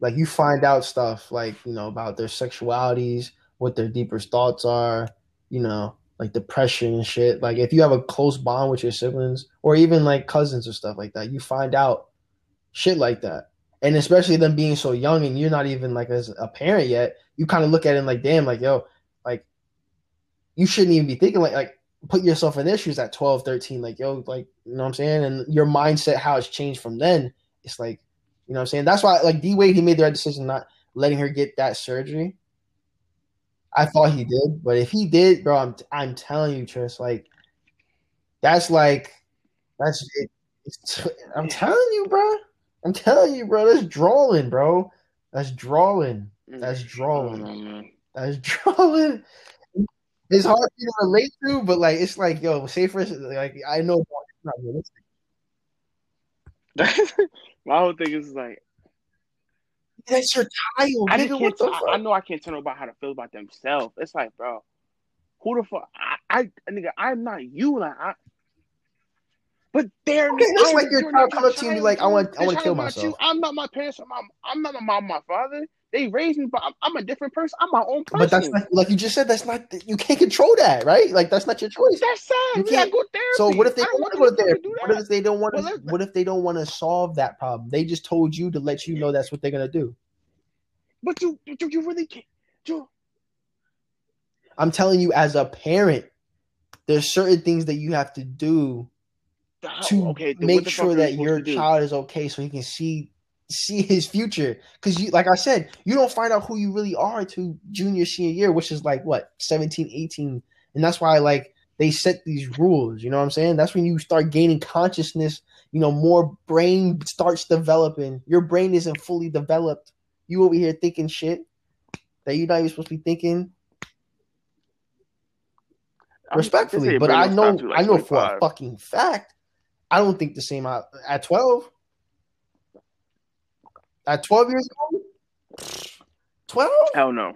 S3: Like you find out stuff like you know about their sexualities, what their deepest thoughts are, you know, like depression and shit. Like if you have a close bond with your siblings or even like cousins or stuff like that, you find out shit like that. And especially them being so young and you're not even like as a parent yet, you kind of look at it like, damn, like yo, like you shouldn't even be thinking like like put yourself in shoes at 12, 13, like yo, like you know what I'm saying? And your mindset, how it's changed from then, it's like, you know what I'm saying? That's why like D Wade, he made the right decision not letting her get that surgery. I thought he did, but if he did, bro, I'm I'm telling you, Tris, like that's like that's it. I'm telling you, bro. I'm telling you, bro. That's drawing, bro. That's drawing. That's drawing. That's drawing. It's hard to relate to, but like it's like, yo, say for instance, like I know it's not realistic.
S1: My whole thing is like
S3: That's your child,
S1: I just
S3: nigga.
S1: can't.
S3: What the
S1: I? I know I can't tell nobody how to feel about themselves. It's like, bro, who the fuck? I, I nigga, I'm not you. Like, I. But they're
S3: Okay, that's like your
S1: you're
S3: child
S1: not
S3: come
S1: your
S3: up to you and be
S1: child,
S3: like, I want- I wanna
S1: This
S3: kill myself.
S1: you. I'm not my parents. I'm, not- I'm not my mom, my father. They raised me, but I'm, I'm a different person. I'm my own person.
S3: But that's not like you just said. That's not you can't control that, right? Like that's not your choice.
S1: That's sad.
S3: You
S1: we
S3: can't-
S1: go therapy.
S3: So what if they don't
S1: want
S3: to go to therapy? What if they don't want to? What if they don't want to solve that problem? They just told you to let you know that's what they're gonna do.
S1: But you, you, you really can't. You,
S3: I'm telling you, as a parent, there's certain things that you have to do to
S1: okay,
S3: make sure that your child is okay, so he can see see his future. Because you, like I said, you don't find out who you really are to junior senior year, which is like what 17, 18, and that's why like they set these rules. You know what I'm saying? That's when you start gaining consciousness. You know, more brain starts developing. Your brain isn't fully developed. You over here thinking shit that you're not even supposed to be thinking.
S1: I'm-
S3: respectfully,
S1: say
S3: but I know
S1: like,
S3: I know for a fucking fact, I don't think the same at, at twelve. At twelve years old, twelve.
S1: Hell no.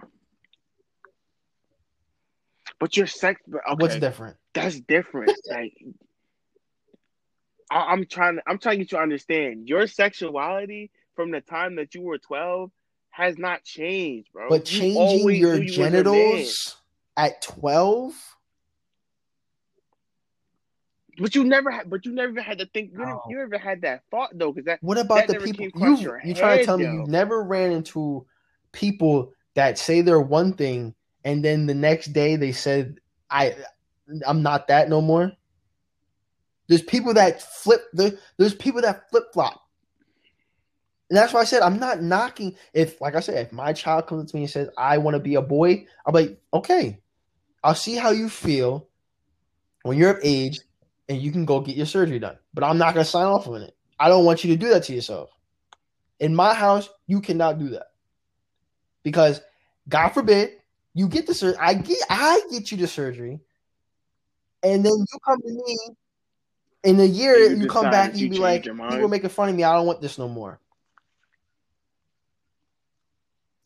S1: But your sex. Okay.
S3: What's different?
S1: that's different. like, I, I'm trying. I'm trying to get you to understand your sexuality from the time that you were 12 has not changed, bro.
S3: But changing your
S1: you man.
S3: genitals at twelve.
S1: But you never had. But you never had to think. You, never,
S3: oh.
S1: you never had that thought though, because that.
S3: What about
S1: That
S3: the people you you trying to tell me you never ran into people that say they're one thing and then the next day they said I I'm not that no more. There's people that flip there, there's people that flip flop. And that's why I said I'm not knocking if like I said, if my child comes to me and says, I want to be a boy, I'm like, okay, I'll see how you feel when you're of age and you can go get your surgery done. But I'm not gonna sign off on it. I don't want you to do that to yourself. In my house, you cannot do that. Because God forbid you get the surgery. I get I get you the surgery, and then you come to me in a year.
S1: You
S3: You, come back
S1: you
S3: you be like,
S1: your
S3: "You
S1: mind."
S3: were making fun of me. I don't want this no more.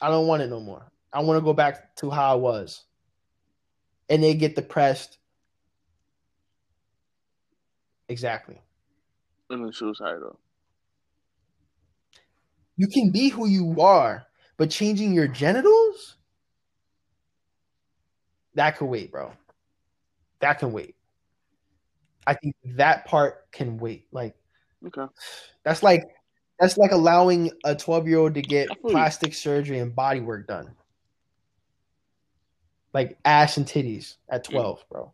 S3: I don't want it no more. I want to go back to how I was." And they get depressed. Exactly.
S1: And then suicidal.
S3: You can be who you are, but changing your genitals, that could wait, bro. That can wait. I think that part can wait. Like
S1: Okay.
S3: that's like that's like allowing a 12 year old to get
S1: I feel you.
S3: plastic surgery and body work done. Like ass and titties at
S1: Mm.
S3: 12, bro.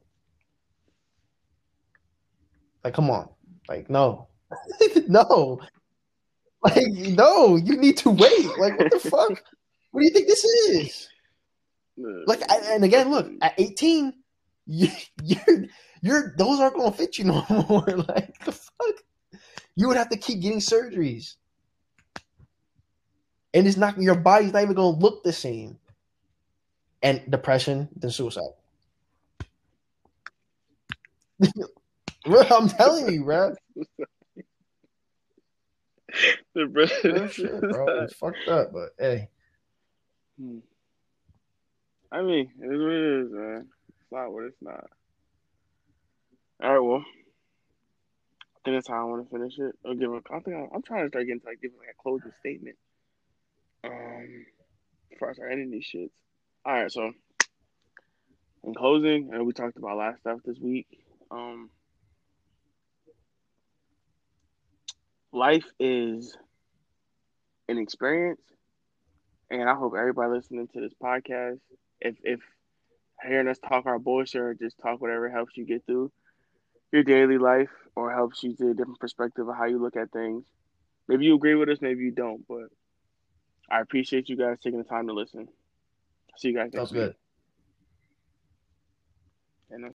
S3: Like, come on. Like, no. no. Like, no, you need to wait. Like, what the fuck? What do you think this is? Like, and again, look, at 18, you, you're, you're, those aren't going to fit you no more. Like, the fuck? You would have to keep getting surgeries. And it's not, your body's not even going to look the same. And depression, then suicide. Bro, I'm telling you, bro.
S1: The
S3: Real shit, bro. It's fucked up, but hey.
S1: Hmm. I mean, it is what it is, man. It's not what it's not. All right, well, I think that's how I want to finish it. I'll give a, I think I, I'm trying to start getting to like giving like a closing statement. Um, before I start ending these shits. All right, so in closing, and we talked about a lot of stuff this week. Um, life is an experience and I hope everybody listening to this podcast, if if hearing us talk our bullshit or just talk whatever helps you get through your daily life or helps you to a different perspective of how you look at things. Maybe you agree with us, maybe you don't, but I appreciate you guys taking the time to listen. See you guys next
S3: Sounds
S1: week.
S3: good.
S1: And